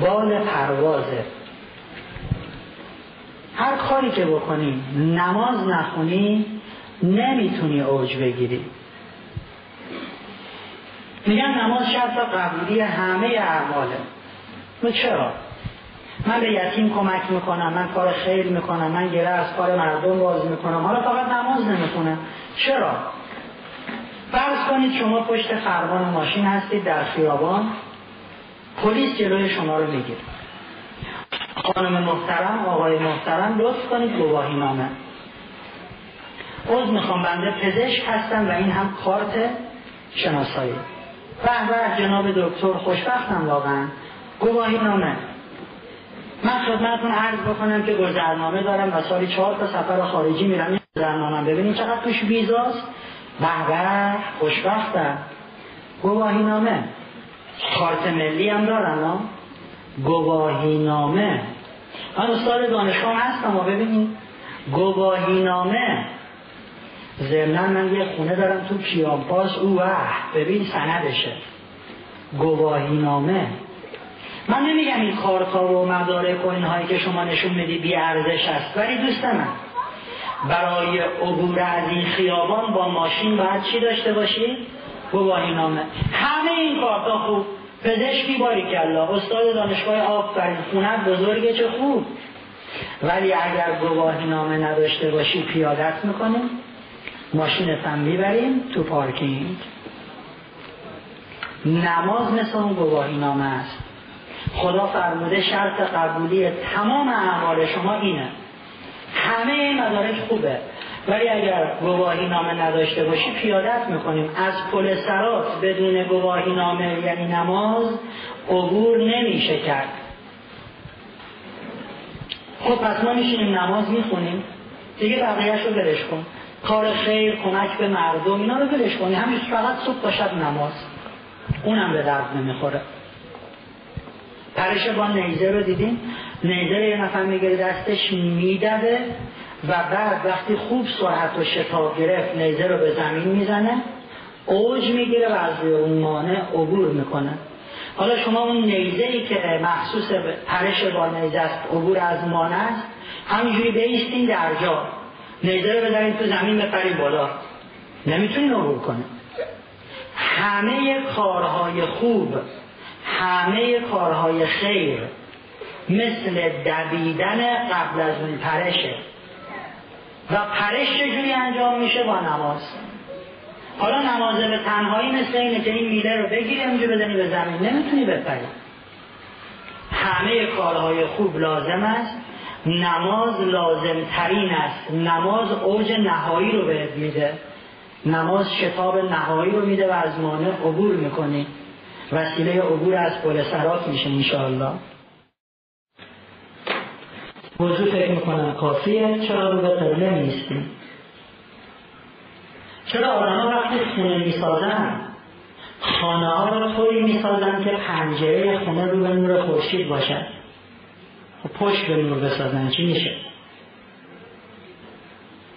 بال پروازه. هر کاری که بکنی نماز نخونی نمی‌تونی اوج بگیری. میگن نماز شرط قبولی همه اعماله. چرا؟ من به یتیم کمک می‌کنم من کار خیر می‌کنم من گره از کار مردم باز می‌کنم. حالا فقط نماز نمی‌کنم چرا؟ فرض کنید شما پشت خربان ماشین هستید در خیابان پلیس جلوی شما رو می‌گیره. خانم محترم آقای محترم لطف کنید گواهی نامه. عوض می‌خوام بنده پزشک هستم و این هم کارت شناسایی. به به جناب دکتر خوشبختم واقعا. گواهی نامه. من خدمتتون عرض بکنم که گذرنامه دارم و سالی چهار تا سفر خارجی میرم. گذرنامه ببینید چقدر توش ویزاست به به خوشبختم گواهی نامه. کارت ملی هم دارم گواهی نامه. من استاد دانشگاه هستم و ببینید. گواهی نامه. ضمنا من یه خونه دارم تو کیانپاس او ببین سندشه. گواهی نامه. من نمیگم این کارتا و مدارک و اینهایی که شما نشون میدی بی ارزش است. ولی دوست من برای عبور از این خیابان با ماشین باید چی داشته باشی؟ گواهی نامه. همه این کارتا خوب. پزشکی باری کلا استاد دانشگاه آفرین. خونت بزرگه چه خوب. ولی اگر گواهی نامه نداشته باشی پیادت می‌کنیم. ماشینت هم می‌بریم تو پارکینگ. نماز مثل اون گواهی نامه است. خدا فرموده شرط قبولی تمام اعمال شما اینه. همه مدارک خوبه. ولی اگر گواهی نامه نداشته باشی پیادت می‌کنیم. از پل سرات بدون گواهی نامه یعنی نماز عبور نمیشه کرد. خب پس ما میشینیم نماز می‌خونیم. دیگه بقیهش رو برش کن. کار خیر کمک به مردم اینا رو برش کنی. همین فقط صبح باشد نماز. اونم به درد نمی‌خوره. پرش با نیزه رو دیدیم نیزه یه نفر می‌گیره دستش میدوه و بعد وقتی خوب سرعت و شتاب گرفت نیزه رو به زمین می‌زنه اوج می‌گیره و از اون مانع عبور می‌کنه. حالا شما اون نیزه ای که مخصوص پرش با نیزه است عبور از مان است همینجوری بیستین در جا. نیزه رو بذارین تو زمین بپرین بالا. نمی‌تونین عبور کنه. همه کارهای خوب همه کارهای خیر مثل دویدن قبل از اون پرشه. و پرش چجوری انجام میشه؟ با نماز. حالا نماز به تنهایی مثل اینه که این میله رو بگیری اونجا بزنی به زمین. نمی‌تونی بپری. همه کارهای خوب لازم است. نماز لازم ترین است. نماز اوج نهایی رو بهت میده. نماز شتاب نهایی رو میده و از مانع عبور می‌کنی. وسیله عبور از پل سرات میشه انشاءالله. موضوع فکر می‌کنم کافیه. چرا رو به قبله نیستیم؟ چرا آدم وقتی خونه می‌سازن خانه ها رو طوری می‌سازن که پنجره خونه رو به نور خورشید باشد خب پشت به نور بسازن چی میشه؟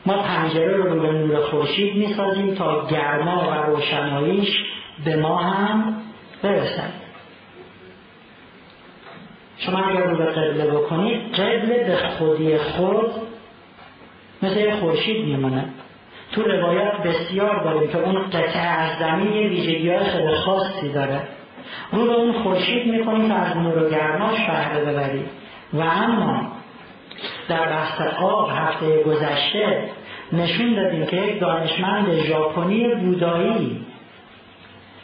ما پنجره رو به نور خورشید می‌سازیم تا گرما و روشناییش به ما هم برسد شما اگر رو به قبله بکنید قبله به خودی خود مثل خورشید میمونه. تو روایات بسیار داریم که اون قطعه از زمین یه ویژگی های خیلی خاصی داره. رو به اون خورشید می‌کنید تا از نور و گرماش بهره ببرید و اما در بحث آب هفته گذشته نشون دادیم که یک دانشمند ژاپنی بودایی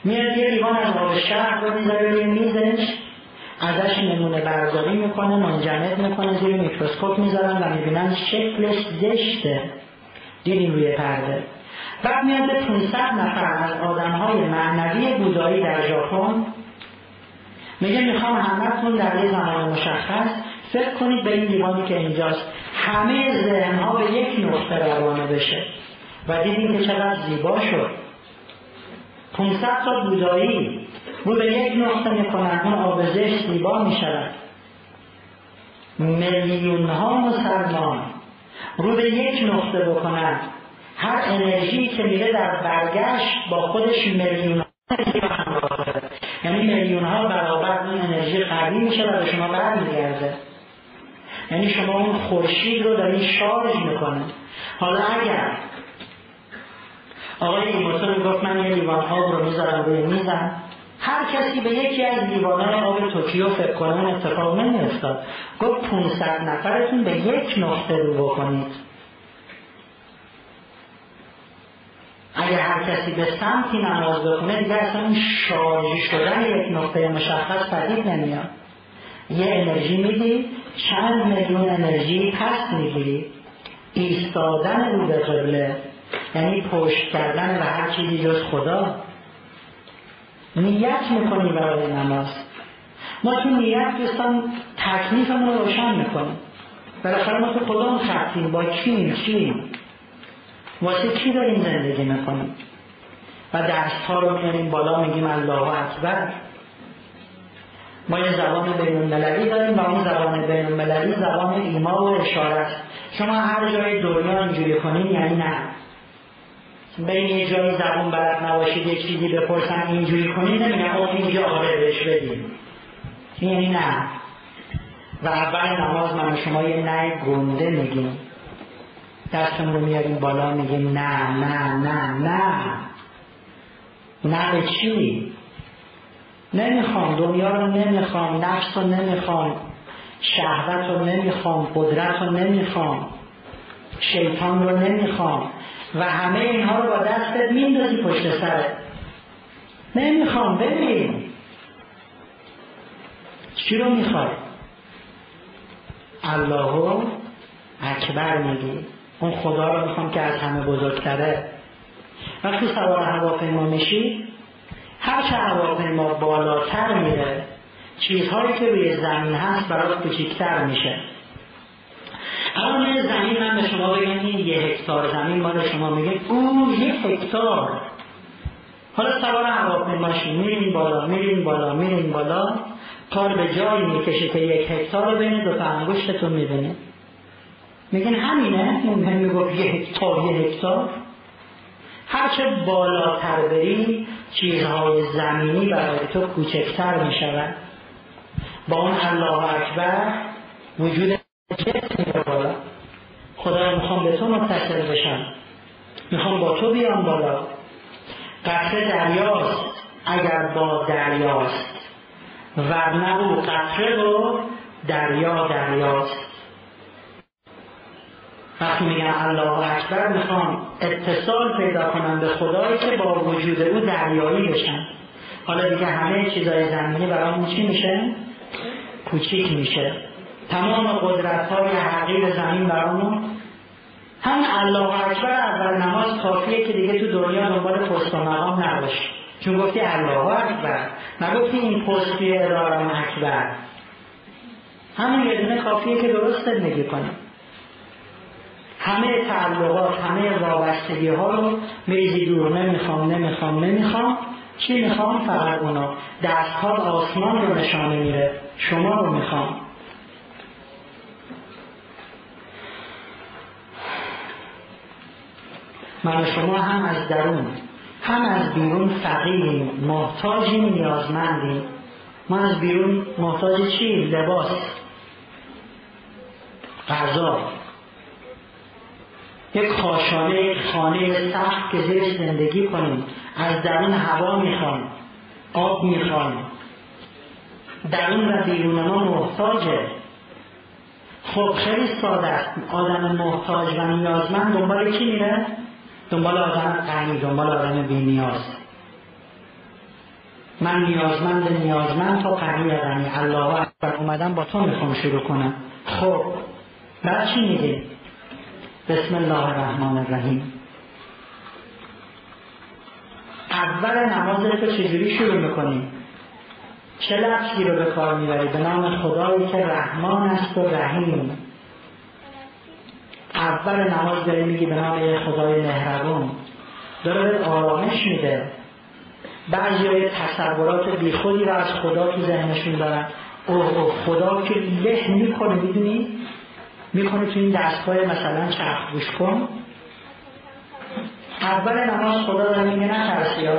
میاد یه لیوان از آب شهر رو می‌ذاره روی میزش. ازش نمونه برداری می‌کنه منجمد می‌کنه زیر میکروسکوپ می‌ذارن و می‌بینن شکلش زشته. دیدیم روی پرده. بعد میاد به 500 نفر از آدمهای معنوی بودایی در ژاپن. میگه می‌خوام همتون در یه زمان مشخص فکر کنید به این لیوانی که اینجاست همه ذهنها به یک نقطه روانه بشه. و دیدیم که چقدر زیبا شد. 500 تا بودایی رو به یک نقطه می‌کنن اون آبزش زیبا می‌شود. میلیون ها مسلمان رو به یک نقطه بکنن هر انرژی که میره در برگشت با خودش میلیون یعنی میلیون ها برابر اون انرژی قوی میشه و به شما برمیگرده. یعنی شما اون خورشید رو دارین شارژ می‌کنه. حالا اگر آقای ایموتون گفت من یه لیوان آب رو می‌ذارم روی میزم. هر کسی به یکی از لیوانهای آب توکیو فکر کنه اون اتفاق نمیافتاد. گفت 500 نفرتون به یک نقطه رو بکنید. اگر هر کسی به سمتی نماز بخونه دیگه اصلا اون شارژ شدن یک نقطه مشخص پدید نمیاد. یه انرژی میدی چند میلیون انرژی پس می‌گیری. ایستادن رو به قبله یعنی پشت کردن به هر چیزی جز خدا. نیت می‌کنی برای نماز. ما تو نیت دوستان تکلیفمون رو روشن می‌کنیم. بالاخره ما تو کدام خطیم با کیم چیم واسه کی داریم زندگی می‌کنیم؟ و دست ها رو میاریم بالا میگیم الله اکبر. ما یه زبان بین المللی داریم و اون زبان بین المللی زبان ایما و اشاره است شما هر جای دنیا اینجوری کنین یعنی نه. بین جایی زبون بلد نباشید یک چیزی بپرسن اینجوری کنید نمیگن او اینجا آره بهش بدیم یعنی نه. و اول نماز من شما یه نه گنده میگیم. دستم رو میاریم بالا میگیم نه نه نه نه. نه به چی؟ نمی‌خوام دنیا رو نمی‌خوام نفس رو نمی‌خوام شهوت رو نمی‌خوام قدرت رو نمی‌خوام شیطان رو نمی‌خوام. و همه اینها رو با دستت میندازی پشت سرت نمی‌خوام ببین. چی رو می‌خوای؟ الله اکبر میگی. اون خدا رو می‌خوام که از همه بزرگتره. وقتی سوار هواپیما میشی هر چه هواپیما بالاتر میره چیزهایی که روی زمین هست برات کوچیکتر میشه. الان زمین من به شما بگم این یه هکتار زمین مال شما میگه. او یه هکتار. حالا سوار هواپیماشین میرین بالا میرین بالا میرین بالا. کار به جایی می‌کشه که یک هکتار رو بین دو انگشتتون می‌بینه میگن همینه؟ اون هم می‌گفت یه هکتار یه هکتار. هرچه بالاتر بری چیزهای زمینی برای تو کوچکتر می شود با اون الله اکبر وجود جسم خدا می‌خوام به تو متصل بشم می‌خوام با تو بیام بالا. قطره دریاست اگر با دریاست. ورنه او قطره رو دریا دریاست. وقتی میگن الله اکبر می‌خوام اتصال پیدا کنم به خدایی که با وجود او دریایی بشن. حالا دیگه همه چیزای زمینی برامون چی میشه؟ کوچیک میشه. تمام قدرت های حقیر زمین برامون هم الله اکبر اول نماز کافیه که دیگه تو دنیا دنبال پست و مقام نباشی چون گفتی الله اکبر. نگفتی این پست توی ادارم اکبر. همون یه دونه کافیه که درست زندگی کنیم همه تعلقات همه وابستگی ها رو میزی دور. نمی‌خوام نمی‌خوام نمی‌خوام. چی می‌خوام؟ فقط اونا. دست ها آسمان رو نشانه میره شما رو می‌خوام. من شما هم از درون هم از بیرون فقیریم محتاجیم نیازمندیم. ما از بیرون محتاج چی؟ لباس. غذا. یک کاشانه یک خانه سخت که زیر زندگی کنیم. از درون هوا می‌خوان آب می‌خوان. درون و بیرون ما محتاجه. خب خیلی ساده است. آدم محتاج و نیازمند دنبال کی میره؟ دنبال آدم غنی دنبال آدم بی نیاز. من نیازمند نیازمند تا غنی غنی الله اکبر اومدم با تو می‌خوام شروع کنم. خب بعد چی میگه؟ بسم الله الرحمن الرحیم. اول نماز تو چجوری شروع می‌کنیم چه لفظی رو به کار می‌بری؟ به نام خدایی که رحمان است و رحیم. اول نماز داری میگی به نام خدای مهربون. داره به آرامش میده. بعضی تصورات بیخودی رو از خدا تو ذهنشون دارن. اوه اوه خدا که له می‌کنه می‌دونی؟ می‌کنه تو این دستگاه مثلا چرخ گوش کن. اول نماز خدا داره میگه نترسی ها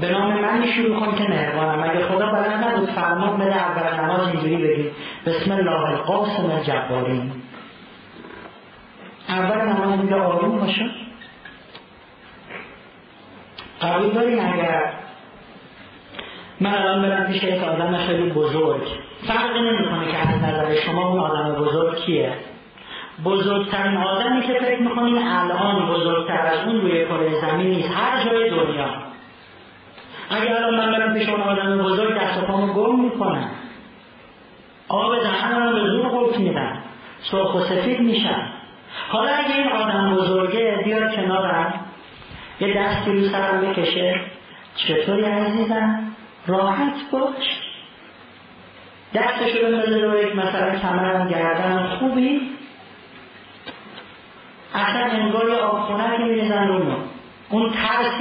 به نام من شروع کن که مهربانم. اگه خدا بلند نبود فرمان بده اول نماز اینجوری بگی بسم الله القاسم الجبارین اول نماز میگه آروم باشه. قبول داریم اگر من الان برم پیش یک آدم خیلی بزرگ. فرق نمی‌کنه که از نظر شما اون آدم بزرگ کیه. بزرگترین آدمی که فکر می‌کنیم الان بزرگتر از اون روی کره زمین نیست هر جای دنیا. اگر الان من برم پیش اون آدم بزرگ دست پامو گم می‌کنم. آب دهن رو به زور قلط میدن سرخ و سفید میشن حالا اگه این آدم بزرگه بیاد کنارم. یه دستی رو سرم بکشه. چطوری عزیزم؟ راحت باش. دستشو بندازه رو یک مثلا کمرم گردن خوبی. اصلا انگار یه آبخونه که میریزن رو اون ترس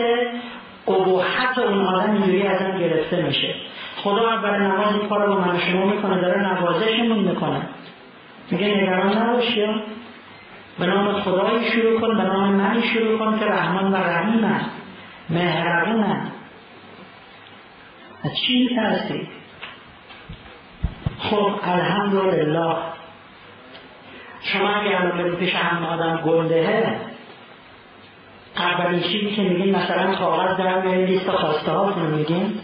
ابوحت اون آدم اینجوری ازم گرفته میشه. خدا اول نماز این کار رو من شما می‌کنه داره نوازشمون می‌کنه. میگه نگران نباشی به نام خدایی شروع کن به نام منی شروع کن که رحمان و رحیمم مهربونم از چی میترسی خب الحمدلله. شما اگه الان پیش هم آدم گندهه اولین چیزی که میگین مثلا کاغذ در میارین لیست خواسته ها رو میگین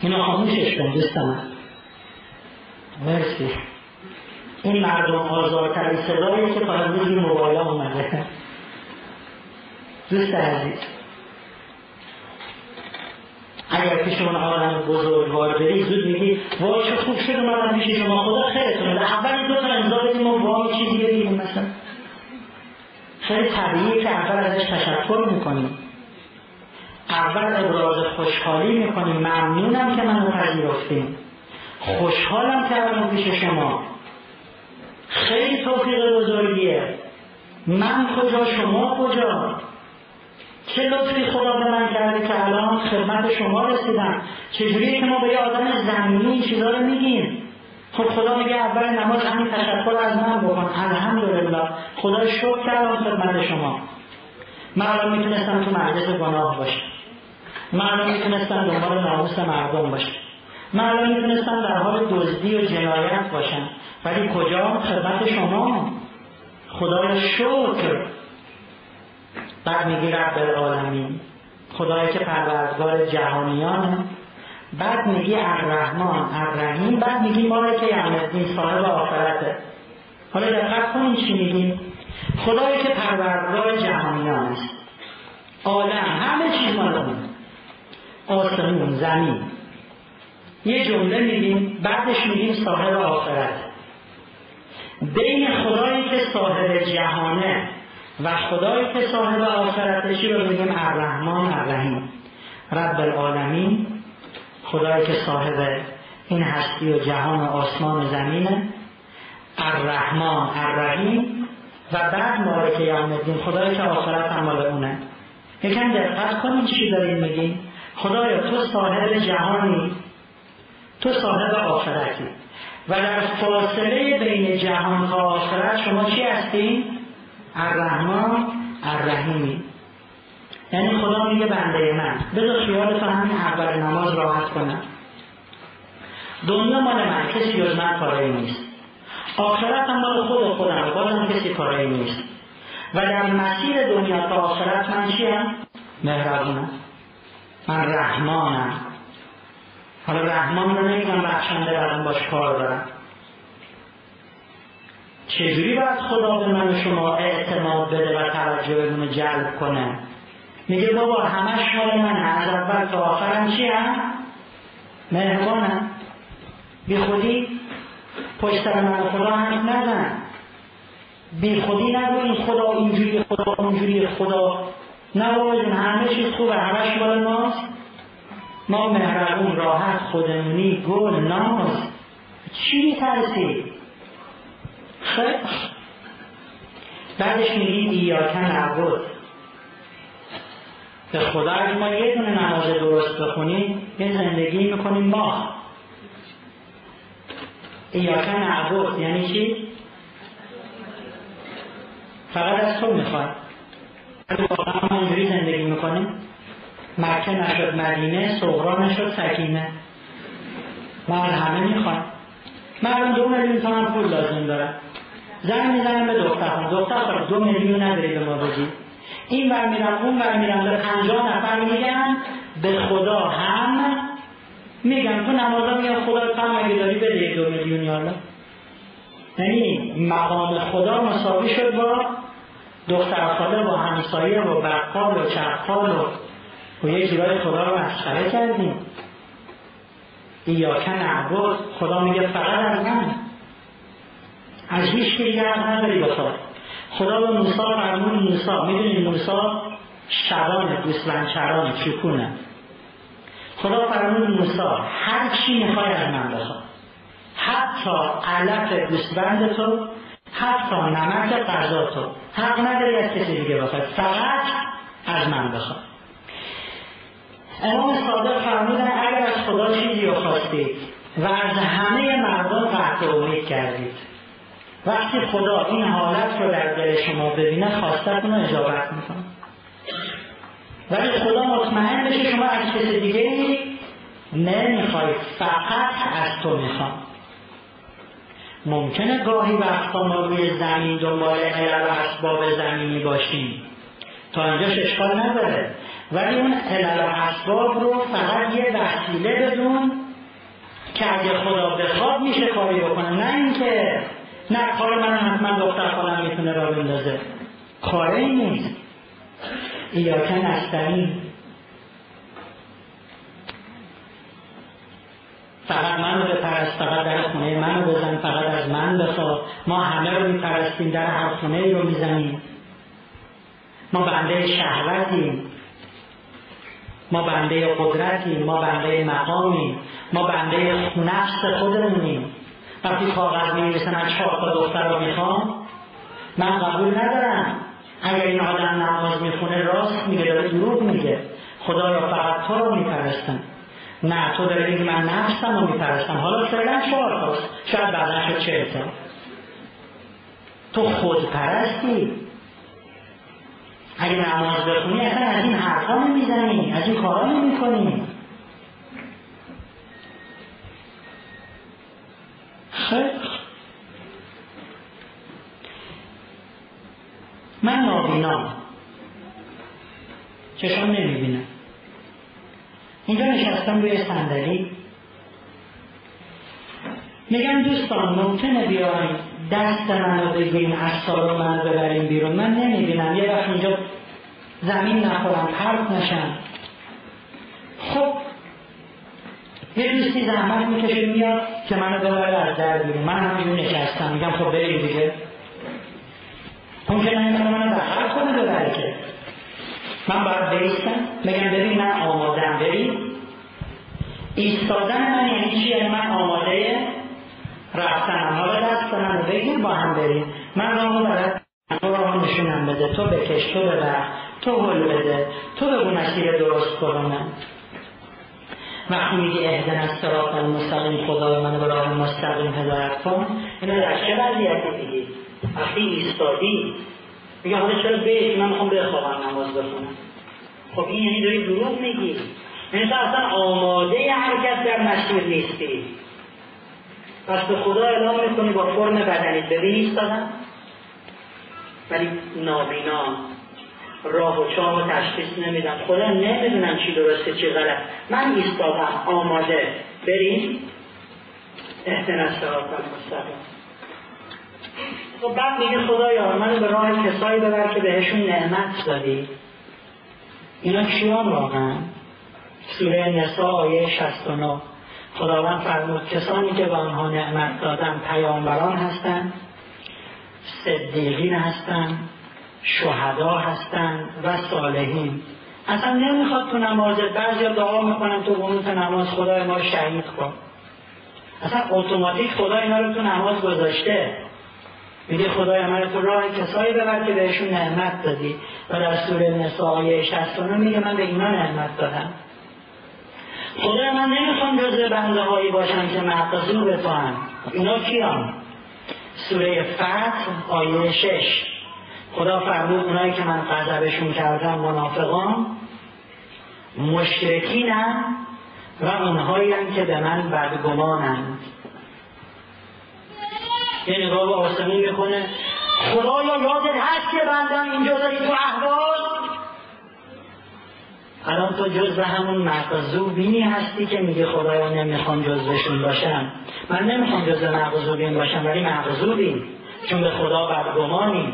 اینو خاموشش کن دوست من مرسی. این مردم آزارترین صدایی که تا امروز این موبایل اومده. دوست عزیز اگر پیش اون آدم بزرگوار بری زود میگی وای چه خوب شد اومدم پیش شما خدا خیرتونه اول دو تا امضا بدیم و وای چیزی بگیم مثلا. خیلی طبیعیه که اول ازش تشکر می‌کنیم. اول ابراز خوشحالی می‌کنیم. ممنونم که منو پذیرفتیم خوشحالم که پیش شما. خیلی توفیق بزرگیه. من کجا شما کجا؟ چه لطفی خدا به من کرده که الان خدمت شما رسیدم؟ چجوری که ما به یه آدم زمینی این چیزا رو میگیم؟ خب خدا میگه اول نماز همین تشکر از من بکن. الحمدلله. خدا شکر کردم خدمت شما. من الان می‌تونستم تو مجلس گناه باشم. من الان می‌تونستم دنبال ناموس مردم باشم. من الان می‌تونستم در حال دزدی و جنایت باشم. ولی کجا؟ خدمت شما. خدای شکر. بعد میگی رب العالمین. خدایی که پروردگار جهانیانه بعد میگی الرحمن الرحیم. بعد میگی مالک یومالدین صاحب آخرته. حالا دقت کنید چی میگیم؟ خدایی که پروردگار جهانیان. است عالم. همه چیز مال آسمون زمین. یه جمله میگیم بعدش میگیم صاحب آخرت. بین خدایی که صاحب جهانه و خدایی که صاحب آخرتشی رو میگیم الرحمن الرحیم. رب العالمین خدایی که صاحب این هستی و جهان و آسمان و زمینه الرحمن الرحیم. و بعد مالک یوم الدین خدایی که آخرت هم مال اونه. یکم دقت کنید چی داریم میگیم خدایا تو صاحب جهانی تو صاحب آخرتی. و در فاصله بین جهان تا آخرت شما چی هستی؟ الرحمن الرحیمی یعنی خدا میگه بنده من. بذار خیالتون همین اول نماز راحت کنم. دنیا مال من کسی جز من کاری نیست. آخرت هم مال خود خودم بازم کسی کاری نیست. و در مسیر دنیا تا آخرت من چیم؟ مهربونم. من رحمانم. حالا رحمان رو نمیگم بخشنده برم باش کار دارم. چجوری باید خدا به من و شما اعتماد بده و توجه جلب کنه؟ میگه بابا همش مال من از اول تا آخرم چی هم؟ مهربانم. بی خودی پشت من خدا هم نزن. بی خودی نگو این خدا اینجوری خدا اونجوری خدا. نه بابا همه چیز خوبه. همش مال ماست. ما مهربون راحت خودمونی گل ناز. چی میترسی؟ خیلی بعدش میگی ایاکن نعبد به خدا اگه ما یه دونه نماز درست بخونیم یه زندگی می‌کنیم ما ایاکن نعبد یعنی چی؟ فقط از تو می‌خواد واقعا ما اینجوری زندگی می‌کنیم؟ مکه نشد مدینه صغرا نشد سکینه. ما همه می‌خوایم من دو میلیون تومن پول لازم دارم. زن می‌زنم به دخترم دختر دو میلیون نداری به ما بگی این ور میرم اون ور میرم به پنجاه نفر میگن به خدا هم میگن. تو نمازا میگن خدا هم اگه داری بده دو میلیون یالا یعنی مقام خدا مساوی شد با دختر خاله و همسایه و بقال و چرخال و و یه جورای خدا رو مسخره کردیم. ایاکن نعبد خدا میگه فقط از من. از هیچ که دیگه نداری بخواد خدا. به موسی فرمون موسی می‌دونید موسی گوسفند چران چکونه. خدا فرمون موسی هر چی می‌خوای از من بخواد حتی علف گوسفند تو حتی نمک غذا تو. حق نداری از کسی دیگه بخواد فقط از من بخواد امام صادق فرمودن اگر از خدا چیزی رو خواستید و از همه مردم قطع امید کردید. وقتی خدا این حالت رو در دل شما ببینه خواستتون رو اجابت می‌کنه. ولی خدا مطمئن بشه شما از کسی دیگه نمی‌خواید فقط از تو می‌خوام. ممکنه گاهی وقتا ما روی زمین دنبال علل و اسباب زمینی باشیم. تا اینجاش اشکال نداره. ولی اون علل و اسباب رو فقط یه وسیله بدون که اگه خدا بخواد میشه کاری بکنه. نه اینکه نه کار من حتما دختر خالم می‌تونه را بندازه. کاره نیست. ایاکن نستعین فقط منو بپرست فقط در خونه منو بزن فقط از من بخواد. ما همه رو میپرستیم در هر خونه رو می‌زنیم. ما بنده شهوتیم. ما بنده قدرتیم ما بنده مقامیم ما بنده نفس خودمونیم. وقتی کاغذ می‌رسن از چهار تا دختر رو می‌خوام من قبول ندارم. اگر این آدم نماز می‌خونه راست میگه داره دروغ میگه. خدایا فقط تو رو میپرستم. نه تو داره میگه من نفسم رو میپرستم. حالا فعلا چهار تاست شاید بعدا شد چه تا. تو خود پرستی اگه نماز بخونی اصلا از این حرفا نمی‌زنی از این کارا نمی‌کنی. خیلی من نابینام چشم نمی‌بینم. اینجا نشستم روی صندلی. میگم دوستان ممکنه بیایم دست من رو بگیریم من رو ببریم بیرون. من نمی‌بینم. یه وقت اینجا زمین نخورم پرد نشم. خب یه دوستی زحمت می‌کشه میاد که منو ببره از در بیرون. من همینجور نشستم. میگم خب بریم دیگه. ممکنه این منو به هر کنه ببره که من باید بیستم. بگم ببین من آمادم. بریم ایستادن من یعنی چیه؟ من آماده رفتنم حالا دست من رو بگیر با هم بریم. من راهو برد تو راه نشونم بده. تو بکش تو ببر تو حل بده. تو بگو مسیر درست کنم وقتی میگی اهدن از سراط المستقیم خدا من به راه مستقیم هدایت کن. اینو در چه وضعیتی وقتی ایستادی؟ میگه حالا چرا بیش من می‌خوام بخوابم نماز بخونم. خب این یعنی داری دروغ میگی. یعنی اصلا آماده حرکت در مسیر نیستی. پس به خدا اعلام می‌کنی با فرم بدنی ببین ایستادم ولی نابینا راه و چاه و تشخیص نمیدم. خدا نمی‌دونم چی درسته چی غلط. من ایستادم آماده. بریم؟ احتنا صراط المستقیم خب بعد میگه خدایا منو به راه کسایی ببر که بهشون نعمت دادی اینا کیان واقعا؟ سوره نسا آیه 69 خداوند فرمود کسانی که به آنها نعمت دادن پیامبران هستند صدیقین هستند شهدا هستند و صالحین. اصلا نمی‌خواد تو نماز بعضی دعا می‌کنن تو قنوت نماز خدای ما شهید کن. اصلا اتوماتیک خدا اینا رو تو نماز گذاشته. میگه خدای من تو راه کسایی ببر که بهشون نعمت دادی. و در سوره نساء آیه 69 میگه من به اینا نعمت دادم. خدای من نمی‌خوام جزء بنده هایی باشم که معتصم به تو هم اینا کیان؟ سوره فتح آیه 6 خدا فرمود اونایی که من غضبشون کردم منافقان مشرکینم و اونهایی که به من بدگمانند. یه نگاه به آسمون می‌کنه. خدایا یادت هست که بندم اینجا داری تو احوال؟ الان تو جز همون مغزوبینی هستی که میگه خدایا نمی‌خوام جزوشون باشم. من نمی‌خوام جز مغزوبین باشم ولی مغزوبی چون به خدا بدگمانی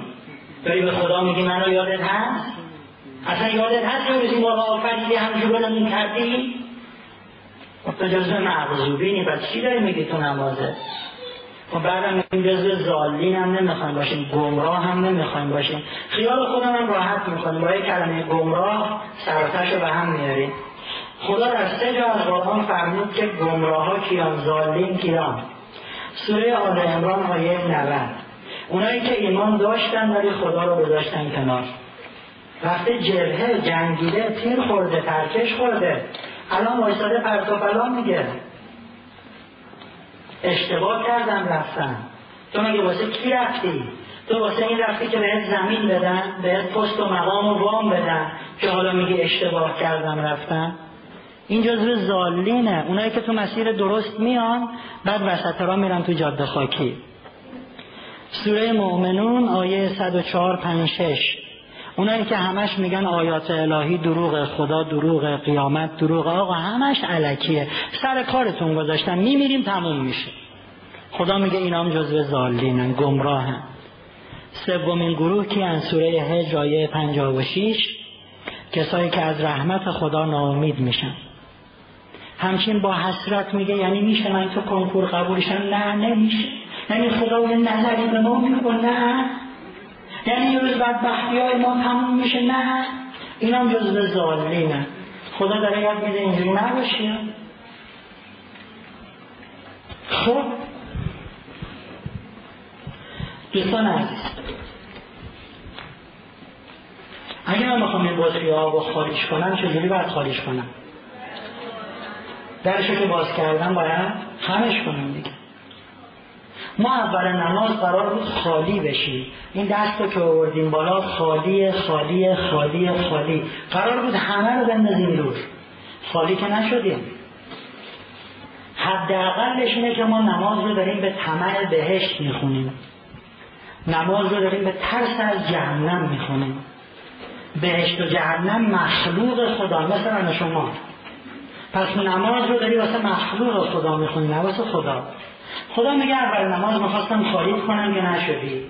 داری به خدا میگی منو یادت هست؟ اصلا یادت هست یه روزی ما را آفریدی همجور کردی؟ تو جزو مغزوبینی پس چی داری میگی تو نمازه خب بعدم این جزو زالین هم نمی‌خوایم باشیم گمراه هم نمی‌خوایم باشیم. خیال خودم هم راحت می‌کنیم با یک کلمه گمراه سرتش رو به هم میاریم. خدا در سه جا از قرآن فرمود که گمراه ها کیان زالین کیان. سوره آل عمران آیه 90 اونایی که ایمان داشتن ولی خدا رو گذاشتن کنار. وقتی جبهه جنگیده تیر خورده ترکش خورده. الان وایساده پرتوپلان میگه. اشتباه کردم رفتم. تو مگه واسه کی رفتی؟ تو واسه این رفتی که بهت زمین بدن بهت پست و مقام و وام بدن که حالا میگی اشتباه کردم رفتم؟ این جزو زالینه اونایی که تو مسیر درست میان بعد وسط را میرن تو جاده خاکی. سوره مؤمنون آیه 104 5 6 اونایی که همش میگن آیات الهی دروغ خدا دروغ قیامت دروغ آقا همش علکیه. سر کارتون گذاشتن میمیریم تموم میشه. خدا میگه اینام جزو زالینن گمراهن. سومین گروه که ان سوره هجر آیه 56 کسایی که از رحمت خدا ناامید میشن. همچین با حسرت میگه یعنی میشه من تو کنکور قبولشم؟ نه نمیشه. یعنی خدا یه نظری به ما می‌کنه یعنی یه روز بدبختی های ما تموم میشه. نه. این هم جزو ظالمینه خدا داره یاد میده اینجوری نباشی خب. دوستان عزیز اگر من بخوام این بطری آب رو خالیش کنم چجوری باید خالیش کنم؟ درشو که باز کردم باید خمش کنم دیگه. ما اول نماز قرار بود خالی بشیم. این دست که آوردیم بالا خالی خالی خالی خالی. قرار بود همه رو بندازیم دور. خالی که نشدیم. حداقلش اینه که ما نماز رو داریم به طمع بهشت می‌خونیم. نماز رو داریم به ترس از جهنم می‌خونیم. بهشت و جهنم مخلوق خدا مثل شما. پس نماز رو داری واسه مخلوق خدا می‌خونی نه واسه خدا. خدا میگه اول نماز می‌خواستم خالی کنم یا نشدی؟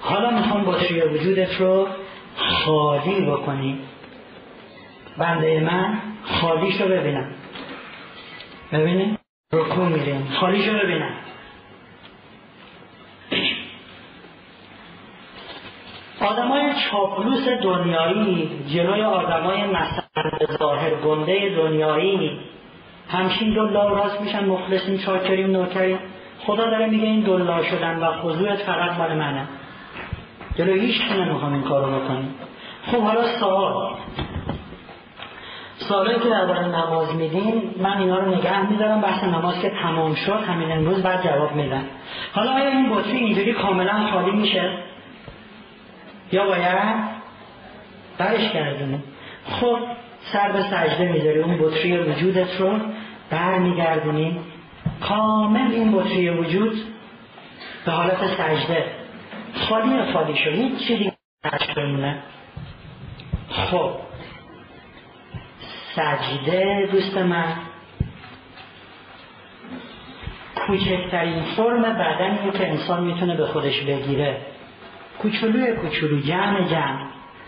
حالا می‌خوام بطری وجودت رو خالی بکنی. بنده من خالیش رو ببینم. ببینیم رکو میریم خالیش رو ببینم. آدمای چاپلوس دنیایی جلوی آدمای مثلا ظاهر گنده دنیایی همشین دلا راست میشن مخلصیم چاکریم نوکریم خدا داره میگه این دلا شدن و خضوعت فقط مال منه. جلو هیچ کی نمی‌خوام این کارو بکنیم خب حالا سوال. سوالی که درباره نماز میدین من اینا رو نگه میدارم بحث نماز که تمام شد همین امروز بعد جواب میدم. حالا آیا این بطری اینجوری کاملا خالی میشه؟ یا باید؟ برش گردونه خب سر به سجده می‌ذاری اون بطری وجودت رو برمیگردونی. کامل این بطری وجود به حالت سجده. خالی خالی شد؟ هیچ چیزی بمونه. خب. سجده دوست من. کوچکترین فرم بدنی که انسان می‌تونه به خودش بگیره. کوچولوی کوچولو جمع جمع.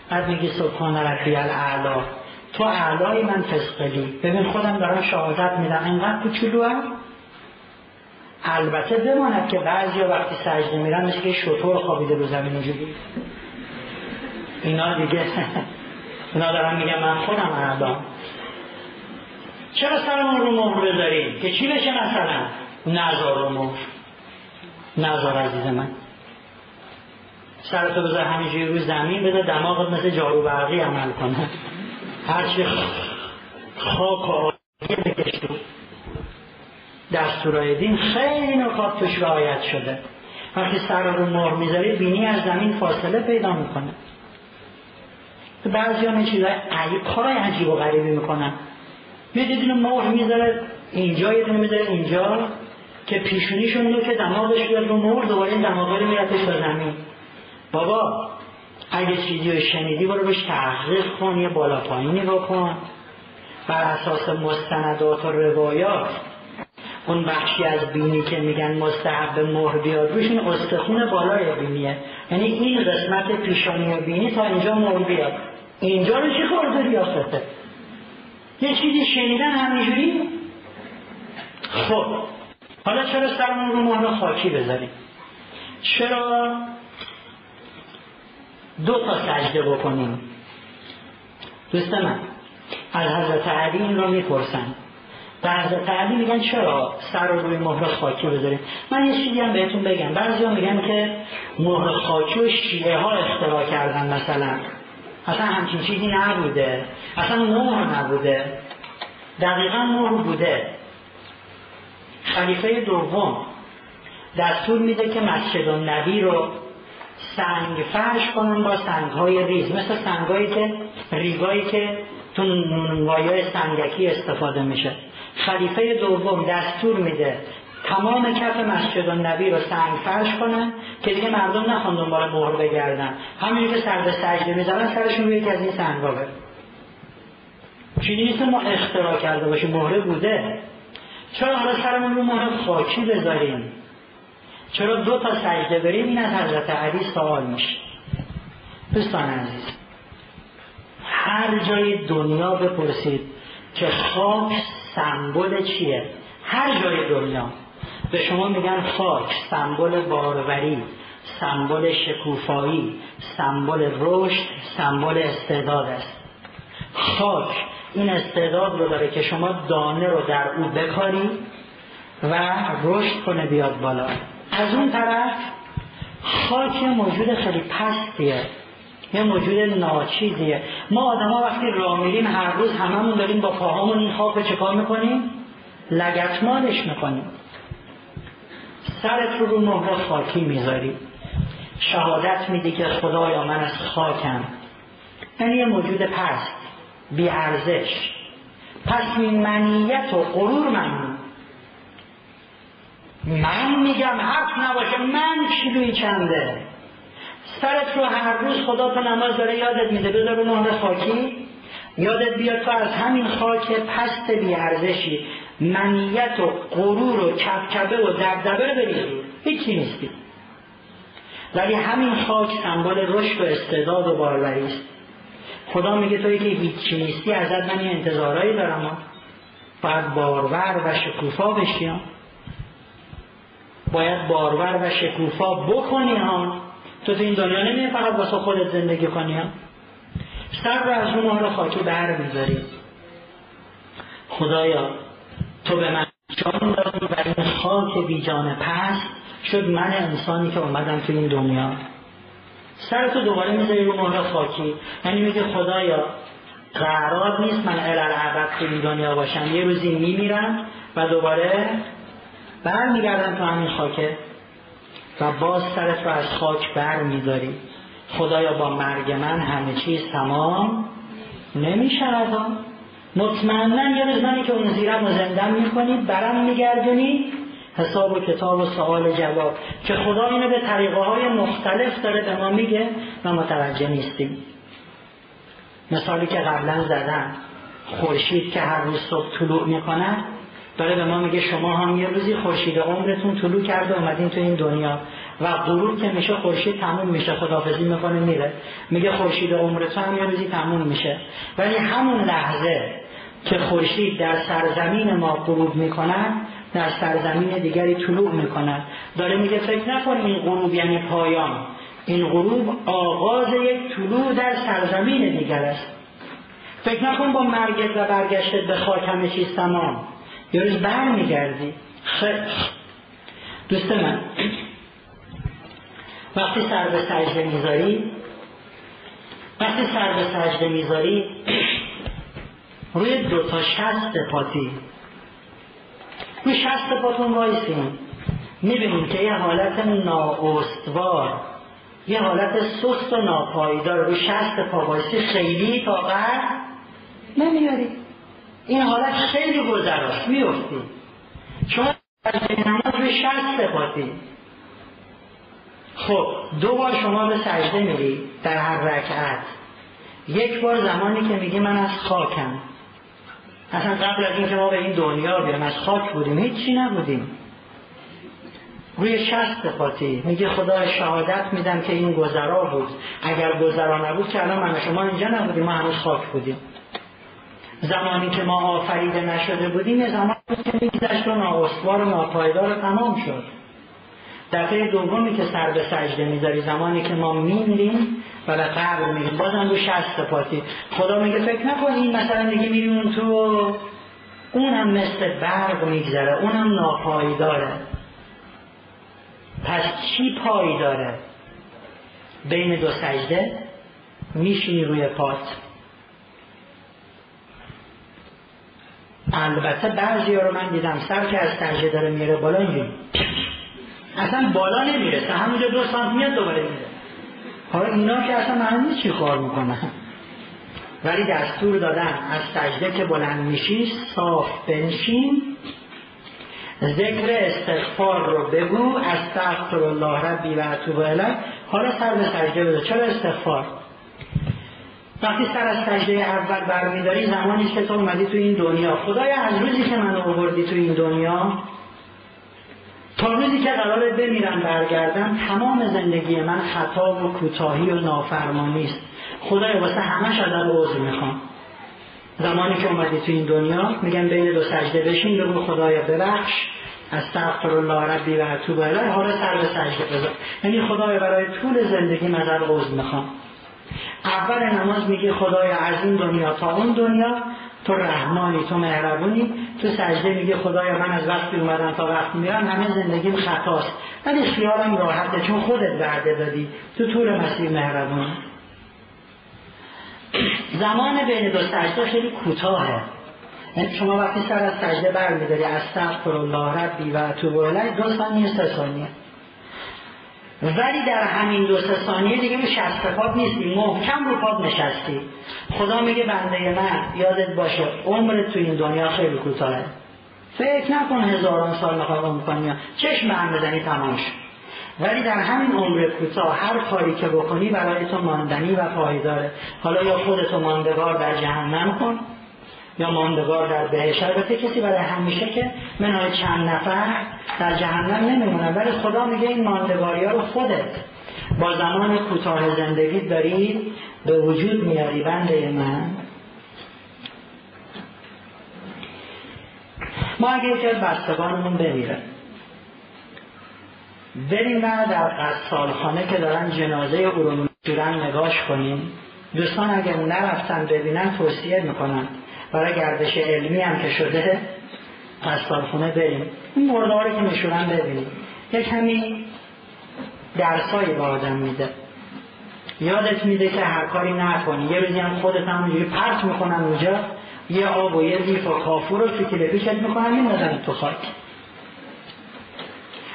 بعد میگی سبحان ربی الاعلا تو اعلای من فسقلی ببین خودم دارم شهادت میدم. اینقدر کوچولو البته بماند که بعضی وقتی سجده میرن مثل که شطور خوابیده رو زمین اونجوری اینا دیگه اینا دارم میگم من خودم اعلا چرا سرمون رو مهر بذاریم که چی بشه مثلا؟ نزار رو مهر. نزار عزیز من. سرتو بذار همینجوری روی زمین بده دماغت مثل جارو برقی عمل کنه. هرچی خاک و آگه بکش تو دستورای دین خیلی نکات توش رعایت شده. وقتی سر رو مهر می‌ذاری بینی از زمین فاصله پیدا می‌کنه. بعضی هم چیزای کارای عجیب و غریبی می‌کنن. یه دونه مهر می‌ذاره اینجا یه دونه می‌ذاره اینجا که پیشونیشون رو که دماغش بیاد رو مهر دوباره این دماغه رو میرتش به زمین. بابا اگه چیزی رو شنیدی برو بهش تحقیق کن یه بالا پایینی بکن بر اساس مستندات و روایات اون بخشی از بینی که میگن مستحب مهر بیاد روشون استخون بالای بینیه. یعنی این قسمت پیشانی و بینی تا اینجا مهر بیاد. اینجا رو چی خورده ریاسته یه چیزی شنیدن همینجوری؟ خب حالا چرا سرمون رو مهر خاکی بذاریم؟ چرا دو تا سجده بکنیم. دوست من از حضرت علی این رو می‌پرسن. و حضرت علی میگن چرا سر رو روی مهر خاکی بذاریم من یه چیزی هم بهتون بگم. بعضی میگن که مهر خاکی و شیعه ها اختراع کردن مثلا. اصلا همچین چیزی نبوده. اصلا مهر نبوده. دقیقا مهر بوده. خلیفه دوم دستور میده که مسجد نبی رو سنگ فرش کنن با سنگ های ریز. مثل سنگ که ریگایی که تو نونوایی سنگکی استفاده میشه. خلیفه دوم دستور میده تمام کف مسجد نبی رو سنگ فرش کنن که دیگه مردم نخوان دنبال مهر بگردن. همین که سر به سجده می‌ذارن سرشون روی از این سنگ بره. چیزی نیست ما اختراع کرده باشیم. مهره بوده. چرا حالا سرمون رو مهر خاکی بذاریم؟ چرا دو تا سجده بریم؟ این از حضرت علی سوال میشه. دوستان عزیز هر جای دنیا بپرسید که خاک سمبل چیه؟ هر جای دنیا. به شما میگن خاک سمبل باروری سمبل شکوفایی سمبل رشد سمبل استعداد است. خاک این استعداد رو داره که شما دانه رو در او بکاری و رشد کنه بیاد بالا. از اون طرف خاک موجود خیلی پستیه. یه موجود ناچیزیه. ما آدما وقتی راه میریم هر روز هممون داریم با پاهامون این خاک رو چکار می‌کنیم؟ لگتمالش می‌کنیم. سرت رو رو مهر خاکی می‌ذاری. شهادت میدی که خدایا من از خاکم. یعنی یه موجود پست. بی ارزش پس منیت و غرور ممنون من میگم حرف نباشه من کیلوی چنده سرت رو هر روز خدا تو نماز داره یادت میده. بذار رو مهر خاکی. یادت بیاد تو از همین خاک پست بیارزشی منیت و غرور و کبکبه و دبدبه رو بریزی هیچی نیستی. ولی همین خاک سمبل رشد و استعداد و باروری است. خدا میگه توی که هیچی نیستی ازت من انتظارایی دارم. باید بارور و شکوفا بشی باید بارور و شکوفا بکنی ها. تو تو این دنیا نمیه فقط واسه خودت زندگی کنی ها. سر رو از مهر خاکی بر می‌ذاری. خدایا تو به من جان دادی و این خاک بیجان پست شد من انسانی که اومدم تو این دنیا. سر تو دوباره می‌ذاری رو مهر خاکی. یعنی میگه خدایا قرار نیست من الالعبد تو این دنیا باشم. یه روزی میمیرم و دوباره برمیگردم تو همین خاکه و باز سرت رو از خاک بر میداری خدایا با مرگ من همه چیز تمام نمی‌شود مطمئنا یه روز منی که اون زیرم و زندم می‌کنید برم میگردونید حساب و کتاب و سوال جواب که خدا اینو به طریقه های مختلف داره به ما میگه و متوجه نیستیم. مثالی که قبلا زدن خورشید که هر روز صبح طلوع می‌کنه داره به ما میگه شما هم یه روزی خورشید عمرتون طلوع کرده اومدین تو این دنیا و غروب که میشه خورشید تموم میشه خدافزی می‌کنه میره. میگه خورشید عمرتون هم یه روزی تموم میشه. ولی همون لحظه که خورشید در سرزمین ما غروب می‌کنن در سرزمین دیگری طلوع می‌کنن داره میگه فکر نکن این غروب یعنی پایان. این غروب آغاز یک طلوع در سرزمین دیگر است. فکر نکن با مرگت و برگشتت به خاک همه چیز تمام. یه روز بر میگردی دوست من. وقتی سر به سجده می‌ذاری وقتی سر به سجده می‌ذاری روی دو تا شست پاتی. روی شست پاتون وایسیم می‌بینیم که یه حالت نااستوار یه حالت سست و ناپایدار. روی شست پا خیلی طاقت نمیاری. این حالت خیلی گذراست. میفتی چون نماز روی شست پاتی خب دو بار شما به سجده میری در هر رکعت. یک بار زمانی که میگی من از خاکم. اصلا قبل از اینکه ما به این دنیا بیایم از خاک بودیم. هیچی نبودیم. روی شست پاتی میگه خدا شهادت میدم که این گذرا بود. اگر گذرا نبود که الان من شما اینجا نبودیم. ما هنوز خاک بودیم. زمانی که ما آفریده نشده بودیم یه زمان بود که میگذشت و نااستوار و ناپایدار تمام شد. دفعه دومی که سر به سجده می‌ذاری زمانی که ما میمیریم و به قبر میریم بازم رو شست پاتی خدا میگه فکر نکن این مثلا دیگه میریم تو اونم مثل برق میگذره اونم ناپایداره. پس چی پایداره؟ بین دو سجده میشینی روی پات. البته بعضی رو من دیدم سر که از سجده داره میره بالا اینجوری. اصلا بالا نمی‌رسه همونجا دو سانت میاد دوباره میره. حالا اینا که اصلا معلوم چی کار می‌کنن. ولی دستور دادن از سجده که بلند میشی صاف بنشین. ذکر استغفار رو بگو استغفر الله ربی و الیه حالا سر به سجده بده. چرا استغفار؟ وقتی سر از سجده اول برمیداری زمانی که تو اومدی تو این دنیا. خدای از روزی که منو آوردی تو این دنیا تا روزی که قرار بمیرم برگردم تمام زندگی من خطا و کوتاهی و نافرمانی است. خدای واسه همش ازت عذر می‌خوام. زمانی که اومدی تو این دنیا میگن بین دو سجده بشین بگو خدای ببخش. استغفر الله ربی و اتوب الیه. حالا سر به سجده بذار. یعنی خدای برای طول زندگی ازت عذر می‌خوام. اول نماز میگی خدای از این دنیا تا اون دنیا تو رحمانی تو مهربونی. تو سجده میگه خدایا من از وقتی اومدم تا وقتی میرم همه زندگیم خطاست. ولی خیالم راحته چون خودت وعده دادی. تو طول مسیر مهربونی. زمان بین دو سجده خیلی کوتاهه. یعنی شما وقتی سر از سجده برمیداری از استغفر الله ربی و تو دو ثانیه سه ثانیه. ولی در همین دو سه ثانیه دیگه رو شست پاد نیستی محکم رو پاد نشستی. خدا میگه بنده من یادت باشه عمر تو این دنیا خیلی کوتاهه. فکر نکن هزاران سال می‌خوای عمر کنی چشم هم بزنی تمام شد ولی در همین عمر کوتاه هر کاری که بکنی برای تو ماندنی و پایداره. حالا یا خودتو ماندگار در جهنم کن. یا ماندگار در بهش البته کسی برای همیشه که منهای چند نفر در جهنم نمیمونن ولی خدا میگه این ماندگاری ها رو خودت با زمان کوتاه زندگی دارید به وجود میاری. بنده من. ما اگه یکی از بستگانمون بمیره بریم و در قصالخانه که دارن جنازه او رو نگاش کنیم. دوستان اگر نرفتن ببینن توصیه می‌کنن. برای گردش علمی هم که شده قصالخونه بریم. این مرداره که میشورن ببینیم. یک کمی درسایی با آدم میده. یادت میده که هر کاری نکنی. یه روزی هم خودت هم پرت می‌کنن اونجا. یه آب و یه زیف و کافور رو تو کلپیشت می‌کنن میندازن تو خاک.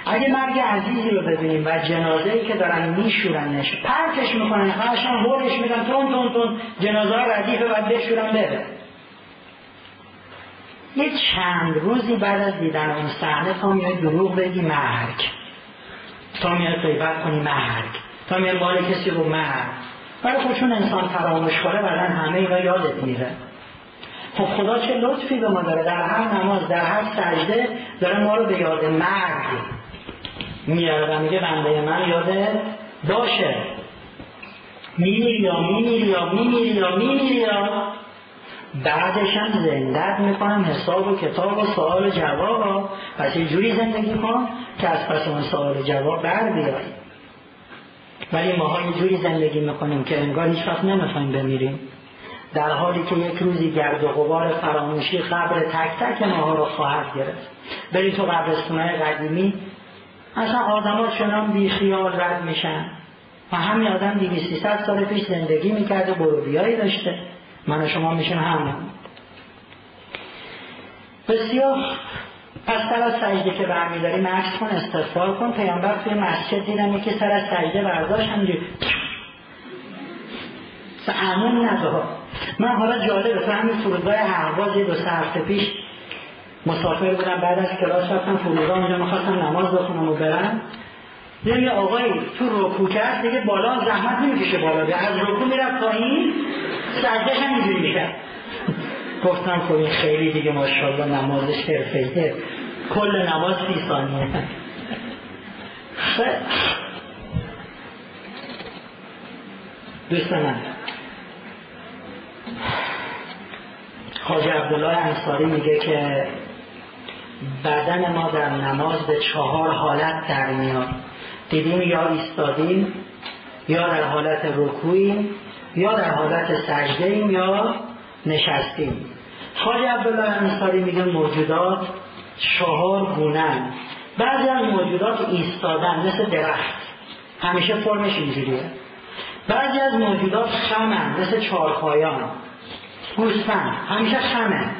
اگه مرگ عزیزی رو ببینیم و جنازه ای که دارن میشورنش پرتش می‌کنن قشنگ هولش میدن تون تون تون جنازه ردیف و بشورن بره یه چند روزی بعد از دیدن اون صحنه تا میای دروغ بگی مرگ. تا میای غیبت کنی مرگ. تا میای مال کسی رو مرگ. ولی خب چون انسان فراموش کنه بعدا همه اینا یادت میره. خب خدا چه لطفی به ما داره. در هر نماز در هر سجده داره ما رو به یاد مرگ میاره و میگه بنده من یاده باشه. میمیری یا میمیری یا میمیری یا میمیری یا بعدش هم زندت می‌کنم حساب و کتاب و سوال و جواب. پس یه جوری زندگی کن که از پس اون سوال و جواب بر بیایی ولی ماها یه جوری زندگی می‌کنیم که انگار هیچ وقت نمی‌خوایم بمیریم. در حالی که یک روزی گرد و غبار فراموشی قبر تک تک ماها رو خواهد گرفت. برید تو قبرستونهای قدیمی. اصلا آدم چنان بی خیال رد میشن. و همین آدم دیوی سال پیش زندگی می‌کرده بروبیایی داشته. من و شما میشیم همون بسیار. پس سر از سجده که برمیداری مکس کن استغفار کن. پیامبر توی مسجد دیدم یکی سر از سجده برداشت همجوری امون نده من حالا جالبه تو همین فرودگاه هرواز یه دو سه پیش مسافر بودم بعد از کلاس رفتم فرودگاه اونجا می‌خواستم نماز بخونم و برم. یه آقایی تو رکو کرد دیگه بالا زحمت نمی‌کشه بالا از رکو می‌رفت پایین. سجدش هم اینجوری می‌کرد گفتم خب این خیلی دیگه ماشاءالله نمازش حرفه‌ایه کل نماز سی ثانیه. دوست من. خواجه عبدالله انصاری میگه که بدن ما در نماز به چهار حالت در میاد. دیدیم یا ایستادیم یا در حالت رکوعیم یا در حالت سجده یا نشستیم خواجه عبدالله انصاری میگه موجودات چهار گونن بعضی از موجودات ایستادن مثل درخت. همیشه فرمش اینجوریه. بعضی از موجودات خمن مثل چارپایان گوسفند همیشه خمه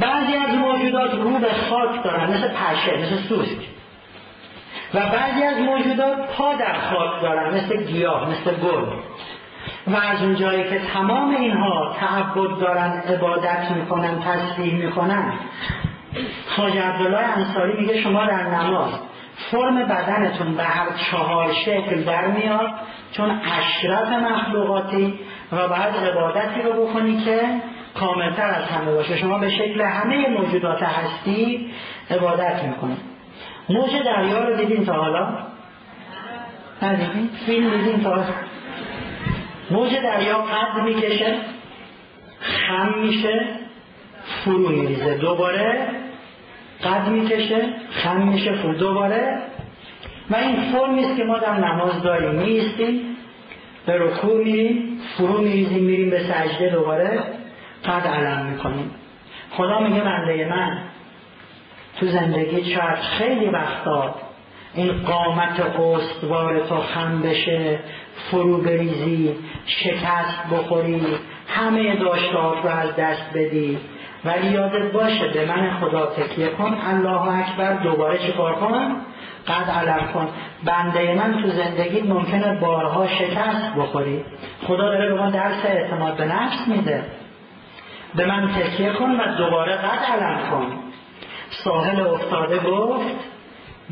بعضی از موجودات رو به خاک دارن مثل پشه مثل سوسک. و بعضی از موجودات پا در خاک دارن مثل گیاه مثل گل. و از اون جایی که تمام اینها تعبد دارن عبادت می‌کنن تسبیح می‌کنن خاج عبدالله انصاری میگه شما در نماز فرم بدنتون به هر چهار شکل در میاد چون اشرف مخلوقاتی و بعد عبادتی رو بکنی که کاملتر از همه باشه شما به شکل همه موجودات هستی عبادت می‌کنید موج دریا رو دیدین تا حالا؟ ندیدین؟ فیلم دیدین تا موج دریا قد می‌کشه خم میشه فرو میریزه. دوباره قد می‌کشه خم میشه فرو. دوباره. و این فرمیست که ما در نماز داریم. میستیم به رکوع میریم فرو میریزیم میریم به سجده دوباره قد علم می‌کنیم. خدا میگه بنده من تو زندگی شاید خیلی وقتا این قامت استوار تو خم بشه فرو بریزی شکست بخوری همه داشتات رو از دست بدی. ولی یادت باشه به من خدا تکیه کن الله اکبر دوباره چیکار کن قد علم کن. بنده من تو زندگیت ممکنه بارها شکست بخوری. خدا داره به ما درس اعتماد به نفس میده. به من تکیه کن و دوباره قد علم کن. ساحل افتاده گفت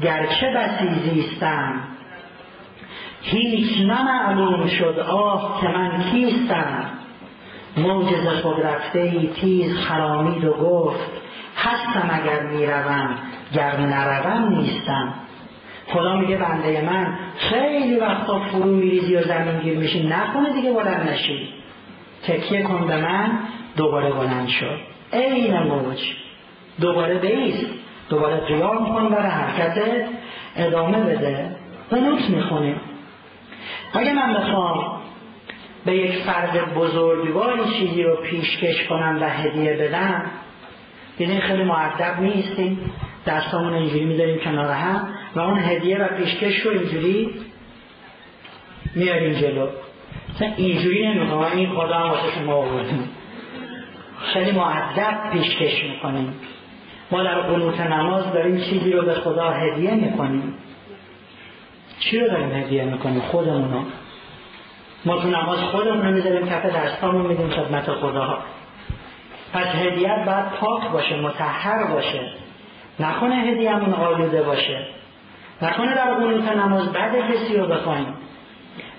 گرچه بسی زیستم هیچ نمعلوم شد آه که من کیستم؟ موجز خود رفته ای تیز خرامید و گفت هستم اگر می‌روم گر نروم نیستم. خدا میگه بنده من خیلی وقتا فرو میریزی و زمین گیر میشی نکنه دیگه بلند نشی. تکیه کن به من دوباره بلند شد عین موج. دوباره بیست. دوباره قیام کن برای حرکت ادامه بده. قنوت می‌خونیم. اگه من بخوام به یک فرد بزرگواری چیزی رو پیشکش کنم و هدیه بدم یعنی خیلی معدب نیستیم. دستامون اینجوری می‌ذاریم کنار هم و اون هدیه و پیشکش رو اینجوری میاریم جلو. مثلا اینجوری نمی‌کنم این خدا هم واسه شما آوردیم خیلی معدب پیشکش می‌کنیم. ما در قنوت نماز داریم چیزی رو به خدا هدیه می‌کنیم. چی رو داریم هدیه می‌کنیم؟ خودمونو. ما تو نماز خودمون رو می‌ذاریم کف دستامون میدیم خدمت خدا پس هدیت باید پاک باشه متحر باشه. نکنه هدیهمون آلوده باشه. نکنه در قنوت نماز بعد کسی رو بخوایم.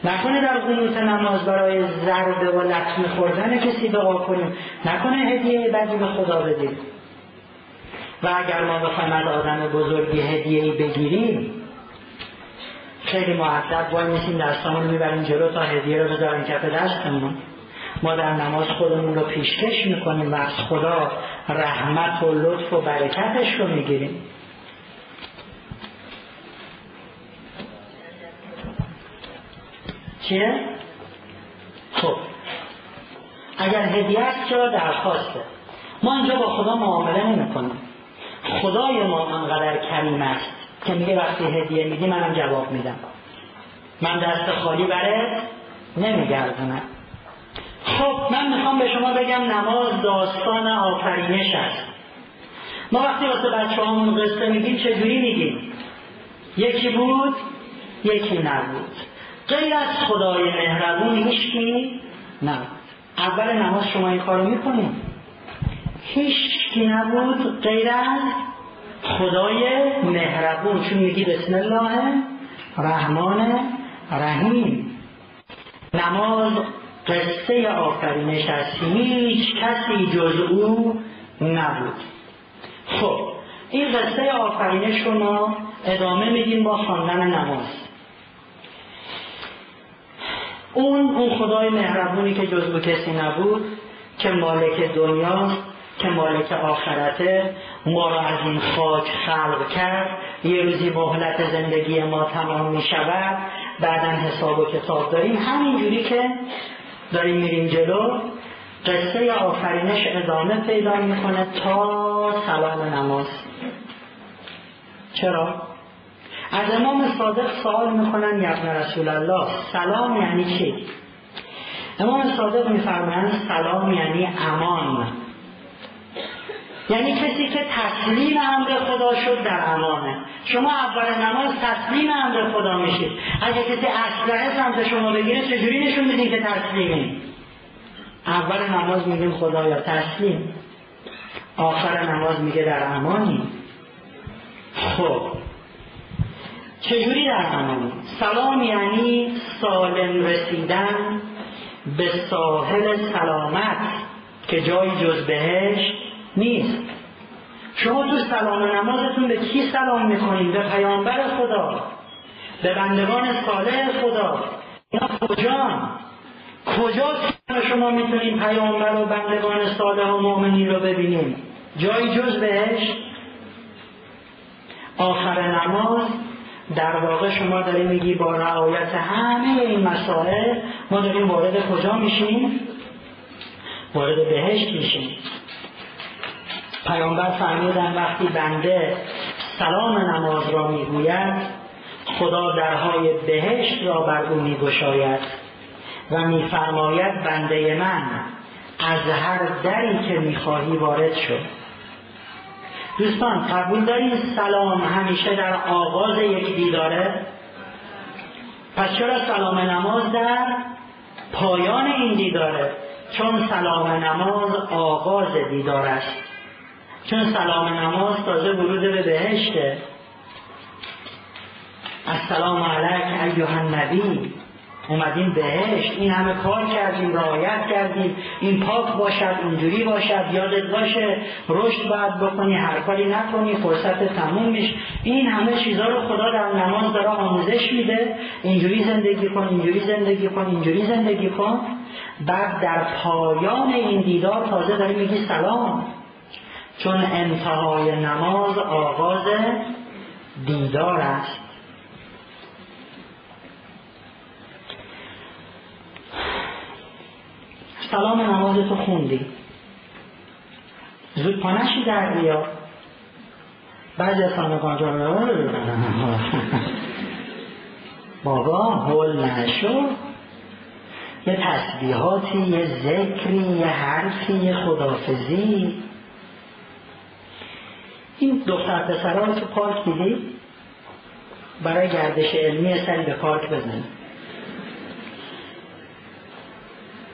نکنه در قنوت نماز برای ضربه و لطمه خوردن کسی دعا کنیم. نکنه هدیه بدی به خدا بدیم. و اگر ما بخوایم از آدم بزرگی هدیه بگیریم خیلی معدب وای میسیم دستامون رو می‌بریم جلو تا هدیه رو بذاریم کف دستمون. ما در نماز خودمون رو پیشکش می‌کنیم و از خدا رحمت و لطف و برکتش رو می‌گیریم. چیه؟ خب. اگر هدیه است چرا درخواسته؟ ما اینجا با خدا معامله نمی کنیم خدای ما انقدر کریم است. که میگه وقتی هدیه میدی منم جواب میدم. من دست خالی برات نمیگردونم. خب من می‌خوام به شما بگم نماز داستان آفرینش است. ما وقتی واسه بچه همون قصه میگیم چجوری میگیم؟ یکی بود یکی نبود. غیر از خدای مهربون هیچکی نبود. اول نماز شما این کارو می‌کنیم هیچکی نبود غیر از خدای مهربون چون میگی بسم الله رحمان رحیم. نماز قصه آفرینش است. هیچ کسی جز او نبود. خب این قصه آفرینش رو ما ادامه میدیم با خواندن نماز. اون اون خدای مهربونی که جز او کسی نبود که مالک دنیاست که مالک آخرته ما را از این خاک خلق کرد. یه روزی مهلت زندگی ما تمام می شود بعدا حساب و کتاب داریم. همینجوری که داریم میریم جلو قصه آفرینش ادامه پیدا می‌کنه تا سلام نماز. چرا؟ از امام صادق سوال می‌کنن یبن رسول الله؟ سلام یعنی چی؟ امام صادق میفرمایند سلام یعنی امان. یعنی کسی که تسلیم امر خدا شد در امانه شما اول نماز تسلیم امر خدا میشید. اگه کسی اسلحه سمت شما بگیره چجوری نشون میدین که تسلیمی اول نماز میگیم خدایا تسلیم. آخر نماز میگه در امانی خب. چجوری در امانی سلام یعنی سالم رسیدن به ساحل سلامت که جای جز بهش نیست. شما تو سلام نمازتون به کی سلام می‌کنید؟ به پیامبر خدا. به بندگان صالح خدا. اینا کجا کجا شما می‌تونید پیامبر و بندگان صالح و مؤمنین رو ببینید؟ جایی جز بهش؟ آخر نماز در واقع شما داریم میگی با رعایت همه این مسائل ما داریم وارد کجا میشیم؟ وارد بهشت میشیم. پیامبر فرمودن وقتی بنده سلام نماز را می‌گوید خدا درهای بهشت را بر او میگشاید و میفرماید بنده من از هر دری که می‌خواهی وارد شد دوستان قبول دارید سلام همیشه در آغاز یک دیداره؟ پس چرا سلام نماز در پایان این دیداره؟ چون سلام نماز آغاز دیدار است چون سلام نماز تازه ورود به بهشته. السلام علیک ایها النبی. اومدیم بهشت. این همه کار کردیم رعایت کردیم. این پاک باشد اونجوری باشد یادت باشه. رشد باید بکنی هر کاری نکنی فرصت تموم میش این همه چیزها رو خدا در نماز داره آموزش میده. اینجوری زندگی کن اینجوری زندگی کن اینجوری زندگی کن. بعد در پایان این دیدار تازه داری میگی سلام. چون انتهای نماز آغاز دیدار است. سلام نماز تو خوندی. زود پانشی در بیا. بعضی از بابا هول نشو. یه تسبیحاتی یه ذکری یه حرفی یه خدافزی این دختر پسرها رو تو پارک دیدی برای گردش علمی سری به پارک بزن.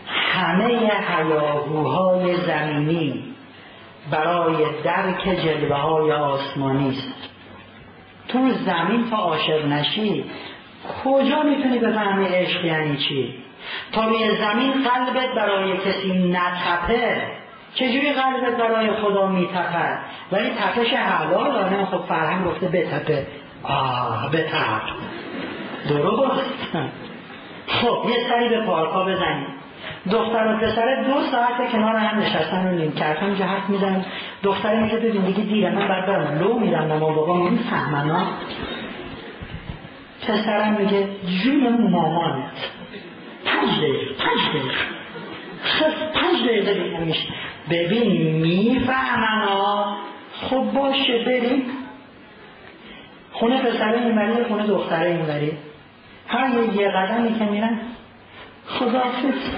همه حیاهوهای زمینی برای درک جلوه های آسمانی است. تو زمین تا عاشق نشی کجا می‌تونی بفهمی عشق یعنی چی؟ تا روی زمین قلبت برای کسی نتپه چجوری قلبت برای خدا میتپه ولی تپش حلال آنه خب فرهنگ گفته بتپه. آه بتپ. درست خب یه سری به پارکا بزنید دختر و پسر دو ساعت کنار هم نشستن و نیم کرد همینجا حرف میزن دختر میگه ببین دیگه دیره من بعد برم. لو میرم نما بابا می‌فهمن ها پسرم میگه جون مامانت. پنج دقیقه پنج دقیقه. خب پنج دقیقه دیگه میشه. ببین می‌فهمن ها خب باشه بریم. خونه پسره اینوری خونه دختره اینوری هر یه قدمی که میرن خداحافظ.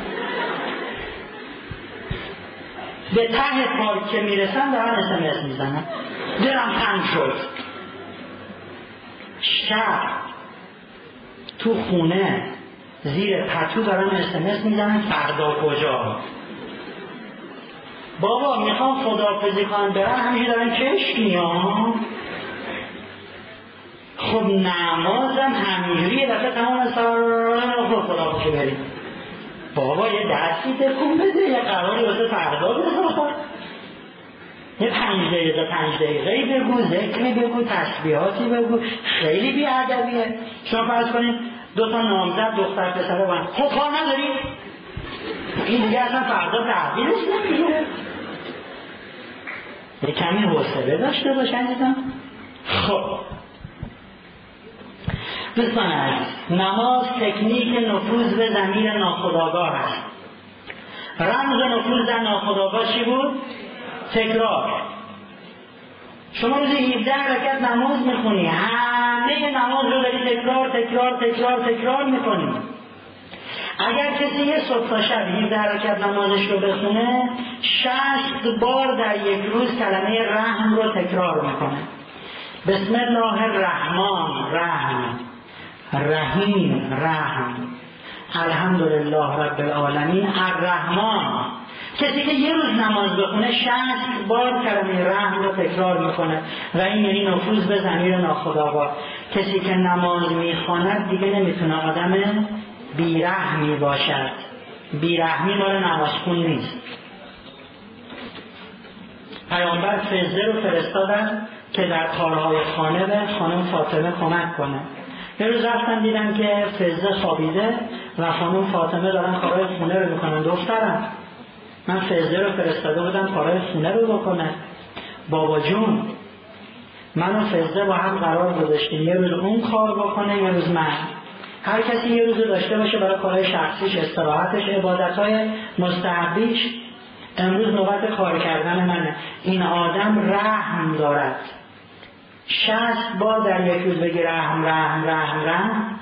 به ته پارک که می‌رسن دارن اسمس می‌زنن دلم تنگ شد. شب. تو خونه زیر پتو دارن اسمس می‌زنن فردا کجا؟ بابا می‌خوام خدافزی کنم. برن همیشه دارن کش میان خب نمازم همینجوری یه دفعه تمام سر خدافزی بریم بابا یه دستی تکون بده. یه قراری واسه فردا بذار یه پنج دقیقه پنج دقیقه بگو ذکری بگو تسبیحاتی بگو. خیلی بیادبیه. شما فرض کنید دو تا نامزد دختر پسر با خب کار نداری این دیگه اصلا فردا تحویلش نمی‌گیره. یه کمی حوصله داشته باشن دیدم خب. دوستان نماز تکنیک نفوذ به زمین ناخداگاه است. رمز نفوذ در ناخداگاه چی بود؟ تکرار. شما روزی 17 رکت نماز می‌خونی همه نماز رو داری تکرار تکرار تکرار تکرار می‌کنی. اگر کسی یه صبح تا شب 17 رکت نمازش رو بخونه 60 بار در یک روز کلمه رحم رو تکرار می‌کنه. بسم الله الرحمن رحم رحیم رحم. الحمدلله رب العالمین الرحمن. کسی که یه روز نماز بخونه شست بار کلمه رحم رو تکرار می‌کنه و این یعنی نفوذ به زمیر ناخداگاه کسی که نماز می‌خواند دیگه نمی‌تونه آدم بیرحمی باشد. بیرحمی مال نمازخون نیست. پیامبر فزه رو فرستادن که در کارهای خانه به خانم فاطمه کمک کنه. یه روز رفتن دیدن که فزه خوابیده و خانم فاطمه دارن کارهای خونه رو می‌کنن. دخترم من فزه رو فرستاده بودم کارهای خونه رو بکنه. بابا جون من و فزه با هم قرار گذاشتیم یه روز اون کار بکنه یه روز من. هر کسی یه روز داشته باشه برای کارهای شخصیش استراحتش عبادتهای مستحبیش. امروز نوبت کار کردن منه. این آدم رحم دارد. شست بار در یک روز بگی رحم رحم رحم رحم.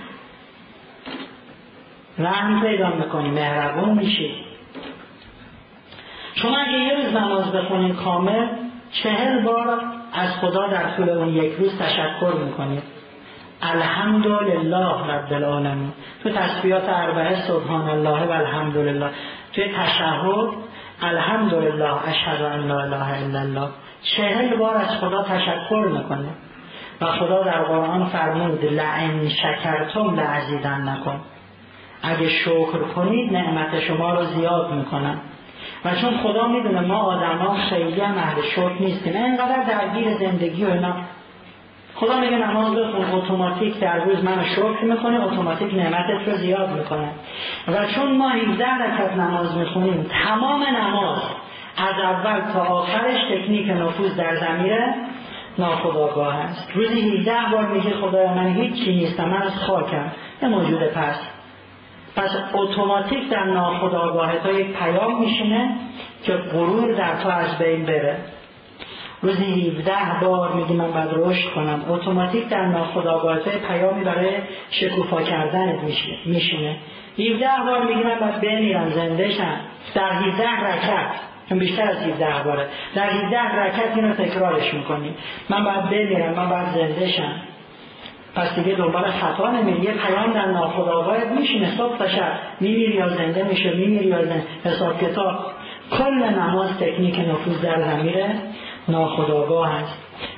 رحم پیدا می‌کنی مهربون میشی. شما اگه یه روز نماز بخونین کامل چهل بار از خدا در طول اون یک روز تشکر می‌کنید. الحمدلله رب العالمین. تو تصفیات اربعه سبحان الله و الحمدلله توی تشهد الحمدلله اشهد ان لا اله الا الله. چهل بار از خدا تشکر می‌کنه و خدا در قرآن فرمود لعن شکرتم لعزیدن نکن اگه شکر کنید نعمت شما رو زیاد می‌کنم و چون خدا می‌دونه ما آدما خیلی هم اهل شکر نیستیم اینقدر درگیر زندگی و اینا خدا میگه نماز بخون اتوماتیک در روز من شکر می‌کنه اتوماتیک نعمتت رو زیاد می‌کنه. و چون ما 17 رکعت نماز می‌خونیم تمام نماز از اول تا آخرش تکنیک نفوذ در زمینه ناخداگاه است. روزی 17 بار میگه خدای من هیچی نیستم من از خاکم. یه موجود پس. پس اتوماتیک در ناخداگاه تا یک پیام میشینه که غرور در تو از بین بره. روزی 17 بار میگی من باید رشد کنم. اتوماتیک در ناخداگاه پیامی برای شکوفا کردن میشینه. 17 بار میگی من باید بمیرم زنده شم. در 17 رکت چون بیشتر از 17 باره. در 17 رکت اینو تکرارش می‌کنی من باید بمیرم من باید زنده شم. پس دیگه دنبال خطا نمیری یه پیام در ناخداگاهت میشینه. صبح تا شب. میمیری یا زنده میشه میمیری یا زنده؟ حساب کتاب. کل نماز تکنیک نفوذ در زمیر ناخداگاه هست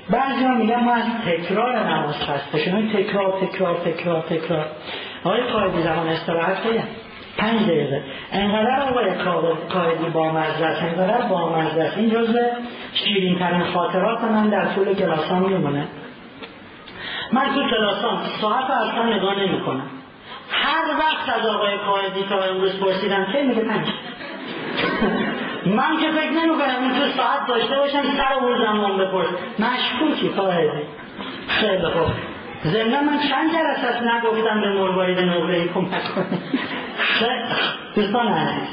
بعضی ها میگن ما از تکرار نماز خسته شدیم تکرار تکرار تکرار تکرار. آقای قایدی زمان استراحت کنیم پنج دقیقه. انقدر آقای قایدی با مزرس انقدر با مزرس این جزء شیرین ترین خاطرات من در طول کلاسان میمونه. من تو کلاسان ساعت اصلا نگاه نمی کنم هر وقت از آقای قایدی تا امروز پرسیدم که میگه پنج؟ من که فکر نمی کنم این تو ساعت داشته باشم سر اون زمان بپرس. مشکوکی قایدی خیلی خوب. زمنا من چند جلسه است نگفتم به مروارید نقره کمک کنه. دوستان عزیز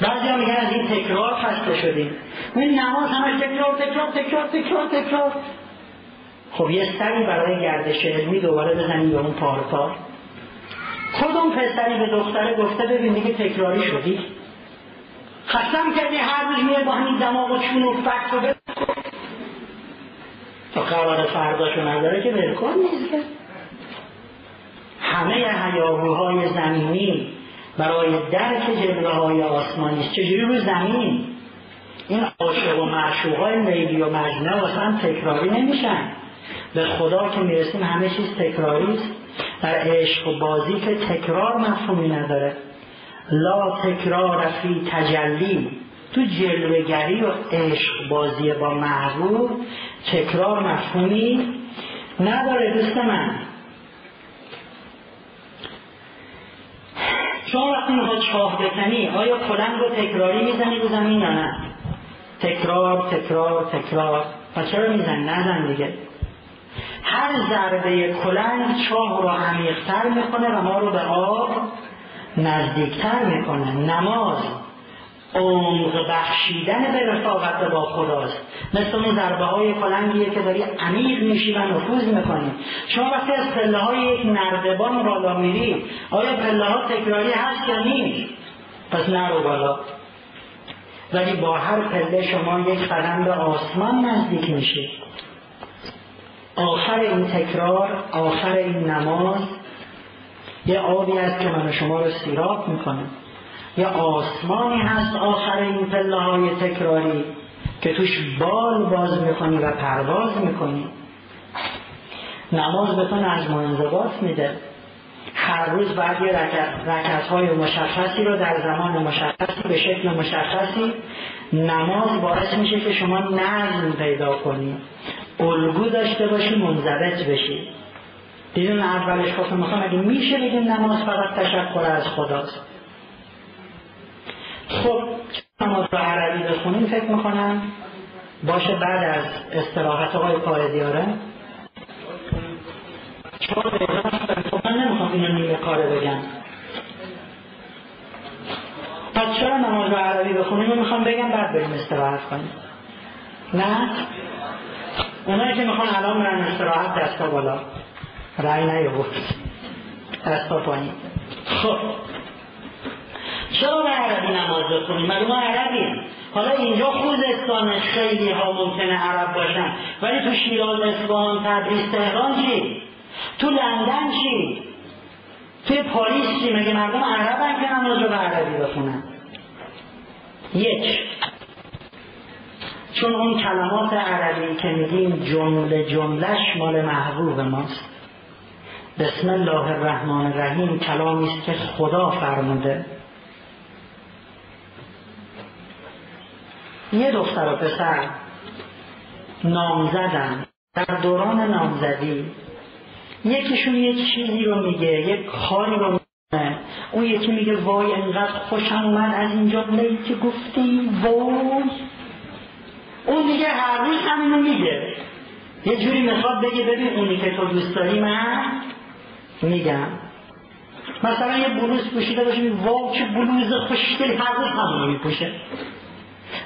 بعضی ها میگن از این تکرار خسته شدیم. این نماز همش تکرار تکرار تکرار تکرار تکرار. خب یه سری برای گردش علمی دوباره بزنیم به اون پار پار کدوم پسری به دختره گفته ببین دیگه تکراری شدی؟ خستم کردی هر روز میای با همین دماغ و چون و فکر و تا قرار فرداشو نداره که بلکن نیست همه هیاهوهای زمینی برای درک جلوه های آسمانی است. چجوری رو زمین؟ این عاشق و معشوق های لیلی و مجنه واسه تکراری نمیشن. به خدا که می‌رسیم همه چیز تکراری است. در عشق و بازی که تکرار مفهومی نداره. لا تکرار فی تجلی. تو جلوگری و عشق بازی با محبوب تکرار مفهومی نداره دوست من. شما وقتی چاه بکنی آیا کلنگ رو تکراری می‌زنی رو زمین یا نه؟ تکرار تکرار تکرار. و چرا می‌زنی؟ نزن دیگه. هر ضربه کلنگ چاه رو عمیقتر می‌کنه و ما رو به آب نزدیکتر می‌کنه نماز عمق بخشیدن به رفاقت با خداست. مثل اون ضربه های کلنگیه که داری عمیق میشی و نفوذ می‌کنی. شما وقتی از پله های یک نردبان بالا میری آیا پله ها تکراری هست یا نیست؟ پس نرو بالا. ولی با هر پله شما یک قدم به آسمان نزدیک میشی. آخر این تکرار آخر این نماز یه آبی است که من شما رو سیراب می‌کنه. یه آسمانی هست آخر این پله های تکراری که توش بال باز می‌کنی و پرواز می‌کنی. نماز به تو نظم و انضباط میده. هر روز بعد یه رکت, های مشخصی رو در زمان مشخصی به شکل مشخصی نماز باعث میشه که شما نظم پیدا کنی. الگو داشته باشی منضبط بشی. دیدون اولش خواستم می‌خوام اگه میشه بگیم نماز فقط تشکر از خداست. خب نماز رو عربی بخونیم فکر می‌کنم باشه بعد از استراحت آقای قائدیاره چهار دقیقه خب من نمی‌خوام اینو نیمه کاره بگم. پس چرا نماز رو عربی بخونیم؟ و می‌خوام بگم بعد بریم استراحت کنیم. نه؟ اونایی که می‌خوان الان برن استراحت دستا بالا. رای نیاورد. دستا پایین. خب. چرا به عربی نماز بخونیم مگه ما عربیم. حالا اینجا خوزستان خیلی ها ممکنه عرب باشن. ولی تو شیراز اصفهان تبریز تهران چی؟ تو لندن چی؟ توی پاریس چی؟ مگه مردم عرب که نماز رو به عربی بخونن؟ یک. چون اون کلمات عربی که میگیم جمله جملش مال محبوب ماست. بسم الله الرحمن الرحیم کلامی است که خدا فرموده یه دختر و پسر نامزدن در دوران نامزدی یکیشون یه چیزی رو میگه یک کاری رو میگه اون یکی میگه وای انقدر خوشم اومد از این جمله که گفتی وای اون دیگه هر روز همینو میگه یه جوری می‌خواد بگه ببین اونی که تو دوست داری من میگم. مثلا یه بلوز پوشیده باشه واو چه بلوز خوشگلی هر روز همونو میپوشه.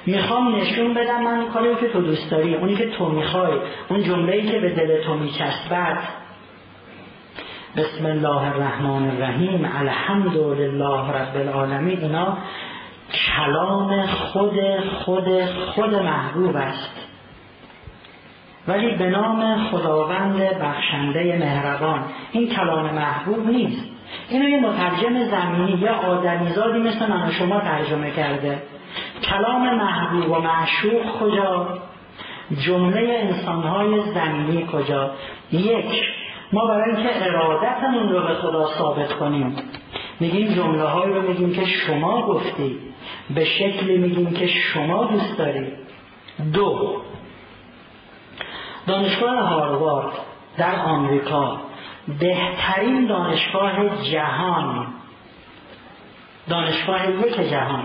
می‌خوام نشون بدم من کاری که تو دوست داری اونی که تو می‌خوای اون جمله که به دل تو میچسبد. بسم الله الرحمن الرحیم الحمد لله رب العالمین. اینا کلام خود خود خود محبوب است. ولی به نام خداوند بخشنده مهربان. این کلام محبوب نیست. اینو یه مترجم زمینی یا آدمیزادی مثل من شما ترجمه کرده. کلام محبوب و معشوق کجا؟ جمله انسانهای زمینی کجا؟ یک ما برای اینکه ارادتمون رو به خدا ثابت کنیم. میگیم جمله هایی رو میگیم که شما گفتی. به شکلی میگیم که شما دوست دارید دو دانشگاه هاروارد در آمریکا بهترین دانشگاه جهان. دانشگاه یک جهان.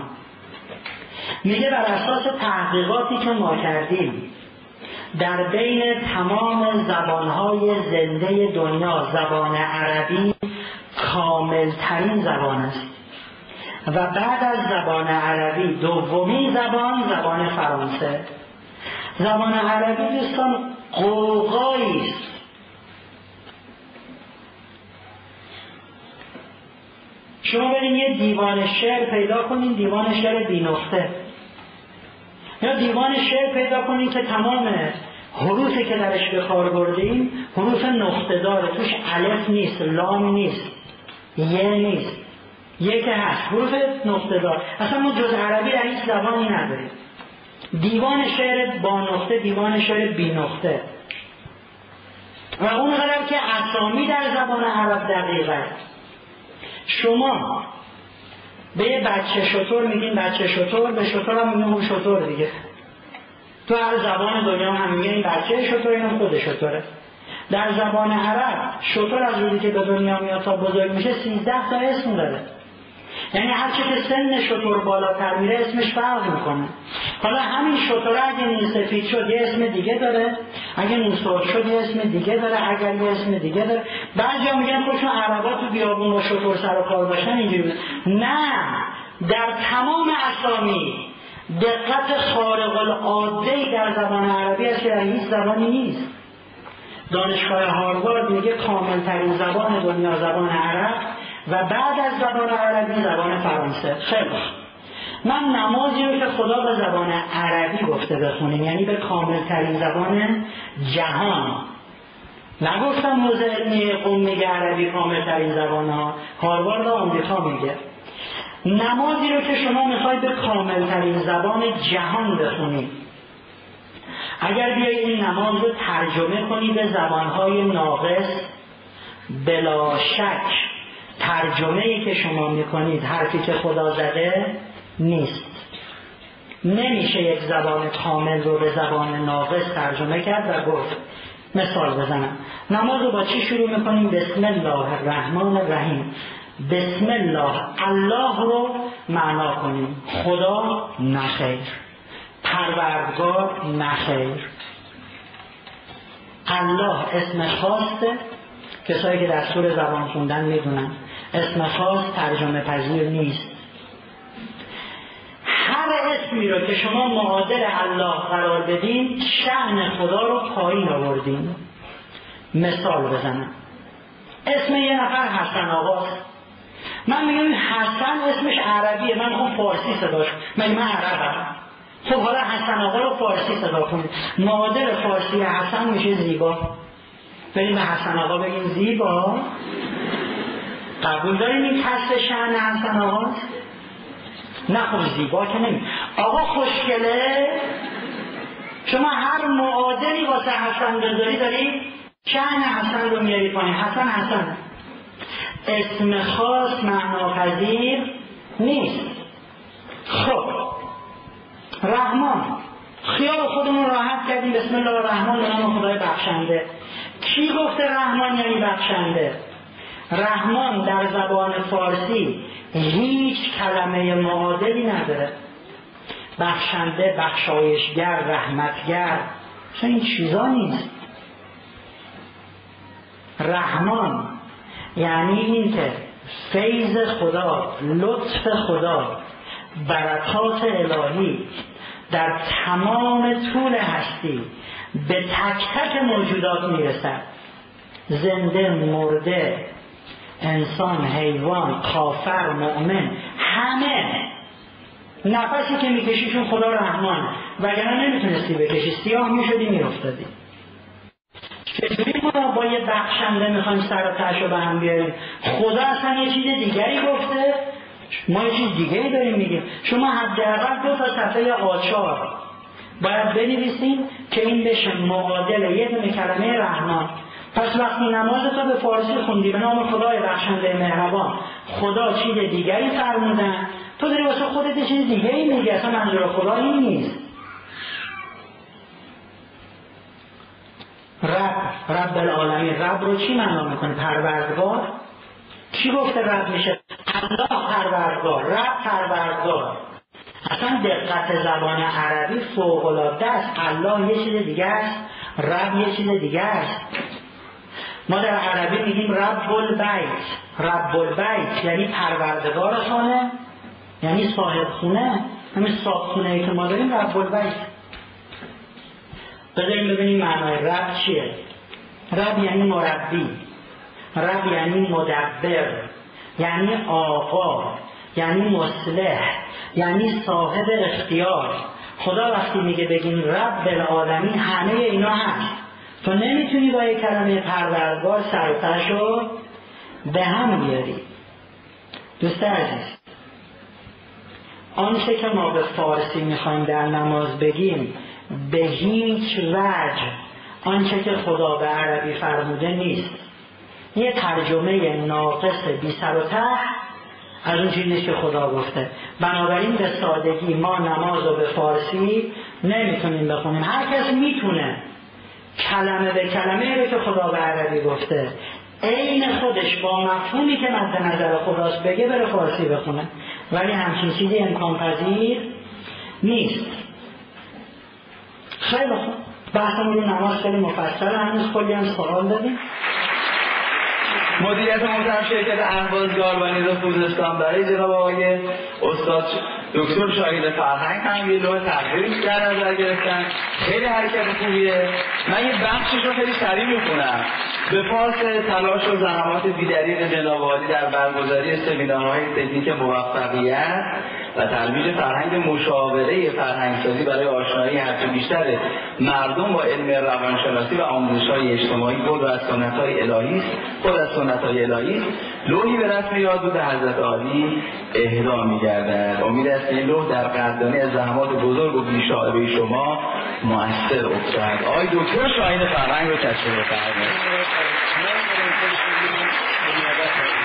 میگه بر اساس تحقیقاتی که ما کردیم در بین تمام زبانهای زنده دنیا زبان عربی کاملترین زبان است. و بعد از زبان عربی دومی زبان زبان فرانسه. زبان عربی دوستان قوقایی شما برین یه دیوان شعر پیدا کنین دیوان شعر بی نقطه یا دیوان شعر پیدا کنین که تمام حروفی که درش به کار بردیم حروف نقطه داره توش الف نیست لام نیست یه نیست. یه که هست حروف نقطه دار اصلا ما جز عربی در هیچ زبانی نداریم. دیوان شعر با نقطه دیوان شعر بی نقطه. و اون قدر که اسامی در زبان عرب دقیقه شما به یه بچه شطور میگین بچه شطور به شطور هم شطور دیگه. تو هر زبان دنیا هم میگن این بچه شطور این خود شطوره. در زبان عرب شطور از روزی که به دنیا میاد تا بزرگ میشه سیزده تا اسم داره. یعنی هر چه که سن شطور بالاتر میره اسمش فرق می‌کنه. حالا همین شطور اگه سفید شد یه اسم دیگه داره. اگه نون شد یه اسم دیگه داره. اگر یه اسم دیگه داره. بعضی میگن خودشون عربا تو بیابون و شطور سر و کار باشن اینجوری نه. در تمام اسامی دقت خارق العاده در زبان عربی است که هیچ زبانی نیست. دانشگاه هاروارد میگه کامل ترین زبان دنیا زبان عرب. و بعد از زبان عربی زبان فرانسه. خیلی من نمازی رو که خدا به زبان عربی گفته بخونیم یعنی به کامل ترین زبان جهان. نگفتم موزه علمی قوم میگه عربی کامل ترین زبان ها. هاروارد آمریکا میگه. نمازی رو که شما می‌خواید به کامل ترین زبان جهان بخونید. اگر بیایید این نماز رو ترجمه کنید به زبانهای ناقص بلا شک. ترجمه ای که شما می‌کنید حرفی که خدا زده نیست. نمیشه یک زبان کامل رو به زبان ناقص ترجمه کرد و گفت. مثال بزنم. نماز رو با چی شروع می‌کنیم؟ بسم الله الرحمن الرحیم. بسم الله. الله رو معنا کنیم. خدا نخیر پروردگار نخیر الله اسم خاصه کسایی که دستور زبان خوندن می‌دونن. اسم خاص ترجمه پذیر نیست. هر اسمی رو که شما معادل الله قرار بدین شعن خدا رو پایین آوردین. مثال بزنم. اسم یه نفر حسن آقاست من میگم حسن اسمش عربیه من خب فارسی صداش من من عربم. خب حالا حسن آقا رو فارسی صدا کنید. معادل فارسی حسن میشه زیبا. بریم به حسن آقا بگیم زیبا. قبول داریم این کسر شن حسن آقا نه خب زیبا که نمی آقا خوشگله؟ شما هر معادلی واسه حسن بذاری داری شن حسن رو میاری پایین. حسن حسن. اسم خاص معناپذیر نیست. خب. رحمان. خیال خودمون راحت کردیم. بسم الله الرحمن نام خدای بخشنده. کی گفته رحمان یعنی بخشنده؟ رحمان در زبان فارسی هیچ کلمه معادلی نداره. بخشنده بخشایشگر رحمتگر چون این چیزا نیست. رحمان یعنی اینکه فیض خدا لطف خدا برکات الهی در تمام طول هستی به تک تک موجودات می‌رسد. زنده مرده انسان حیوان کافر مؤمن همه. نفسی که میکشیشون خدا رحمان. وگرنه نمی‌تونستی بکشی. سیاه می‌شدی میافتادی. چجوری ما با یه بخشنده می‌خوایم سر و به هم بیاریم؟ خدا اصلا یه چیز دیگری گفته. ما یه چیز دیگری داریم میگیم. شما حداقل دو تا صفحه آچار باید بنویسیم که این بشه معادل یه دونه کلمه رحمان. پس وقتی نماز تو به فارسی خوندی به نام خدای بخشنده مهربان خدا چیز دیگری فرمودن تو داری واسه خودت چیز دیگری میگی اصلا منظور خدا این نیست. رب رب العالمین رب رو چی معنا می‌کنه؟ پروردگار؟ کی گفته رب میشه؟ الله پروردگار رب پروردگار. اصلا دقت زبان عربی فوق العاده است. الله یه چیز دیگه است رب یه چیز دیگه است. ما در عربی میگیم رب البیت رب البیت یعنی پروردگار خانه یعنی صاحب خونه همین صاحب خونه ای که ما داریم رب البیت بذاریم ببینیم معنای رب چیه. رب یعنی مربی. رب یعنی مدبر. یعنی آقا. یعنی مصلح. یعنی صاحب اختیار. خدا وقتی میگه بگیم رب العالمین همه اینا هست. تو نمی‌تونی با یک کلمه پروردگار سرتش رو به هم بیاری. دوست عزیز آنچه که ما به فارسی می‌خوایم در نماز بگیم به هیچ وجه آنچه که خدا به عربی فرموده نیست. یه ترجمه ناقص بی سر و ته از اون چیزی که خدا گفته. بنابراین به سادگی ما نماز رو به فارسی نمی‌تونیم بخونیم. هر کس می‌تونه. کلمه به کلمه رو که خدا به عربی گفته. عین خودش با مفهومی که مد نظر خداست بگه بره فارسی بخونه. ولی همچین چیزی امکان پذیر نیست. خیلی خوب. بحثمون نماز خیلی مفصل هنوز کلی هم سوال دادیم. مدیریت محترم شرکت اهواز گاربانی خوزستان برای جناب آقای استاد دکتر شاهید فرهنگ هم یه لوح تقدیر در نظر گرفتن. خیلی حرکت خوبیه. من یه بخشش رو خیلی سریع می‌خونم. به پاس تلاش و زحمات بیدریق جناب در برگزاری سمینارهای تکنیک موفقیت و ترویج فرهنگ مشاوره فرهنگسازی برای آشنایی هرچه بیشتر مردم با علم روانشناسی و آموزش های اجتماعی بود و از سنت های الهی خود از سنت های الهی لوحی به رسم یاد بود حضرت عالی اهدا میگردد. امید است این لوح در قدردانی از زحمات بزرگ و بیشاعره شما مؤثر افتد. آقای دکتر شاهین فرهنگ رو تشریف بفرمایید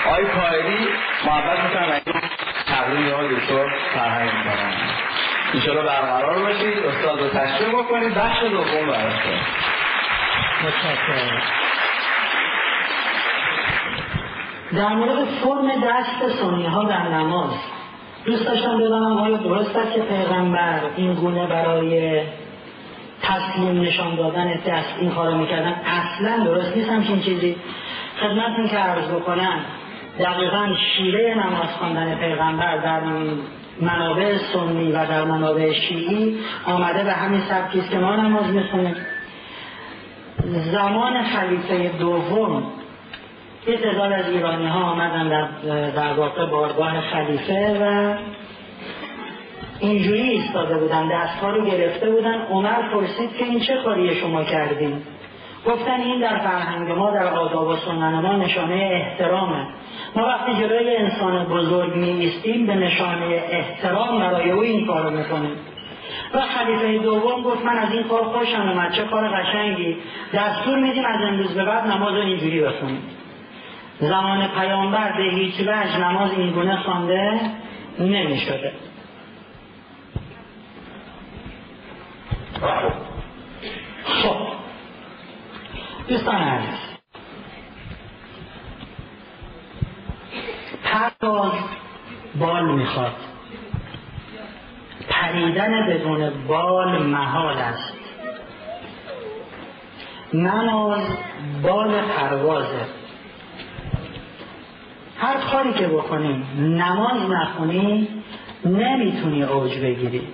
آقای کایری محبت می‌کنم. تقدیم های دکتر فرهنگ می‌کنم. ایشالا برقرار باشید. استاد رو تشریف بکنید. بخش دوم براتون. در مورد فرم دست سنی ها در نماز دوست داشتم بدانم آیا درست است که پیغمبر این گونه برای تسلیم نشان دادن دست این کارو می‌کردن؟ اصلا درست نیست همچین چیزی. خدمتتون که عرض بکنم دقیقا شیره نماز خواندن پیغمبر در منابع سنی و در منابع شیعی آمده به همین سبکی که ما نماز می‌خونیم. زمان خلیفه دوم یه تعداد از ایرانی ها آمدن در, در واقع بارگاه خلیفه و اینجوری ایستاده بودن دستها رو گرفته بودن. عمر پرسید که این چه کاری شما کردین؟ گفتن این در فرهنگ ما در آداب و سنن ما نشانه احترامه. ما وقتی جلوی انسان بزرگ می به نشانه احترام برای او این کارو می‌کنیم. و خلیفه دوم گفت من از این کار خوشم اومد چه کار قشنگی. دستور میدیم از امروز به بعد نماز رو اینجوری بخونیم. زمان پیامبر به هیچ وجه نماز اینگونه خوانده نمی‌شده. خب. عزیز پرواز بال می‌خواد. پریدن بدون بال محال است. نماز بال پروازه. هر کاری که بکنی نماز نخونی نمی‌تونی اوج بگیری.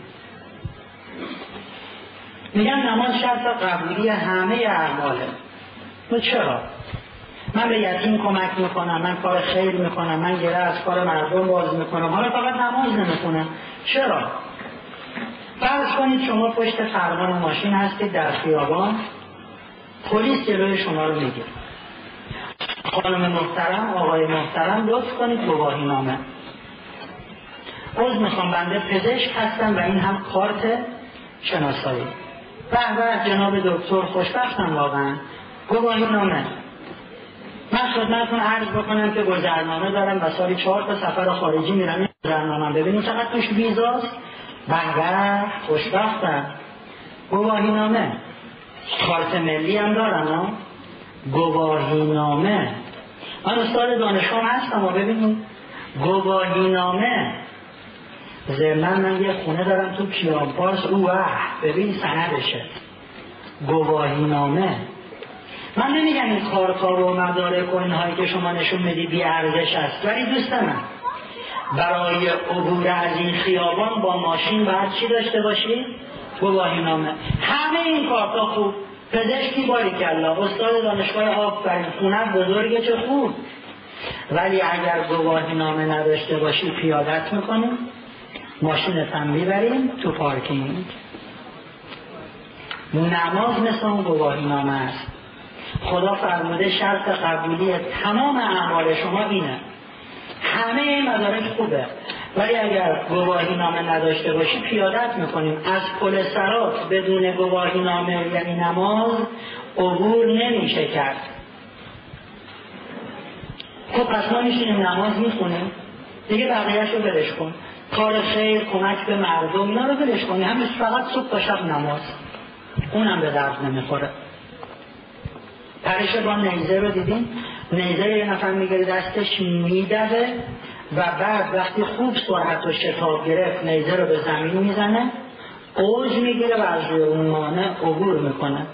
میگن نماز شرط قبولی همه اعماله. تو چرا؟ من به یتیم کمک می‌کنم من کار خیر می‌کنم من گره از کار مردم باز می‌کنم. حالا فقط نماز نمی‌خونم. چرا؟ فرض کنید شما پشت فرمان ماشین هستید در خیابان پلیس جلوی شما رو می‌گیره. خانم محترم آقای محترم لطف کنید گواهی نامه. عوض می‌خوام بنده پزشک هستم و این هم کارت شناسایی. به به جناب دکتر خوشبختم واقعا. گواهی نامه من خدمتتون عرض بکنم که گذرنامه دارم و سالی چهار تا سفر خارجی میرم. این گذرنامه ببینید چقدر توش ویزاست بنگر خوشبختم گواهی نامه کارت ملی هم دارم ها گواهی نامه من استاد دانشگاه هستم و ببینید گواهی نامه زمن من یه خونه دارم تو کیان پارس او ببین سندشه. گواهی نامه من نمیگم این کارتا و مدارک و اینهایی که شما نشون میدی بی ارزش است ولی دوست من برای عبور از این خیابان با ماشین باید چی داشته باشی؟ گواهی نامه. همه این کارتا خوب. پزشکی باری کلا استاد دانشگاه آفرین. خونه بزرگ چه خوب. ولی اگر گواهی نامه نداشته باشی پیادت می‌کنیم. ماشین هم می‌بریم تو پارکینگ. نماز مثل اون گواهی نامه است. خدا فرموده شرط قبولی تمام اعمال شما اینه. همه مدارک خوبه. ولی اگر گواهی نامه نداشته باشی پیادت می‌کنیم. از پل سرات بدون گواهی نامه یعنی نماز عبور نمیشه کرد. خب پس ما میشینیم نماز می‌خونیم. دیگه بقیهش رو برش کن. کار خیر کمک به مردم اینا رو برش کنی. همش فقط صبح تا شب نماز. اونم به درد نمی‌خوره. پرش با نیزه رو دیدیم نیزه یه نفر می‌گیره دستش میدوه و بعد وقتی خوب سرعت و شتاب گرفت نیزه رو به زمین می‌زنه اوج می‌گیره و از روی اون مانع عبور می‌کنه.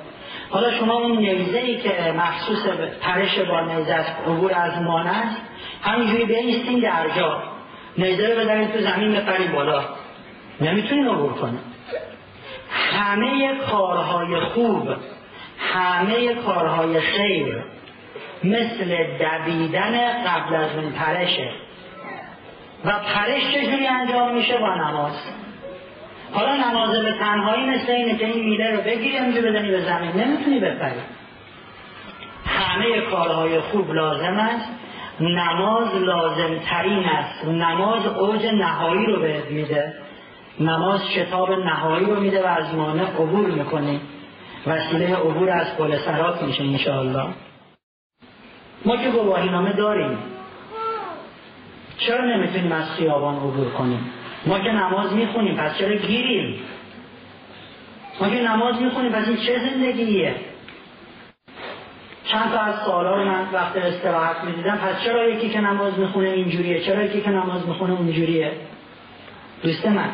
حالا شما اون نیزه ای که مخصوص پرش با نیزه است عبور از مانع است همینجوری بیستین در جا. نیزه رو بدنید تو زمین بپرید بالا. نمی‌تونین عبور کنه همه کارهای خوب همه کارهای خیر مثل دویدن قبل از اون پرشه. و پرش چجوری انجام میشه با نماز؟ حالا نماز به تنهایی مثل اینه که این میله رو بگیری اونجا بدنی به زمین. نمی‌تونی بپری. همه کارهای خوب لازم است. نماز لازم ترین است. نماز اوج نهایی رو بهت میده. نماز شتاب نهایی رو میده و از مانع عبور می‌کنی. وسیله عبور از پل سرات میشه انشاءالله. ما که گواهی نامه داریم. چرا نمی‌تونیم از خیابان عبور کنیم؟ ما که نماز می‌خونیم پس چرا گیریم؟ ما که نماز می‌خونیم پس این چه زندگیه؟ چند تا از سوالا رو من وقت استراحت می‌دیدم. پس چرا یکی که نماز می‌خونه اینجوریه؟ چرا یکی که نماز می‌خونه اونجوریه؟ دوست من.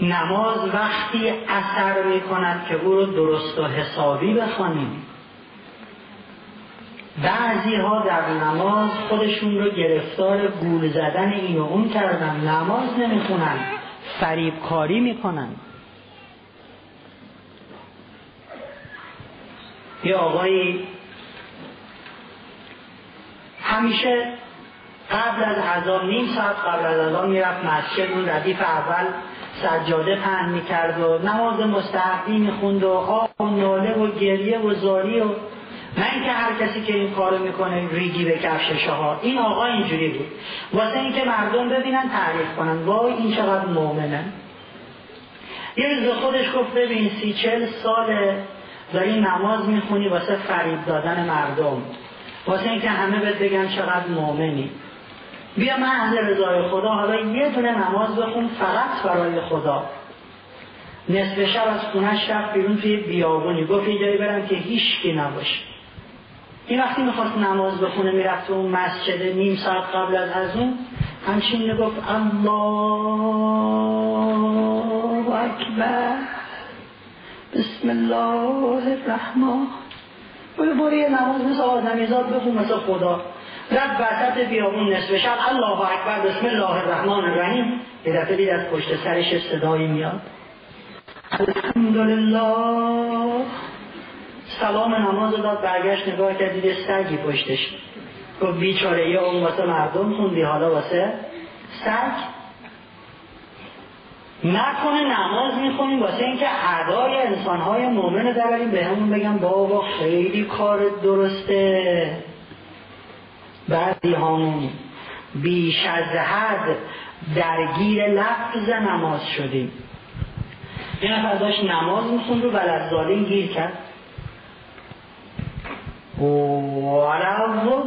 نماز وقتی اثر می‌کند که او رو درست و حسابی بخوانیم. بعضی ها در نماز خودشون رو گرفتار گول زدن این و اون کردن. نماز نمی‌خونن فریبکاری می‌کنن. یه آقایی همیشه قبل از اذان نیم ساعت قبل از اذان می‌رفت مسجد. اون ردیف اول سجاده پهن می‌کرد و نماز مستحبی می‌خوند و آه و ناله و گریه و زاری و نه اینکه هر کسی که این کارو می‌کنه ریگی به کفشش ها این آقا اینجوری بود. واسه اینکه مردم ببینن تعریف کنن. وای این چقدر مؤمنه. یه روز خودش گفت ببین سی چل ساله داری نماز می‌خونی واسه فریب دادن مردم. واسه اینکه همه بهت بگن چقدر مؤمنی. بیا من اهل رضای خدا حالا یه دونه نماز بخون فقط برای خدا. نصف شب از خونش رفت بیرون توی بیابونی. گفت یه برم که هیچکی نباشه. این وقتی می‌خواست نماز بخونه می‌رفت اون مسجد نیم ساعت قبل از از اون همچین می‌گفت الله اکبر بسم الله الرحمن. برو یه نماز مثل آدمیزاد بخون مثل خدا. رد وسط بیابون نصف شب. الله اکبر بسم الله الرحمن الرحیم. یه دفعه از پشت سرش صدایی میاد. الحمدلله. سلام نماز داد برگشت نگاه کرد دید سگی پشتش. گفت بیچاره یا اون واسه مردم خوندی حالا واسه سگ. نکنه نماز می‌خونیم واسه اینکه ادای انسانهای مؤمن رو به همون بگم بابا خیلی کار درسته. بعضی همون بیش از حد درگیر لفظ نماز شدیم این نفر داشت نماز می‌خوند رو ولد گیر کرد. ولو ولو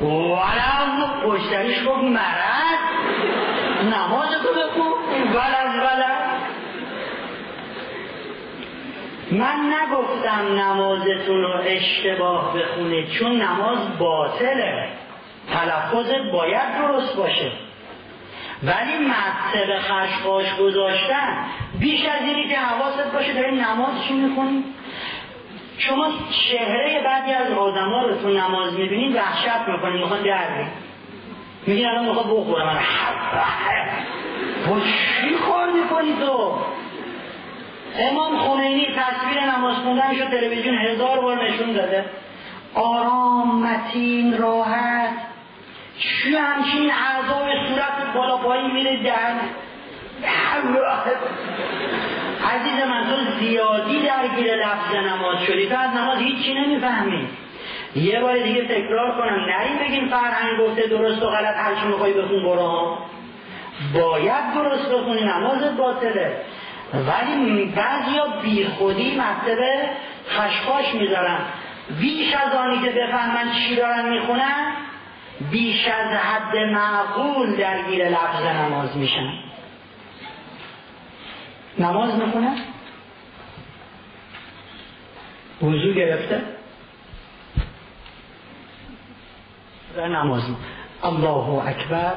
ولو پشتریش گفت مرد. نماز تو بخون. ولد ولد من نگفتم نمازتون رو اشتباه بخونه چون نماز باطله. تلفظت باید درست باشه. ولی مقصد خشخاش گذاشتن بیش از اینی که حواست باشه داری نماز چی می‌خونی شما چهره بعدی از آدما رو تو نماز می‌بینید وحشت می‌کنید می‌خوان در میگین الان می‌خواد بخوره من با چی کار می‌کنی تو؟ امام خمینی تصویر نماز خوندنشو تلویزیون هزار بار نشون داده. آرام متین راحت. چی همچین اعضای صورت بالا پایین میره در؟ عزیز من تو زیادی درگیر لفظ نماز شدی. تو از نماز هیچی نمی‌فهمی. یه بار دیگه تکرار کنم. نریم بگیم فرهنگ گفته درست و غلط هرچی می‌خوای بخون برو. باید درست بخونی نمازت باطله. ولی بعضی ها بی خودی مکتب خشخاش می‌ذارن. بیش از آنی که بفهمن چی دارن می‌خونن بیش از حد معقول درگیر لفظ نماز میشن. نماز می‌خونن؟ وضو گرفته؟ در نماز. الله اکبر.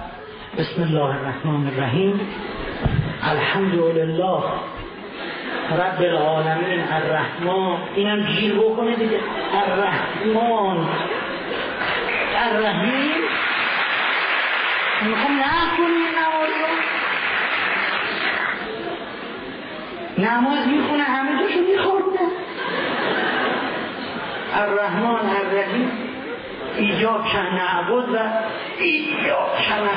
بسم الله الرحمن الرحیم. الحمد لله رب العالمین الرحمن. اینم گیر بکنه دیگه. الرحمن. الرحیم؟ می‌خوام نکنی نماز رو. نماز می‌خونه همه دوشو میخورده. الرحمن الرحیم. ایجاب کن نعبد و ایجاب کن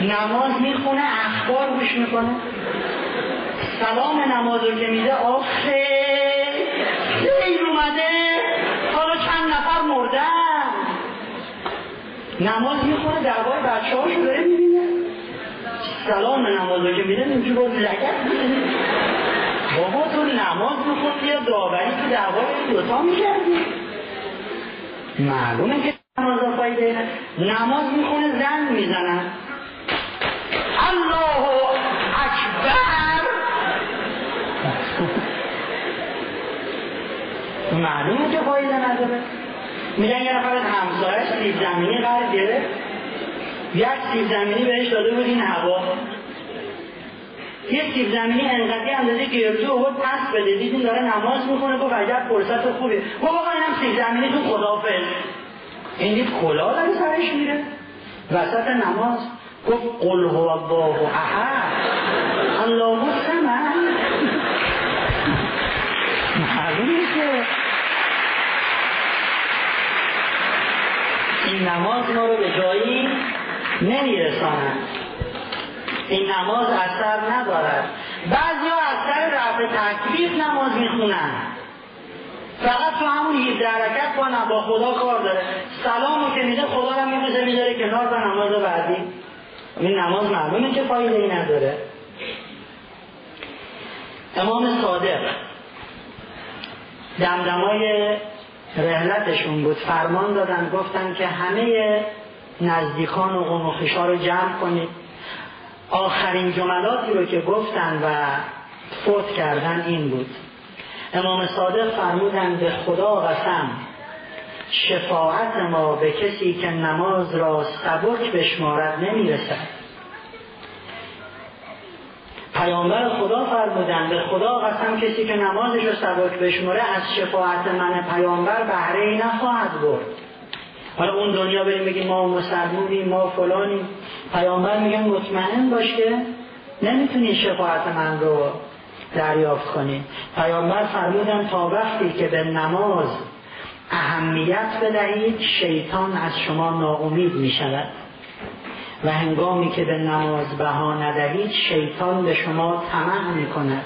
نماز می‌خونه اخبار گوش می‌کنه. سلام نماز رو که میده آخه خیر اومده. حالا چند نفر مردن. نماز می‌خونه درباره بچه هاشو داره می‌بینه. سلام نماز رو که میده اینجور باز لگت بابا تو نماز میخون یا داوری که درباره دوتا می‌کردی. معلومه که نماز فایده نماز می‌خونه زن می‌زنن الله اکبر معلومه که فایده نداره. میگن یه نفر از همسایش سیب زمینی قرار گرفت. یک سیب زمینی بهش داده بود این هوا. یه سیب زمینی انقدی اندازه گردو آورد پس بده. دیدیم داره نماز می‌کنه گفت عجب فرصت خوبه. گفت آقا اینم سیب زمینی تو خدافظ این دید کلا داره سرش میره. وسط نماز. گفت قل هو الله احد الله الصمد معلومه که این نماز ما رو به جایی نمیرساند. این نماز اثر ندارد. بعضی ها اثر رفع تکلیف نماز می‌خونن. فقط تو همون 17 حرکت با با خدا کار داره. سلامو که میده خدا رو میبوزه می‌ذاره کنار به نماز بعدی. این نماز معلومه که فایده ای نداره. امام صادق دمدمای رحلتشون بود. فرمان دادن گفتن که همه نزدیکان و قنوخشا رو جمع کنید. آخرین جملاتی رو که گفتن و فوت کردن این بود. امام صادق فرمودن به خدا قسم شفاعت ما به کسی که نماز را سبک بشمارد نمی‌رسد. پیامبر خدا فرمودن به خدا قسم کسی که نمازش رو سبک بشماره از شفاعت من پیامبر بهره ای نخواهد برد. حالا اون دنیا بریم بگیم ما مسلمونیم ما فلانیم. پیامبر میگن مطمئن باش که نمی‌تونی شفاعت من رو دریافت کنی. پیامبر فرمودن تا وقتی که به نماز اهمیت بدهید شیطان از شما ناامید می شود و هنگامی که به نماز بها ندهید شیطان به شما طمع می کند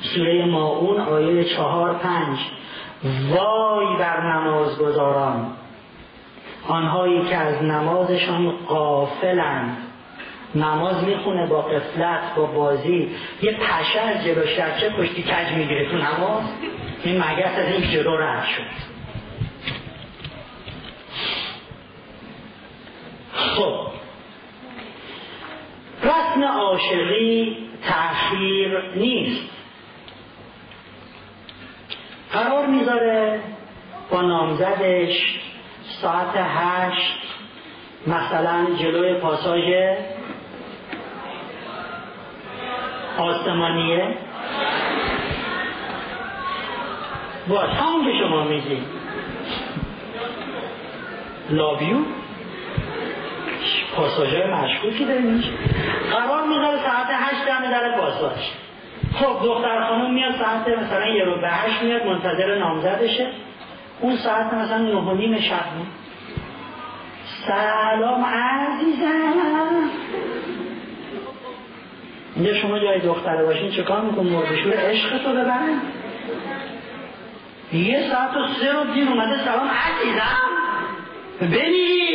سوره ماعون آیه چهار پنج. وای بر نماز گذاران آنهایی که از نمازشان قافلند نماز می‌خونه با قفلت با بازی. یه پشه از جلو چه پشتی کج می‌گیره تو نماز؟ این مگس از این جلو رد شد. خب. رسم عاشقی تأخیر نیست. قرار می‌ذاره با نامزدش ساعت هشت مثلا جلوی پاساژ آسمانیه. باش همون که شما میگی لاویو پاساژ مشکوکی داریم. قرار می‌ذاره ساعت هشت دم در پاساژ خب دختر خانم میاد ساعت مثلا یه رو به هشت میاد منتظر نامزدشه. اون ساعت مثلا نه و نیم شب سلام عزیزم. اینجا شما جای دختره باشین چه کار میکن مردشور عشق تو ببرن یه ساعت و سه رو دیر اومده سلام. عزیزم ببینی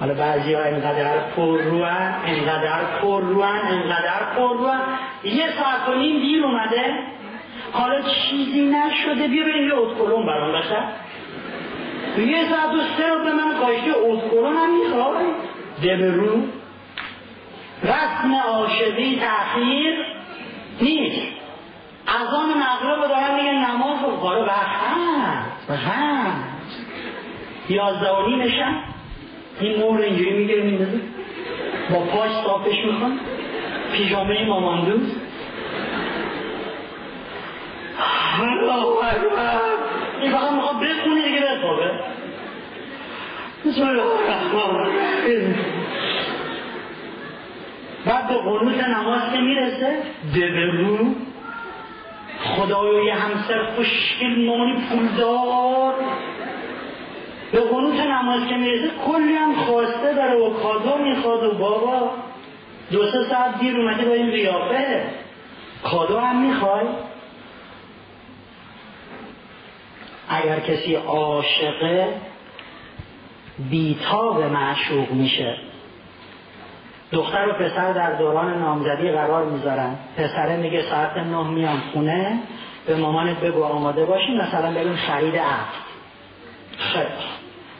حالا بعضی ها اینقدر پر روان اینقدر پر روان اینقدر پر یه ساعت و نیم دیر اومده. حالا چیزی نشده بیا بریم یه اتکلون برام بخر. یه ساعت و سه رو به من کاشته اتکلون هم می‌خوای ده رو. رسم عاشقی تأخیر نیست. از آن مغرب دارن میگن نماز رو کارو به هم یازده و نیمشن این مهر اینجوری می‌گیره میندازه. با پاش صافش میکن پیژامه ماماندوز الله اکبر. این فقط می‌خواد بخونه دیگه بخوابه. بسم الله الرحمن الرحیم. بعد به قنوت نماز که می‌رسه دبرو خدایا یه همسر خوشگل مامانی پولدار. به قنوت نماز که می‌رسه کلی هم خواسته داره و کادو می‌خواد و بابا دو سه ساعت دیر اومده با این ریافه کادو هم می‌خوای؟ اگر کسی عاشقه بیتاب معشوق میشه. دختر و پسر در دوران نامزدی قرار می‌ذارن. پسره میگه ساعت نه میام خونه. به مامانت بگو آماده باشین مثلا بریم خرید خیلی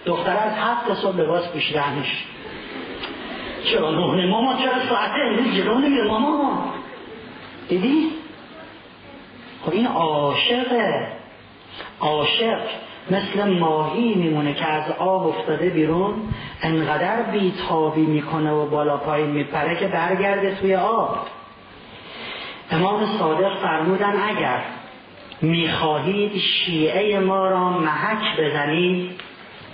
دختر از هفت صبح لباس پوشیدنش چرا نهنه ماما چرا ساعت امروز جلو نمیره ماما دیدی؟ خب این عاشقه. عاشق. مثل ماهی میمونه که از آب افتاده بیرون انقدر بیتابی می‌کنه و بالا پایین میپره که برگرده توی آب. امام صادق فرمودن اگر می‌خواهید شیعه ما را محک بزنید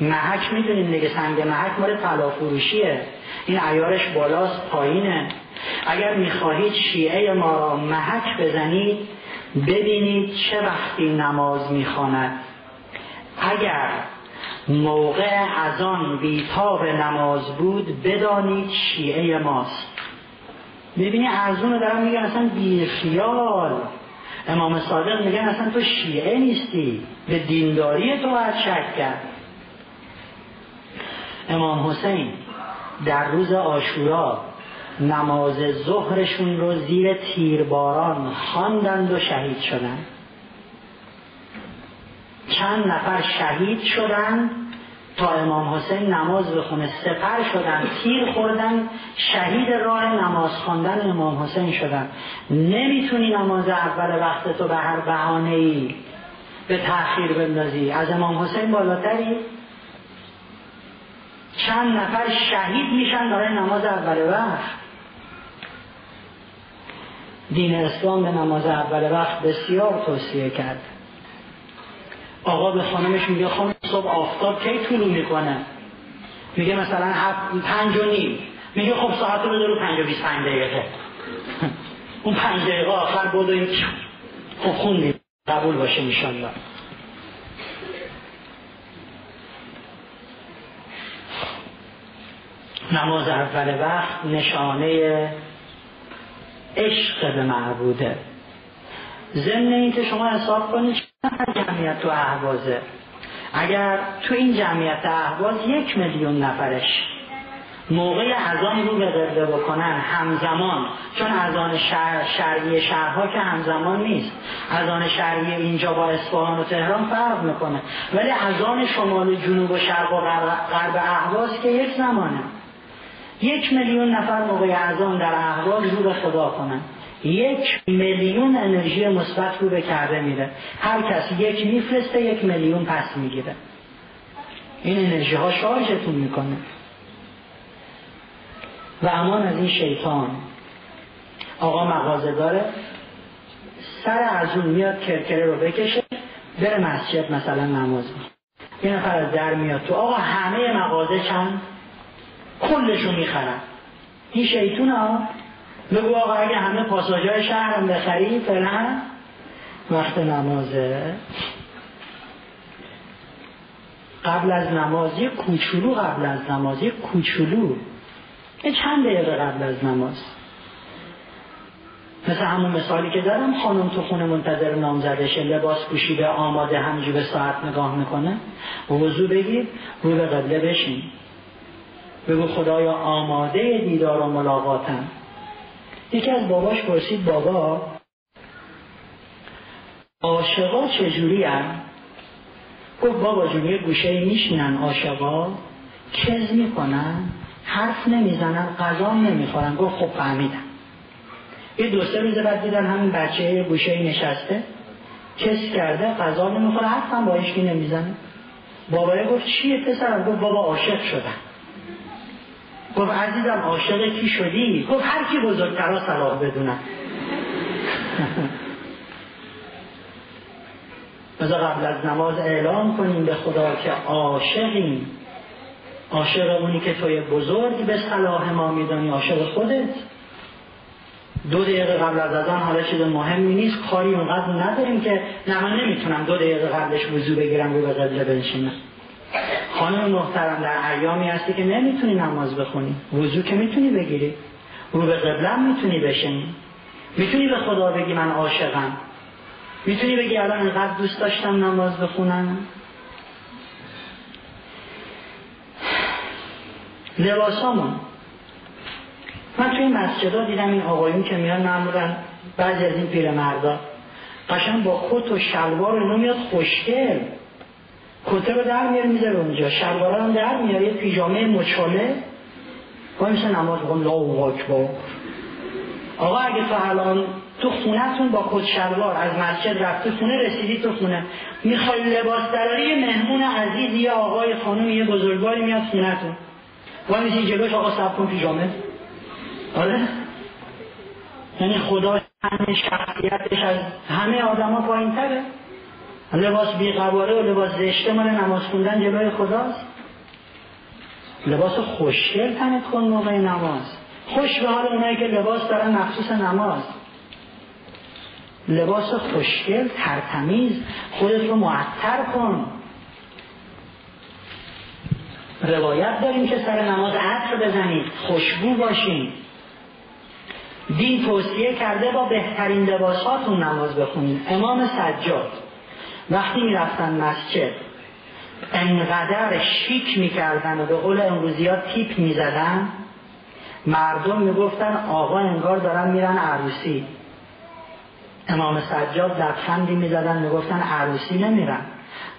محک می‌دونیم دیگه سنگ محک مال طلا فروشیه این عیارش بالاست پایینه. اگر می‌خواهید شیعه ما را محک بزنید ببینید چه وقتی نماز می‌خواند. اگر موقع از آن بیتاب نماز بود بدانید شیعه ماست. ببینی ارزون رو دارم میگن اصلا بیخیال امام صادق میگن اصلا تو شیعه نیستی. به دینداری تو باید شک کرد. امام حسین در روز آشورا نماز ظهرشون رو زیر تیرباران خواندند و شهید شدند. چند نفر شهید شدند تا امام حسین نماز بخونه سپر شدن تیر خوردن شهید راه نماز خواندن امام حسین شدن. نمی‌تونی نماز اول وقت تو به هر بهانه ای به تأخیر بندازی. از امام حسین بالاتری. چند نفر شهید میشن برای نماز اول وقت. دین اسلام به نماز اول وقت بسیار توصیه کرد. آقا به خانمش میگه خانم صبح آفتاب کی طولو می‌کنه؟ میگه مثلا پنج و نیم. میگه خب ساعت رو بذارو پنج و بیس پنج دقیقه. اون پنج دقیقه آخر بود و خب خوندیم قبول باشه میشالله نماز اول وقت نشانه عشق به معبوده. ضمن اینکه شما حساب کنید چند جمعیت تو احوازه اگر تو این جمعیت احواز یک میلیون نفرش موقع اذان رو به قبله بکنن همزمان چون اذان شهر شهری شهرها که همزمان نیست. اذان شهری اینجا با اصفهان و تهران فرق می‌کنه. ولی اذان شمال جنوب و شرق و غرب اهواز که یک زمانه. یک میلیون نفر موقع اذان در اهواز رو به خدا کنن. یک میلیون انرژی مثبت رو به کرده میره. هر کس یک میفرسته یک میلیون پس می‌گیره. این انرژی ها شارژتون می‌کنه. و امان از این شیطان. آقا مغازه داره سر از اون میاد کرکره رو بکشه بره مسجد مثلا نماز یه نفر از در میاد تو. آقا همه مغازه چند؟ کلشو می‌خرن. این شیطون ها؟ بگو آقا اگه همه پاساژهای شهرم بخری فعلا وقت نمازه. قبل از نماز یه کوچولو قبل از نماز یه کوچولو. یه چند دقیقه قبل از نماز. مثل همون مثالی که دارم خانم تو خونه منتظر نامزدشه لباس پوشیده آماده همجی به ساعت نگاه می‌کنه. وضو بگیر رو به قبله بشین. بگو خدایا آماده دیدار و ملاقاتم. یکی از باباش پرسید بابا عاشقا چجوری هم؟ گفت بابا جون یه گوشه میشینن عاشقا کز می‌کنن حرف نمی‌زنن غذا نمی‌خورن. گفت خب فهمیدم. یه دو سه روز بعد دیدن همین بچه گوشه نشسته کس کرده غذا نمی‌خوره حرف هم با نمی‌زنه. بابای گفت چیه پسرم؟ گفت بابا عاشق شدن گفت عزیزم عاشق کی شدی؟ گفت هر کی بزرگترا صلاح بدونم. بذار قبل از نماز اعلام کنیم به خدا که عاشقیم. عاشق اونی که توی بزرگ به صلاح ما میدانی عاشق خودت. دو دقیقه قبل از اذان حالا چیز مهمی نیست. کاری اونقدر نداریم که نه من نمی‌تونم دو دقیقه قبلش وضو بگیرم رو به بنشینم. خانم محترم در ایامی هستی که نمی‌تونی نماز بخونی. وضو که می‌تونی بگیری. رو به قبلم می‌تونی بشنی می‌تونی به خدا بگی من عاشقم. می‌تونی بگی الان انقدر دوست داشتم نماز بخونم لباسامون. من توی مسجدها دیدم این آقایون که میان معمولا بعضی از این پیرمردا قشنگ با کت و شلوار اینو میاد خوشگل. کته در میاره می‌ذاره اونجا. شلوار هم در میاره یه پیژامه مچاله. با میشه نماز بخون لا با آقا اگه تو الان تو خونتون با کت شلوار از مسجد رفته خونه رسیدی تو خونه می‌خوای لباس دراری؟ مهمون عزیز یه آقای خانم یه بزرگواری میاد خونتون وای میشه جلوش آقا سب کن پیژامه. آره؟ یعنی خدا همه شخصیتش از همه آدما پایین تره لباس بیقواره و لباس زشته مال نماز خوندن جلوی خداست. لباس خوشگل تنت کن موقع نماز. خوش به حال اونایی که لباس دارن مخصوص نماز. لباس خوشگل ترتمیز خودت رو معطر کن. روایت داریم که سر نماز عطر بزنید خوشبو باشین. دین توصیه کرده با بهترین لباساتون نماز بخونید. امام سجاد. وقتی می‌رفتن مسجد انقدر شیک می‌کردن و به قول امروزی ها تیپ می‌زدن مردم می‌گفتن آقا انگار دارن میرن عروسی. امام سجاد لبخندی می‌زدن می‌گفتن عروسی نمیرن.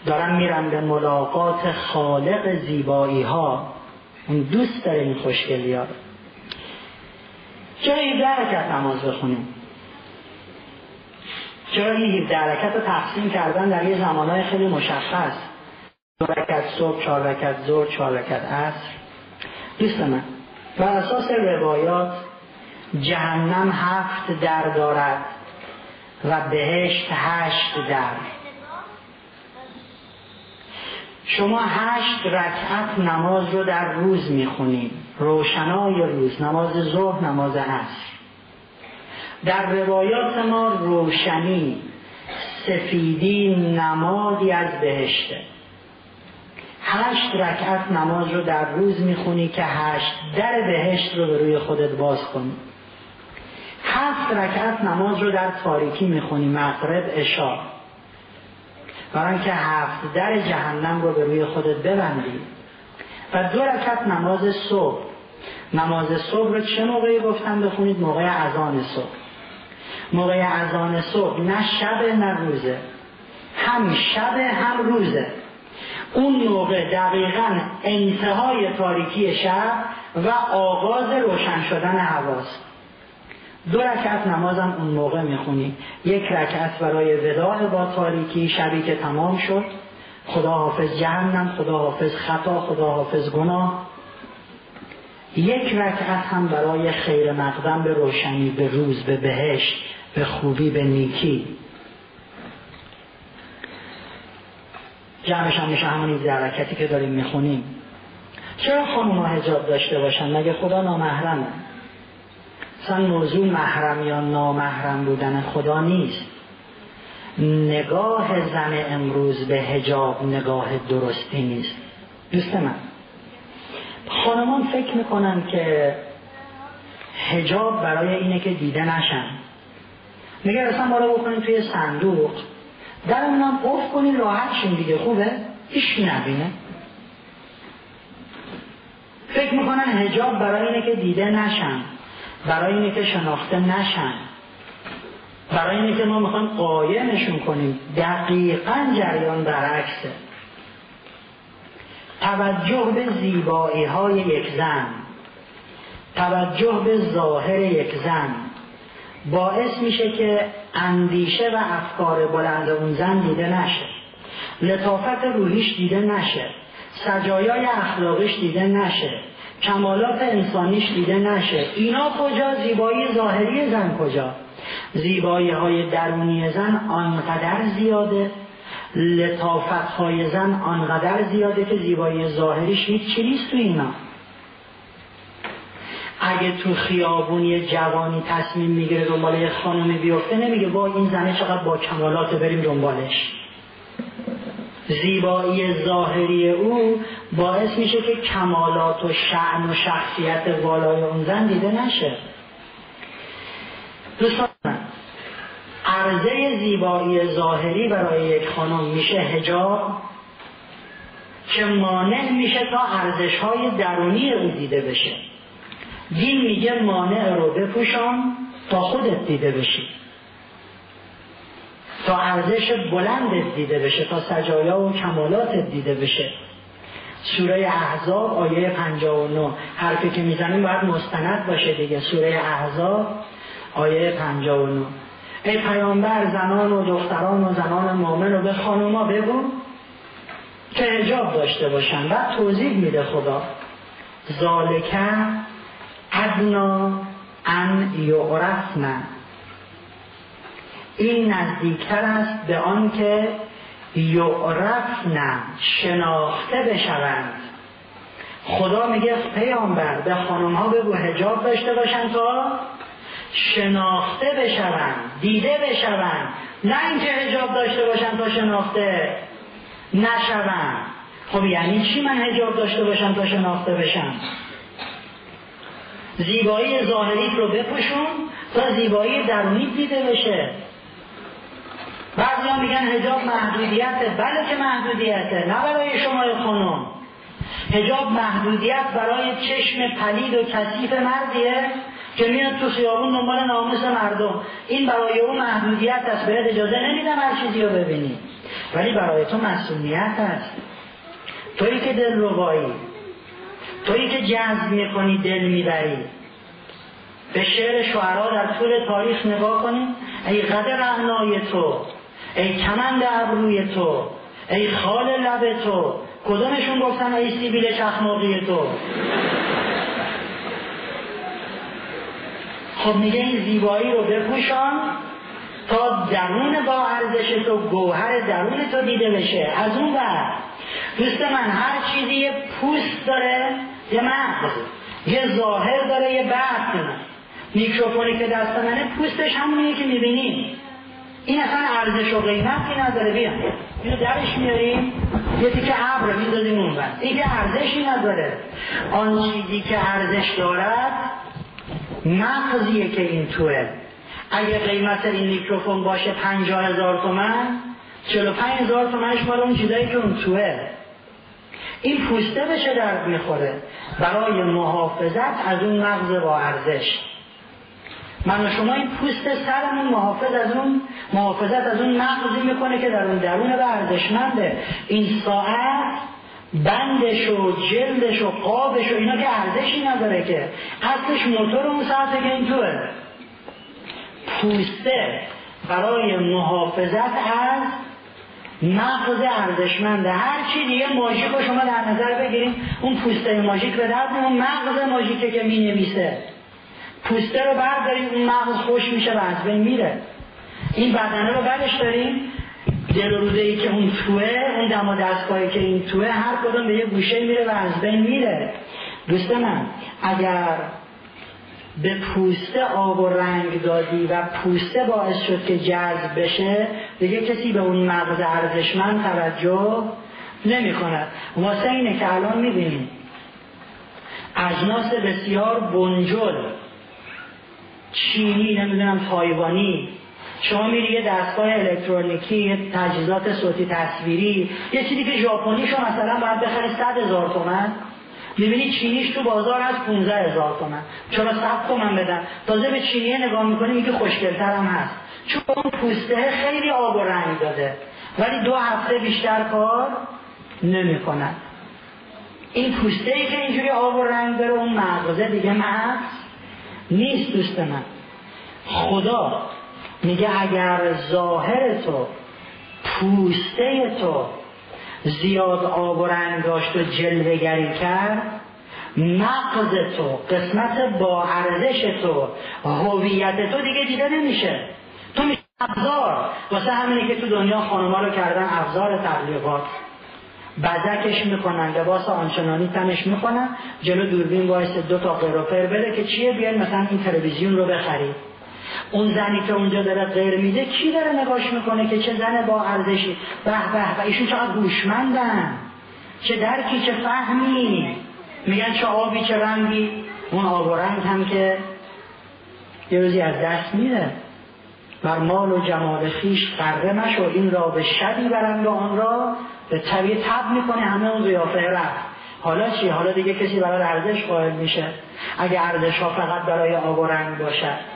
دارن میرن به ملاقات خالق زیبایی ها اون دوست داره این خوشگلی ها جایی درکت نماز بخونیم. جایی درکت رو تقسیم کردن در یه زمانهای خیلی مشخص. دو رکت صبح چهار رکت زور چهار رکت عصر. دوست من بر اساس روایات جهنم هفت در دارد و بهشت هشت در. شما هشت رکعت نماز رو در روز می‌خونید. روشنای روز نماز ظهر نماز عصر. در روایات ما روشنی سفیدی نمادی از بهشته. هشت رکعت نماز رو در روز می‌خونی که هشت در بهشت رو به روی خودت باز کنی. هفت رکعت نماز رو در تاریکی می‌خونی مغرب اشا برای که هفت در جهنم رو به روی خودت ببندی. و دو رکعت نماز صبح. نماز صبح رو چه موقعی گفتن بخونید؟ موقع اذان صبح. موقع اذان صبح نه شب نه روزه. هم شب هم روزه. اون موقع دقیقا انتهای تاریکی شب و آغاز روشن شدن حواست. دو رکعت نمازم اون موقع می‌خونی. یک رکعت برای وداع با تاریکی شبی که تمام شد. خدا حافظ جهنم خدا حافظ خطا خدا حافظ گناه. یک رکعت هم برای خیر مقدم به روشنی به روز به بهشت به خوبی به نیکی. جمعش هم میشه همون این حرکتی که داریم می‌خونیم. چرا خانوما هجاب داشته باشن؟ مگه خدا نامحرمه اصلا موضوع محرم یا نامحرم بودن خدا نیست. نگاه زن امروز به هجاب نگاه درستی نیست. دوست من. خانمان فکر می‌کنن که هجاب برای اینه که دیده نشن. میگه اصلا رو بکنیم توی صندوق. در اونم افت کنی راحت شین دیگه. خوبه؟ هیچ نبینه. فکر می‌کنن هجاب برای اینه که دیده نشن. برای اینه که شناخته نشن. برای اینه که ما می‌خوایم قایمشون کنیم. دقیقا جریان برعکسه. توجه به زیبایی های یک زن توجه به ظاهر یک زن باعث میشه که اندیشه و افکار بلند اون زن دیده نشه لطافت روحیش دیده نشه سجایای اخلاقیش دیده نشه کمالات انسانیش دیده نشه. اینا کجا؟ زیبایی ظاهری زن کجا؟ زیبایی های درونی زن آنقدر زیاده لطافت های زن آنقدر زیاده که زیبایی ظاهریش هیچ نیست تو اینا اگه تو خیابونی جوانی تصمیم می‌گیره دنبال یه خانمی بیفته نمیگه با این زنه چقدر با کمالات بریم دنبالش. زیبایی ظاهری او باعث میشه که کمالات و شعن و شخصیت والای اون زن دیده نشه. دوستان عرضه زیبایی ظاهری برای یک خانم میشه هجاب که مانع میشه تا ارزش های درونی او دیده بشه. دین میگه مانع رو بپوشان تا خودت دیده بشی. تا ارزش بلندت دیده بشه تا سجایا و کمالاتت دیده بشه. سوره احزاب آیه 59 حرفی که می‌زنیم باید مستند باشه دیگه. سوره احزاب آیه 59 ای پیامبر زنان و دختران و زنان مؤمن رو به خانوما بگو که حجاب داشته باشن بعد توضیح میده خدا. ذالکه ادنا ان یعرفن این نزدیکتر است به آن که یعرفن شناخته بشوند. خدا میگه پیامبر به خانم بگو هجاب داشته باشند تا شناخته بشوند دیده بشوند. نه اینکه هجاب داشته باشند تا شناخته نشوند. خب یعنی چی من هجاب داشته باشم تا شناخته بشم؟ زیبایی ظاهری رو بپوشون تا زیبایی درونی دیده بشه. بعضی میگن هجاب محدودیته. بله که محدودیته نه برای شما خانم. هجاب محدودیت برای چشم پلید و کثیف مردیه. که میاد تو خیابون دنبال ناموس مردم. این برای اون محدودیت است. باید اجازه نمیدم هر چیزی رو ببینی. ولی برای تو مسئولیت هست تویی که دل روایی تویی که جذب می‌کنی دل می‌بری. به شعر شعرا در طول تاریخ نگاه کنید ای قد رعنای تو. ای کمند ابروی تو. ای خال لب تو. کدومشون گفتن ای سیبیل چخماقی تو؟ خب میگه این زیبایی رو بپوشان تا درون با ارزش تو گوهر درون تو دیده بشه. از اون بعد دوست من هر چیزی یه پوست داره یه مغز یه ظاهر داره یه بعد میکروفونی که دست منه پوستش همونیه که می‌بینیم این اصلا ارزش و قیمتی نداره. بیا. اینو درش میاریم. یه تیکه ابر میندازیم اون بند این که ارزشی نداره. آن چیزی که ارزش دارد مغزیه که این توه. اگه قیمت این میکروفون باشه پنجاه هزار تومن چلو پنج هزار تومنش مال اون چیزایی که اون توه. این پوسته بشه درد می‌خوره؟ برای محافظت از اون مغز با ارزش. من و شما این پوست سرمون محافظ از اون محافظت از اون مغزی می‌کنه که در اون درون به ارزشمنده. این ساعت بندش و جلدش و قابش و اینا که ارزشی نداره که. اصلش موتور اون ساعته که این توه. پوسته برای محافظت از مغز ارزشمنده. هر چی دیگه ماژیک رو شما در نظر بگیریم اون پوسته ماژیک به درد اون مغز ماژیکه که می نویسه پوسته رو برداریم اون مغز خوش میشه و از بین میره. این بدنه رو برش داریم. دل و روده ای که اون توه اون دم و دستگاهی که این توه هر کدوم به یه گوشه میره و از بین میره. دوست من اگر به پوسته آب و رنگ دادی و پوسته باعث شد که جذب بشه دیگه کسی به اون مغز ارزشمند توجه نمی کند واسه اینه که الان می‌بینیم اجناس بسیار بنجل چینی نمی‌دونم تایوانی شما میری یه دستگاه الکترونیکی یه تجهیزات صوتی تصویری یه چیزی که ژاپنی شما مثلا باید بخری صد هزار تومن. می‌بینی چینیش تو بازار از 15 هزار تومن. چرا صد تومن بدن؟ تازه به چینی نگاه می‌کنی میگه خوشگلتر هم هست. چون اون پوسته خیلی آب و رنگ داده. ولی دو هفته بیشتر کار نمی‌کنن این پوسته ای که اینجوری آب و رنگ داره اون مغزه دیگه مغز نیست دوست من. خدا میگه اگر ظاهر تو پوسته تو زیاد آب و رنگ داشت و جلوگری کرد مغز تو قسمت با ارزش تو هویت تو دیگه دیده نمیشه. تو میشه ابزار. واسه همینه که تو دنیا خانوما رو کردن ابزار تبلیغات. بزکش می‌کنن لباس آنچنانی تنش می‌کنن جلو دوربین وایسه دو تا قر و فر بده که چیه؟ بیاین مثلا این تلویزیون رو بخرید اون زنی که اونجا داره قر میده کی داره نگاش می‌کنه که چه زن با ارزشی؟ به به و ایشون چقدر هوشمندن چه درکی چه فهمی. میگن چه آبی چه رنگی. اون آب و رنگ هم که یه روزی از دست میره بر مال و جمال خویش غره مشو. کان را به شبی برند و این را به طبیعه تب می‌کنه. همه اون زیافه رفت. حالا چی؟ حالا دیگه کسی برای ارزش قائل میشه. اگه ارزش ها فقط برای آب و رنگ باشد.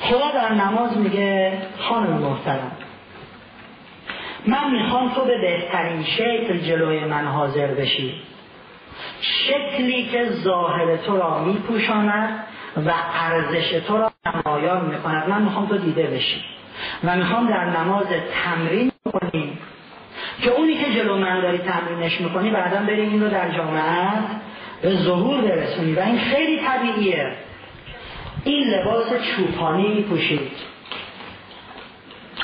خدا در نماز میگه خانم محترم. من می‌خوام تو به بهترین شکل جلوی من حاضر بشی. شکلی که ظاهر تو را میپوشاند و ارزش تو را نمایان می‌کند. من می‌خوام تو دیده بشی. و می‌خوام در نماز تمرین کنیم که اونی که جلو من داری تمرینش می‌کنی بعدا بری این رو در جامعه به ظهور برسونی. و این خیلی طبیعیه. این لباس چوپانی میپوشید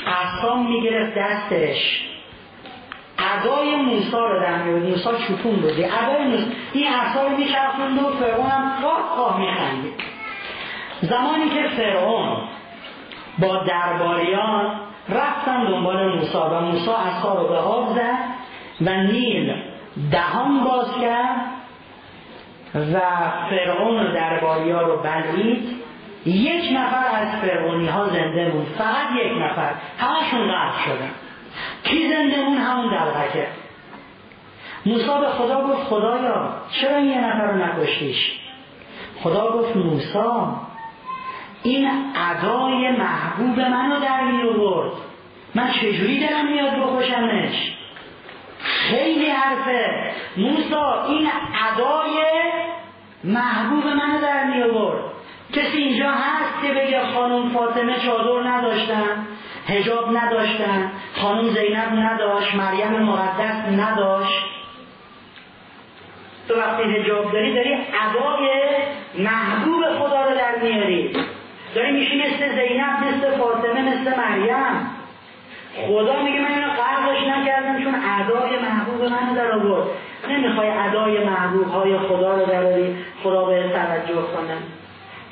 اصام می‌گرفت دستش. ادای موسا رو در میون موسا چوپون بودی ادای موسا این رو میچرخوند و فرعون هم خواه خواه میخندید. زمانی که فرعون با درباریان رفتن دنبال موسا و موسا اصا رو به آب زد و نیل دهان باز کرد و فرعون و درباری ها رو بلید یک نفر از فرعونی ها زنده بود. فقط یک نفر. همشون قتل شدن. کی زنده بود؟ همون دلغکه موسا به خدا گفت خدایا چرا این یه نفر رو نکشتیش خدا گفت موسا این ادای محبوب منو در می آورد. من چجوری دلم میاد بکشمش؟ خیلی حرفه. موسا این ادای محبوب منو در می آورد. کسی اینجا هست که بگه خانم فاطمه چادر نداشتن هجاب نداشتن خانم زینب نداشت مریم مقدس نداشت؟ تو وقتی هجاب داری داری ادای محبوب خدا رو در میاری. داری میشی مثل زینب مثل فاطمه مثل مریم. خدا میگه من اینو قرضش نکردم چون ادای محبوب من در آورد. نمی‌خوای ادای محبوب های خدا رو دراری خدا به توجه کنه.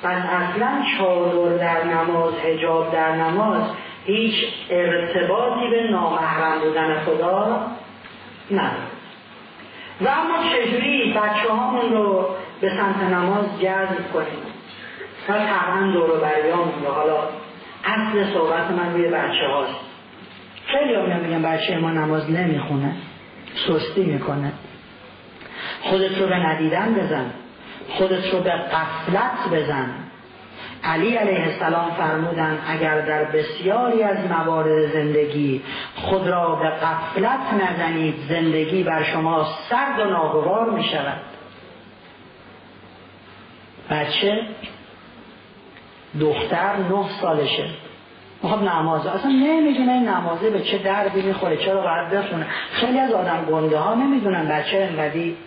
پس اصلا چادر در نماز هجاب در نماز هیچ ارتباطی به نامحرم بودن خدا نداره و اما چجوری بچه هامون رو به سمت نماز جذب کنیم؟ و طبعا دور بریامون حالا اصل صحبت من روی بچه هاست. خیلی هم میگن بچه ما نماز نمی‌خونه سستی می‌کنه. خودت رو به ندیدن بزن. خودت رو به قفلت بزن. علی علیه السلام فرمودن اگر در بسیاری از موارد زندگی خود را به قفلت نزنید زندگی بر شما سرد و ناگوار می شود بچه دختر نه سالشه. می‌خواد نمازه. اصلا نمی‌دونه این نمازه به چه دردی می‌خوره. چرا باید بخونه؟ خیلی از آدم گنده ها نمی‌دونن بچه انقدی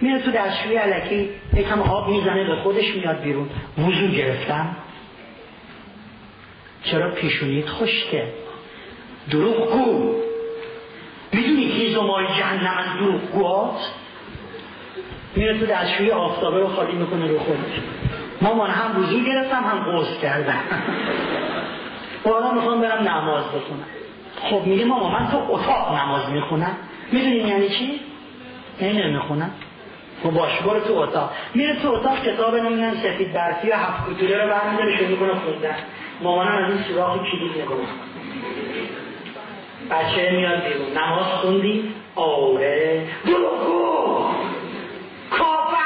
میره تو دستشوی علکی یکم آب می‌زنه به خودش میاد بیرون. وضو گرفتم. چرا پیشونیت خشکه؟ دروغ گو. می‌دونی که مای جهنم از دروغ گوهات میره تو دستشوی آفتابه رو خالی می‌کنه رو خودش. مامان هم وضو گرفتم هم قوز کردم. بالا می‌خوام برم نماز بخونم. خب میگه ماما من تو اتاق نماز می‌خونم. می‌دونی یعنی چی؟ یعنی نمی‌خونم. باش برو تو اتاق. میره تو اتاق کتاب نمی‌دونم سفید برفی و هفت کتوله رو برمیداره شروع می‌کنه خوندن. مامانم از این سوراخ کلید می‌کنه. بچه میاد بیرون. نماز خوندی؟ آره. برو کافر!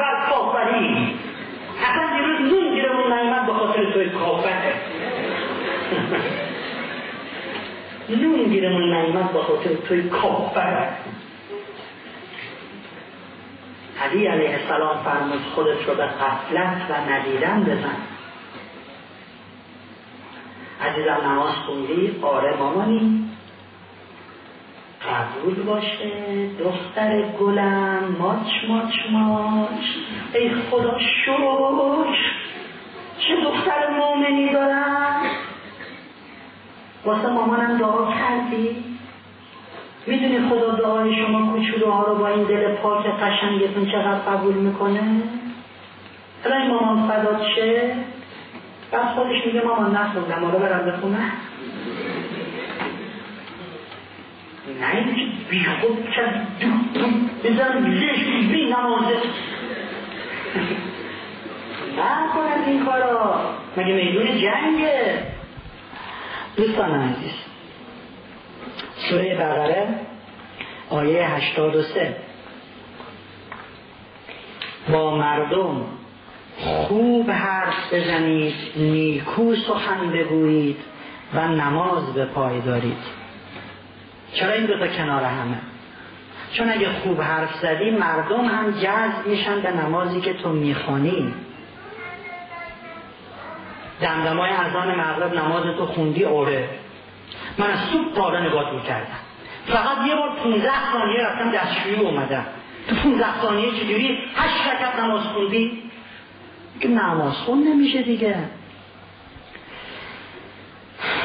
بر کافری! اصلا دیروز نون گیرمون نیمد به خاطر توی کافر. نون گیرمون نیمد به خاطر توی کافر. علی علیه السلام فرمود خودت رو به قفلت و ندیدن بزن. عزیزم نماز خوندی؟ آره مامانی. قبول باشه دختر گلم. ماچ ماچ ماچ. ای خدا شکر. چه دختر مؤمنی دارم. واسه مامانم دعا کردی؟ می‌دونی خدا دعای شما کوچولوها رو با این دل پاک قشنگتون چقدر قبول می‌کنه؟ حالا این مامان فدات شه؟ بعد خودش میگه مامان نخوندم حالا برم بخونم. نه این که بی خود کرد بزن زشت بی نمازه. نه این کارا. مگه میدون جنگه؟ دوستان عزیز سوره بقره آیه 83 با مردم خوب حرف بزنید نیکو سخن بگویید و نماز به پای دارید. چرا این دوتا کنار همه؟ چون اگه خوب حرف زدی مردم هم جذب میشن به نمازی که تو می‌خوانی. دمدمای ازان مغرب نماز تو خوندی اوره. من از صبح تا نگاه کردم فقط یه بار 15 ثانیه رفتم دستشویی اومدم. تو 15 ثانیه چجوری؟ هشت رکعت نماز خوندی؟ که نماز خون نمیشه دیگه.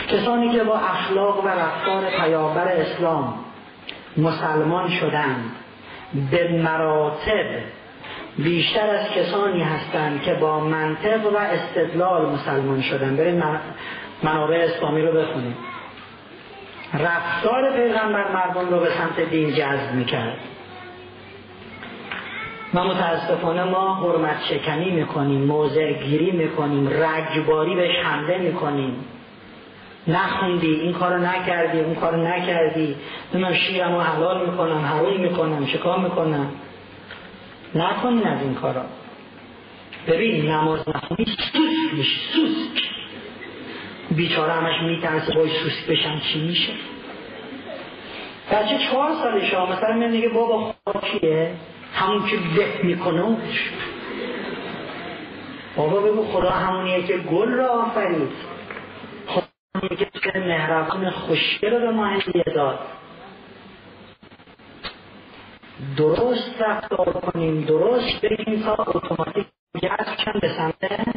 کسانی که با اخلاق و رفتار پیامبر اسلام مسلمان شدند به مراتب بیشتر از کسانی هستند که با منطق و استدلال مسلمان شدن برید منابع اسلامی رو بخونید رفتار پیغمبر مردم رو به سمت دین جذب می‌کرد. و متاسفانه ما حرمت شکنی می‌کنیم موضع گیری می‌کنیم رجباری بهش حمله می‌کنیم. نخوندی این کارو نکردی اون کارو نکردی. من شیرم رو حلال می‌کنم حلال می‌کنم چکار می‌کنم. نکنین از این کارا. ببین نماز نخونی سوس میشه سوس بیچاره همش میترسه بای سوس بشن چی میشه؟ بچه چهار سالشه ها مثلا من دیگه بابا کیه همون که به می‌کنه بابا بگو خدا همونیه که گل را آفرید. خدا همونیه که مهربان خوشگل رو به ما هدیه داد. درست رفتار کنیم درست بریم تا اتوماتیک جذب چند به سمت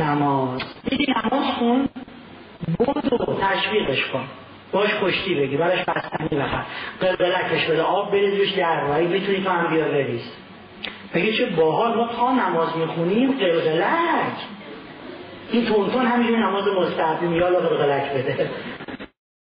نماز. دیدی نماز خون بود و تشویقش کن. باش کشتی بگی براش بستنی بخر. قلقلکش بده آب بریز روش در می‌تونی تو هم بیا بریز. بگی چه باحال؟ ما تا نماز می‌خونیم قلقلک. این تونتون همینجور نماز مستحبیم یا قلقلک بده.